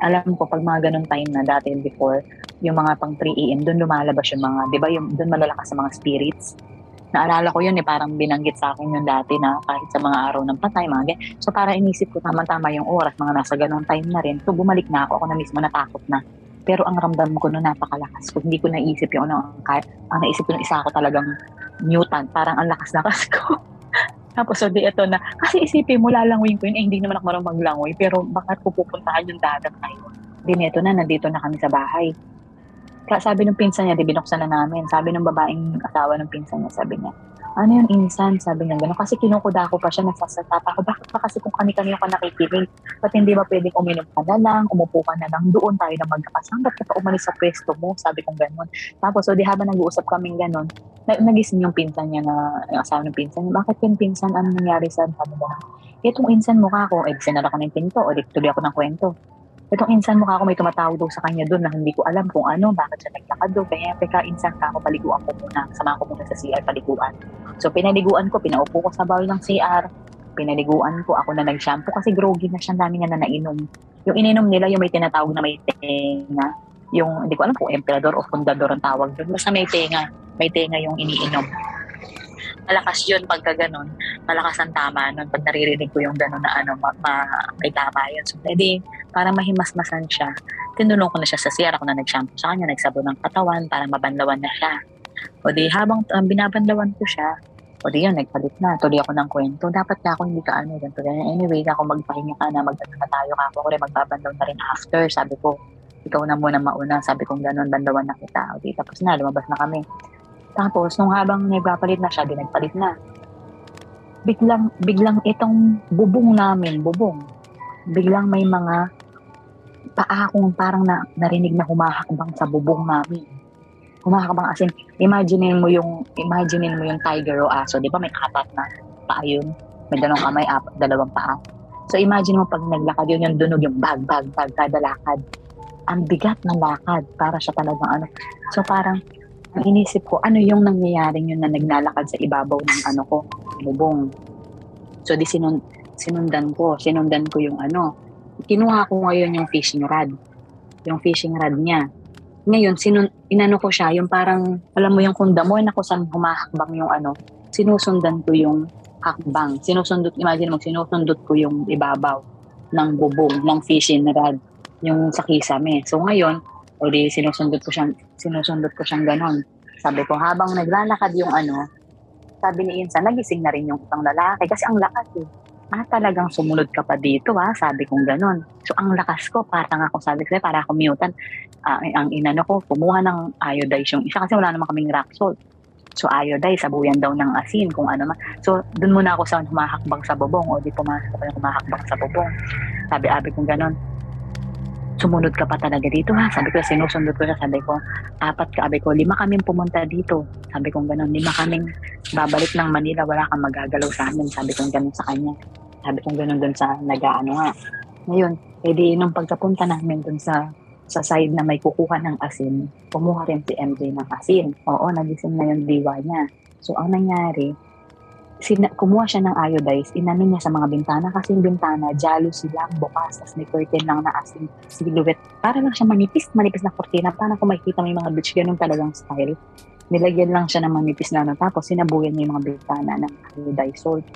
alam ko pag mga ganun time na dati before, yung mga pang 3 a.m., doon lumalabas yung mga, di ba, yung doon malalakas sa mga spirits. Naalala ko yun eh, parang binanggit sa akin yung dati na kahit sa mga araw ng patay, mga ganyan. So para inisip ko tama-tama yung oras, mga nasa ganung time na rin. So bumalik na ako, ako na mismo natakot na. Pero ang ramdam ko noon napakalakas ko. Hindi ko naisip yung ano, ang, ang naisip ko ng isa ako talagang mutant. Parang ang lakas-lakas ko. [laughs] Tapos, so ito na, kasi isipin mo, lalanguin ko yun, eh, hindi naman ako marunong maglangoy, pero bakit ko pupuntahan yung dagat na yun? Di neto na, nandito na kami sa bahay. Kaya sabi ng pinsan niya, di binuksan na namin. Sabi ng babaeng asawa ng pinsan niya, sabi niya, ano yung insan? Sabi niya gano'n. Kasi kinukuda ko pa siya, nagsasatata ko. Bakit ba kasi kung kami-kami ka nakikinig? Ba't hindi ba pwedeng uminom ka na lang, umupo ka na lang, doon tayo na magkakasama. Ba't ka pa umalis sa pwesto mo? Sabi kong gano'n. Tapos, so di habang nag-uusap kaming gano'n, nagising yung pinsan niya na, yung asawa ng pinsan niya, bakit yung pinsan, ano nangyari sa sabi mo? Itong insan mo ka ako, eh, sinara ko ng pinto, o tuloy ako ng kwento. Itong insan mukha ako may tumatawag daw sa kanya doon na hindi ko alam kung ano, bakit siya naglakad doon. Kaya teka, insan ka ako, paliguan ko muna. Samahan ko muna sa CR, paliguan. So pinaliguan ko, pinaupo ko sa bawal ng CR. Pinaliguan ko, ako na nag-shampoo kasi groggy na siya, dami niya na nainom. Yung ininom nila, yung may tinatawag na may tenga. Yung, hindi ko alam kung emperador o fundador ang tawag doon. Basta may tenga. May tenga yung iniinom malakas yun pagka ganun. Malakas ang tama nun pag naririnig ko yung ganun na ano, ma, ma, may tama yun. So, pwede, para mahimasmasan siya, tinulong ko na siya sa CR, ako na nag-shampoo sa kanya, nagsabo ng katawan para mabanlawan na siya. O di, habang um, binabanlawan ko siya, o di yun, nagpalit na, tuloy ako ng kwento. Dapat ka ako hindi ka ano, ganito, ganyan. Anyway, ako magpahinga ka na, magdano na tayo ka. Ako rin magbabanlaw na rin after, sabi ko, ikaw na muna mauna, sabi kong ganun, bandawan na kita. O di, tapos na, lumabas na kami. Tapos, nung habang nagpapalit na siya, di nagpalit na. Biglang, biglang itong bubong namin, bubong, biglang may mga paa akong parang na, narinig na humahakbang sa bubong namin. Humahakbang as in, imaginein mo yung, imaginein mo yung tiger o aso, di ba may apat na paa yun? May dalawang kamay, apat, dalawang paa. So imagine mo pag naglakad yun, yung dunog, yung bag, bag, bag, kada lakad. Ang bigat ng lakad para siya talagang ano. So parang ang inisip ko, ano yung nangyayaring yun na naglalakad sa ibabaw ng ano ko, bubong. So di sinun, sinundan ko, sinundan ko yung ano. Kinuha ko ngayon yung fishing rod. Yung fishing rod niya. Ngayon, sinun, inano ko siya, yung parang, alam mo yung kung damoy na saan humahakbang yung ano, sinusundan ko yung hakbang. Sinusundot, imagine mo, sinusundot ko yung ibabaw ng bubong, ng fishing rod, yung sa kisame. So ngayon, o di sinusundot ko siyang, sinusundot ko siyang ganon. Sabi ko, habang naglalakad yung ano, sabi ni Insa, nagising na rin yung isang lalaki kasi ang lakas eh. Ah, talagang sumunod ka pa dito ha, sabi kong ganon. So ang lakas ko, parang ako sabi ko, para ako mutan. Uh, ang inano ko, kumuha ng iodize yung isa kasi wala naman kaming rock salt. So iodize, sabuyan daw ng asin, kung ano man. So dun muna ako sa humahakbang sa bubong o di pumasok ako yung humahakbang sa bubong. Sabi-abi kong ganon sumunod ka pa talaga dito ha. Sabi ko, sinusundot ko siya. Sabi ko, apat ka. Sabi ko, lima kaming pumunta dito. Sabi ko, ganun. Lima kaming babalik ng Manila. Wala kang magagalaw sa amin. Sabi ko, ganun sa kanya. Sabi ko, ganun dun sa nag-ano nga. Ngayon, edi nung pagkapunta namin dun sa sa side na may kukuha ng asin, kumuha rin si MJ ng asin. Oo, nagising na yung diwa niya. So, ang nangyari, sina- kumuha siya ng iodize, inano niya sa mga bintana kasi yung bintana, jealousy lang, bukas, tapos may curtain lang na as silhouette. Para lang siya manipis, manipis na kurtina. Para kung makikita mo yung mga beach, ganun talagang style. Nilagyan lang siya ng manipis na ano, tapos sinabuyan niya yung mga bintana ng iodize salt.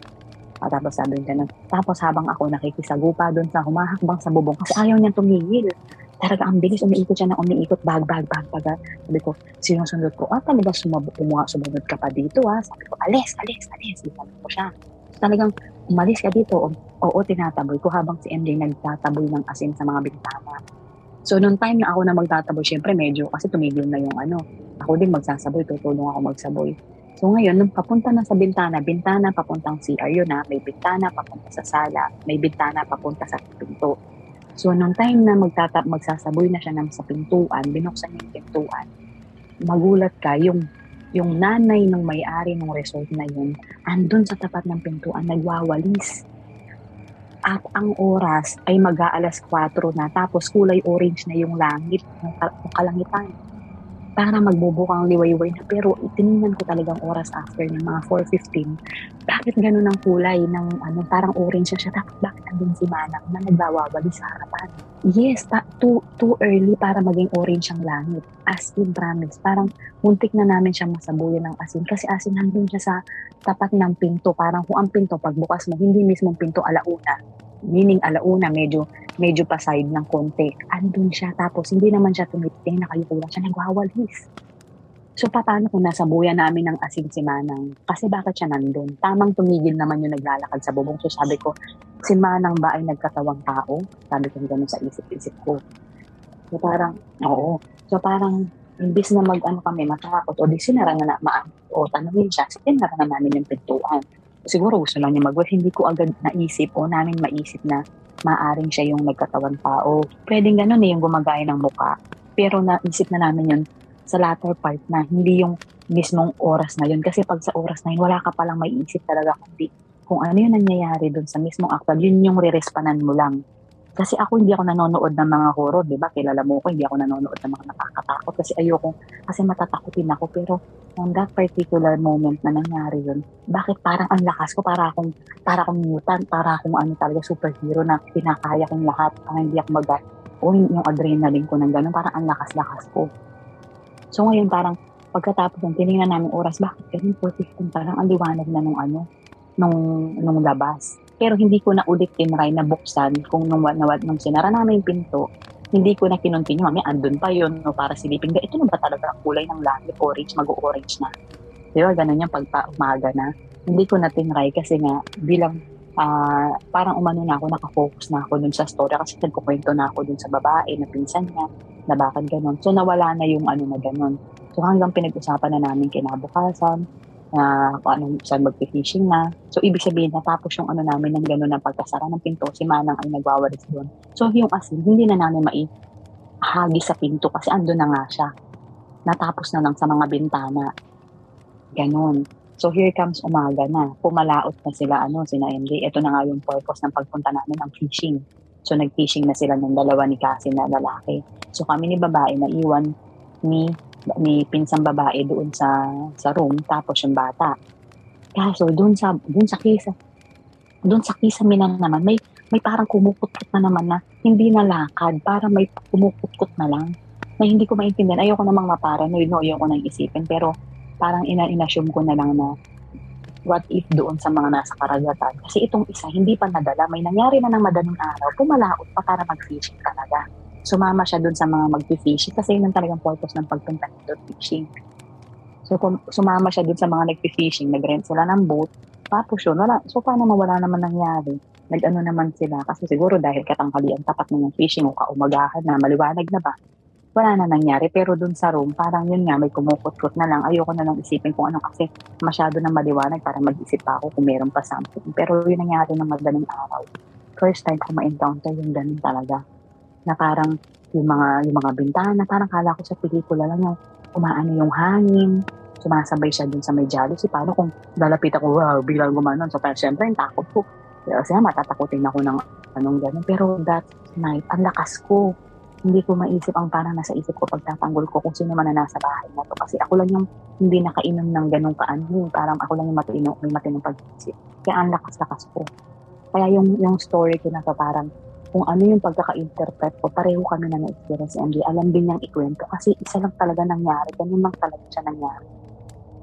At ah, tapos sabi niya, tapos habang ako nakikisagupa doon sa humahakbang sa bubong kasi ayaw niyang tumigil talaga ang bilis, umiikot siya na umiikot, bag, bag, bag, bag. Sabi ko, sinusundot ko, ah, talaga sumab kumuha, sumunod ka pa dito, ah. Sabi ko, alis, alis, alis. Sabi ko siya. Talagang, umalis ka dito. O, oo, tinataboy ko habang si MJ nagtataboy ng asin sa mga bintana. So, nung time na ako na magtataboy, syempre medyo, kasi tumigil na yung ano, ako din magsasaboy, tutulong ako magsaboy. So ngayon, nung papunta na sa bintana, bintana papuntang CR yun na, may bintana papunta sa sala, may bintana papunta sa pinto. So, nung time na magtatap, magsasaboy na siya ng sa pintuan, binuksan niya yung pintuan, magulat ka, yung, yung nanay ng may-ari ng resort na yun, andun sa tapat ng pintuan, nagwawalis. At ang oras ay mag-aalas 4 na, tapos kulay orange na yung langit, yung kalangitan para magbubukang liwayway na. Pero itinignan ko talagang oras after ng mga 4.15. Bakit ganun ang kulay ng ano, parang orange siya. Tapos bakit andun si Manang na nagbawawali sa harapan? Yes, ta- too, too early para maging orange ang langit. As in promise. Parang muntik na namin siya masabuyan ng asin. Kasi asin nandun siya sa tapat ng pinto. Parang kung ang pinto, pagbukas mo, hindi mismong pinto alauna. Meaning alauna, medyo medyo pa side ng konti. Andun siya, tapos hindi naman siya tumiting, nakayuko lang siya, nagwawalis. So, paano kung nasa buya namin ng asin si Manang? Kasi bakit siya nandun? Tamang tumigil naman yung naglalakad sa bubong. So, sabi ko, si Manang ba ay nagkatawang tao? Sabi ko ganun sa isip-isip ko. So, parang, oo. So, parang, imbis na mag-ano kami, matakot, o di sinara na na, ma- o tanongin siya, sinara na namin yung pintuan. Siguro gusto lang niya mag Hindi ko agad naisip o namin maisip na maaring siya yung nagkatawang tao. Pwedeng ganun eh, yung gumagaya ng muka. Pero naisip na namin yun sa latter part na hindi yung mismong oras na yun. Kasi pag sa oras na yun, wala ka palang may isip talaga kundi kung ano yung nangyayari dun sa mismong actual, yun yung re-respanan mo lang. Kasi ako hindi ako nanonood ng mga horror, di ba? Kilala mo ko, hindi ako nanonood ng mga nakakatakot kasi ayoko, kasi matatakotin ako. Pero on that particular moment na nangyari yun, bakit parang ang lakas ko, para akong, para akong mutant, para akong ano talaga superhero na kinakaya kong lahat, parang hindi ako mag o yung adrenaline ko ng gano'n, parang ang lakas-lakas ko. So ngayon parang pagkatapos ng tinignan namin oras, bakit ganun 4.15 parang ang liwanag na nung ano, nung, nung labas. Pero hindi ko na ulit tinry na buksan kung nung, nung, nung sinara namin yung pinto, hindi ko na kinontinue. Mami, andun pa yun, no, para silipin. Ito na ba talaga ang kulay ng langit? Orange, mag-orange na. Di ba, ganun yung pagpa umaga na. Hindi ko na tinry kasi nga, bilang uh, parang umano na ako, nakafocus na ako dun sa story kasi nagkukwento na ako dun sa babae na pinsan niya, na bakit ganun. So, nawala na yung ano na ganun. So, hanggang pinag-usapan na namin kinabukasan, na kung anong saan magpi-fishing na. So, ibig sabihin, natapos yung ano namin ng gano'n ng pagkasara ng pinto, si Manang ay nagwawalis doon. So, yung asin, hindi na namin maihagi sa pinto kasi ando na nga siya. Natapos na lang sa mga bintana. Ganon. So, here comes umaga na. Pumalaot na sila, ano, sina MJ. Ito na nga yung purpose ng pagpunta namin ng fishing. So, nag-fishing na sila ng dalawa ni Cassie na lalaki. So, kami ni babae na iwan ni ni pinsang babae doon sa sa room tapos yung bata. Kaso doon sa doon sa kisa doon sa kisa minan naman may may parang kumukutkot na naman na hindi na lakad, para may kumukutkot na lang. Na hindi ko maintindihan. Ayoko namang maparanoid, no, ayoko nang isipin. Pero parang ina-inassume ko na lang na what if doon sa mga nasa karagatan. Kasi itong isa, hindi pa nadala. May nangyari na ng madaling araw, pumalaot pa para mag-fishing talaga sumama siya dun sa mga mag-fishing kasi yun ang talagang purpose ng pagpunta nito fishing. So, kung sumama siya dun sa mga nag-fishing, nag-rent sila ng boat, tapos yun, wala. So, paano mawala naman nangyari? Nag-ano naman sila, kasi siguro dahil katanghalian, tapat yung fishing o kaumagahan na, maliwanag na ba? Wala na nangyari. Pero dun sa room, parang yun nga, may kumukot-kot na lang. Ayoko na lang isipin kung ano kasi masyado na maliwanag para mag-isip pa ako kung meron pa something. Pero yun nangyari ng madaling araw. First time ko ma-encounter yung ganun talaga na parang yung mga yung mga bintana, parang kala ko sa pelikula lang yung umaano yung hangin, sumasabay siya dun sa may jealousy. Paano kung lalapit ako, wow, biglang gumanon. So, parang syempre, yung takot ko. Kasi matatakotin ako ng anong gano'n. Pero that night, ang lakas ko. Hindi ko maisip ang parang nasa isip ko pagtatanggol ko kung sino man na nasa bahay na to. Kasi ako lang yung hindi nakainom ng ganong kaano. Parang ako lang yung matino, may matinong pag-isip. Kaya ang lakas-lakas ko. Kaya yung, yung story ko na to parang kung ano yung pagkaka-interpret ko, pareho kami na na-experience MJ. Alam din niyang ikwento kasi isa lang talaga nangyari. Ganun lang talaga siya nangyari.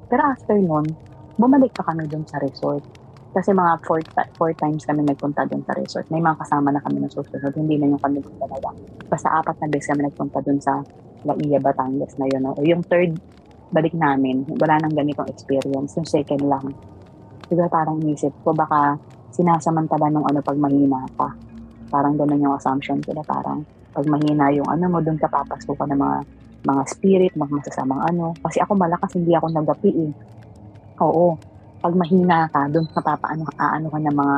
Pero after nun, bumalik pa kami dun sa resort. Kasi mga four, four times kami nagpunta dun sa resort. May mga kasama na kami na susunod. Hindi na yung kami dalawa. Basta apat na beses kami nagpunta dun sa La Ia, Batangas na yun. O yung third balik namin, wala nang ganitong experience. Yung second lang. Diba parang inisip ko, baka sinasamantala nung ano pag mahina ka Parang ganun yung assumption ko na parang pag mahina yung ano mo, doon ka papasok ka ng mga mga spirit, mga masasamang ano. Kasi ako malakas, hindi ako nagapi eh. Oo. Pag mahina ka, doon ka papaano aano ka ng mga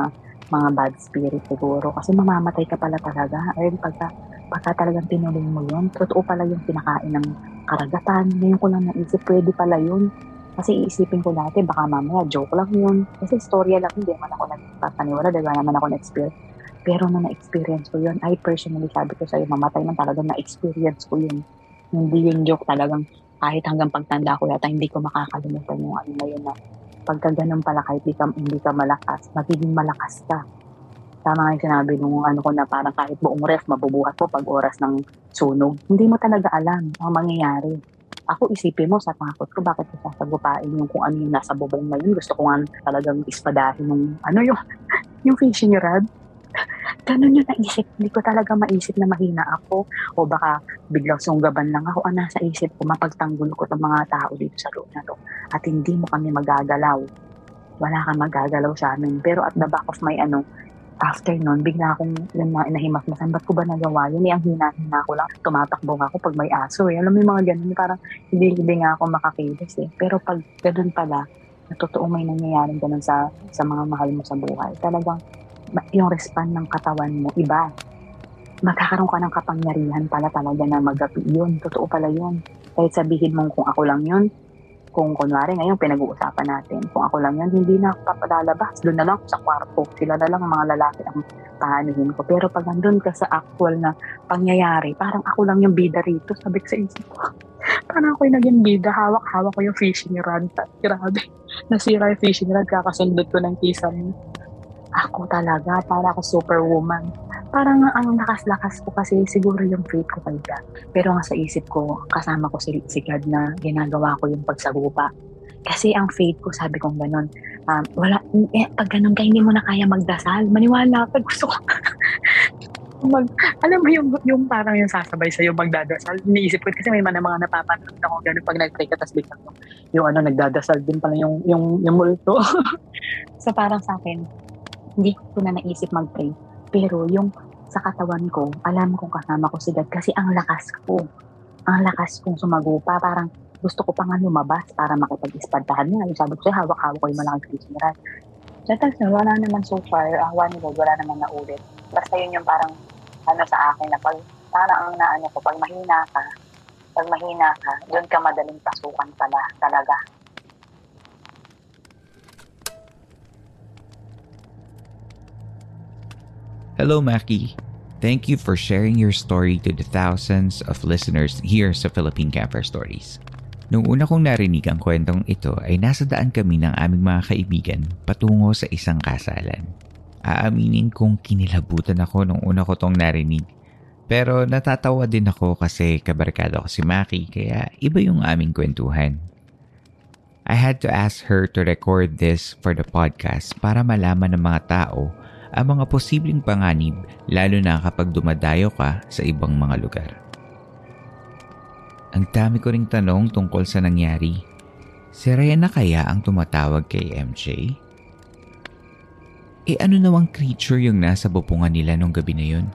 mga bad spirit siguro. Kasi mamamatay ka pala talaga. Or pagka, pagka talagang tinuloy mo yun, totoo pala yung pinakain ng karagatan. Ngayon ko lang naisip, pwede pala yun. Kasi iisipin ko dati, baka mamaya joke lang yun. Kasi storya lang, hindi man ako nagpapaniwala, dahil naman ako na-experience pero na na-experience ko yun, I personally sabi ko sa'yo, mamatay man talaga na-experience ko yun. Hindi yung joke talagang kahit hanggang pagtanda ko yata, hindi ko makakalimutan yung ano na yun na pagka ganun pala kahit hindi ka, hindi ka malakas, magiging malakas ka. Tama nga yung sinabi nung ano ko na parang kahit buong ref, mabubuhat mo pag oras ng sunog. Hindi mo talaga alam ang mangyayari. Ako isipin mo sa takot ko, bakit ko sasagupain yung kung ano yung nasa bubong na yun. Gusto ko nga talagang ispadahin yung, ano yung, [laughs] yung fishing rod Ganun yung naisip. Hindi ko talaga maisip na mahina ako o baka biglang sunggaban lang ako. Ang nasa isip ko, mapagtanggol ko ng mga tao dito sa room na to. At hindi mo kami magagalaw. Wala kang magagalaw sa amin. Pero at the back of my ano, after nun, bigla akong yung mga inahimasmasan, ba't ko ba nagawa yun? Eh, ang hina-hina ko lang, tumatakbo ako pag may aso. Eh. Alam mo yung mga ganun, parang hindi, hindi nga ako makakilos eh. Pero pag ganun pala, na totoo may nangyayaring ganun sa, sa mga mahal mo sa buhay. Talagang yung respond ng katawan mo iba. Magkakaroon ka ng kapangyarihan pala talaga na magapi yun. Totoo pala yun. Kahit sabihin mong kung ako lang yun, kung kunwari ngayon pinag-uusapan natin, kung ako lang yun, hindi na ako papadalabas. Doon na lang sa kwarto. Sila na lang ang mga lalaki ang paanuhin ko. Pero pag nandun ka sa actual na pangyayari, parang ako lang yung bida rito. Sabi ko sa isip ko, [laughs] parang ako yung naging bida. Hawak-hawak ko yung fishing rod. Grabe. [laughs] Nasira yung fishing rod. Kakasundot ko ng kisam. Ako talaga, para ako superwoman. Parang ang lakas-lakas ko kasi siguro yung faith ko kay God. Pero nga sa isip ko, kasama ko si, si God na ginagawa ko yung pagsagupa. Kasi ang faith ko, sabi kong ganun, um, wala, eh, pag ganun ka, hindi mo na kaya magdasal. Maniwala ka, gusto ko. [laughs] mag, alam mo yung, yung parang yung sasabay sa'yo magdadasal. Iniisip ko kasi may mga mga napapanood ako ganun pag nag-pray ka, tapos biglang yung, yung ano, nagdadasal din pala yung, yung, yung multo. [laughs] so parang sa akin, hindi ko na naisip mag-pray. Pero yung sa katawan ko, alam kong kasama ko si God kasi ang lakas ko. Ang lakas kong sumagupa. Parang gusto ko pa nga lumabas para makipag-ispantahan niya. Yung sabi ko hawak-hawak ko yung malaking Christian rod. So, tapos wala naman so far, uh, one load, wala naman na ulit. Basta yun yung parang ano sa akin na pag parang ang naano ko, pag mahina ka, pag mahina ka, doon ka madaling pasukan pala talaga. Hello, Maki. Thank you for sharing your story to the thousands of listeners here sa Philippine Camper Stories. Nung una kong narinig ang kwentong ito ay nasa daan kami ng aming mga kaibigan patungo sa isang kasalan. Aaminin kong kinilabutan ako nung una ko tong narinig. Pero natatawa din ako kasi kabarkado ko si Maki kaya iba yung aming kwentuhan. I had to ask her to record this for the podcast para malaman ng mga tao ang mga posibleng panganib lalo na kapag dumadayo ka sa ibang mga lugar. Ang dami ko ring tanong tungkol sa nangyari. Si Rena kaya ang tumatawag kay MJ? E ano nawang creature yung nasa bupungan nila nung gabi na yun?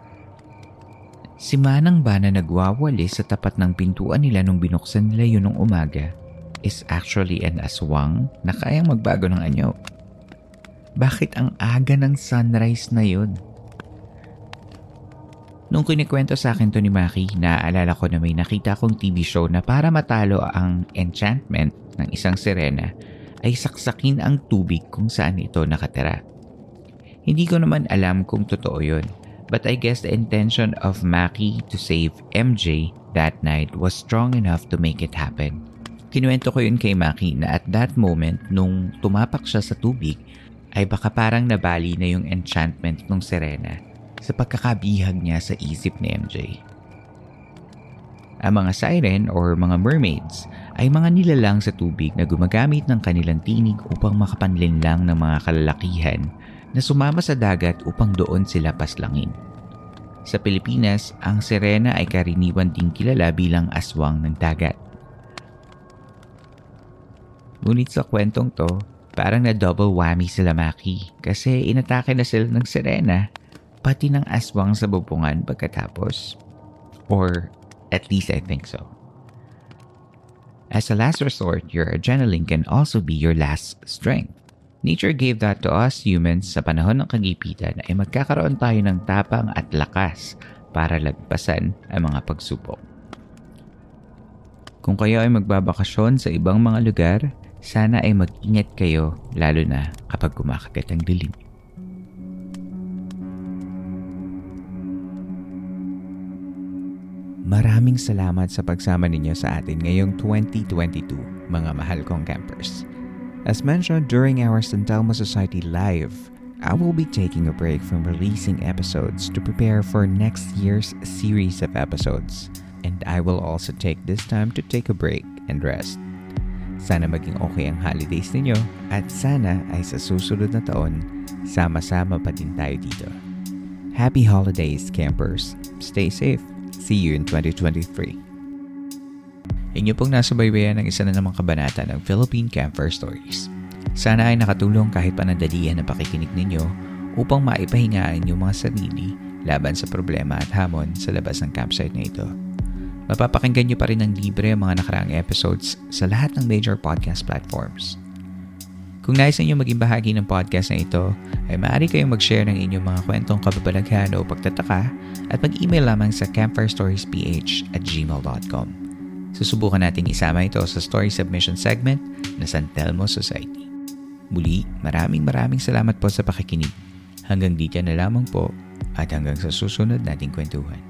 Si Manang ba na nagwawali sa tapat ng pintuan nila nung binuksan nila yun nung umaga is actually an aswang na kayang magbago ng anyo? Bakit ang aga ng sunrise na yun? Nung kinikwento sa akin to ni Maki, naaalala ko na may nakita kong TV show na para matalo ang enchantment ng isang sirena ay saksakin ang tubig kung saan ito nakatira. Hindi ko naman alam kung totoo yun, but I guess the intention of Maki to save MJ that night was strong enough to make it happen. Kinuwento ko yun kay Maki na at that moment nung tumapak siya sa tubig ay baka parang nabali na yung enchantment ng Serena sa pagkakabihag niya sa isip ni MJ. Ang mga siren or mga mermaids ay mga nilalang sa tubig na gumagamit ng kanilang tinig upang makapanlinlang ng mga kalalakihan na sumama sa dagat upang doon sila paslangin. Sa Pilipinas, ang sirena ay karaniwan ding kilala bilang aswang ng dagat. Ngunit sa kwentong to, Parang na double whammy sila Maki kasi inatake na sila ng sirena pati ng aswang sa bubungan pagkatapos. Or at least I think so. As a last resort, your adrenaline can also be your last strength. Nature gave that to us humans sa panahon ng kagipitan ay magkakaroon tayo ng tapang at lakas para lagpasan ang mga pagsubok. Kung kayo ay magbabakasyon sa ibang mga lugar, sana ay mag-ingat kayo lalo na kapag kumakagat ang dilim. Maraming salamat sa pagsama ninyo sa atin ngayong 2022, mga mahal kong campers. As mentioned during our San Telmo Society Live, I will be taking a break from releasing episodes to prepare for next year's series of episodes. And I will also take this time to take a break and rest. Sana maging okay ang holidays ninyo at sana ay sa susunod na taon, sama-sama pa din tayo dito. Happy holidays, campers. Stay safe. See you in 2023. Inyo pong nasa baybayan ng isa na namang kabanata ng Philippine Campfire Stories. Sana ay nakatulong kahit panandalian na pakikinig ninyo upang maipahingaan yung mga sarili laban sa problema at hamon sa labas ng campsite na ito. Mapapakinggan nyo pa rin ng libre ang mga nakaraang episodes sa lahat ng major podcast platforms. Kung nais ninyo maging bahagi ng podcast na ito, ay maaari kayong mag-share ng inyong mga kwentong kababalaghan o pagtataka at mag-email lamang sa campfirestoriesph at gmail.com. Susubukan nating isama ito sa story submission segment na San Telmo Society. Muli, maraming maraming salamat po sa pakikinig. Hanggang di na lamang po at hanggang sa susunod nating kwentuhan.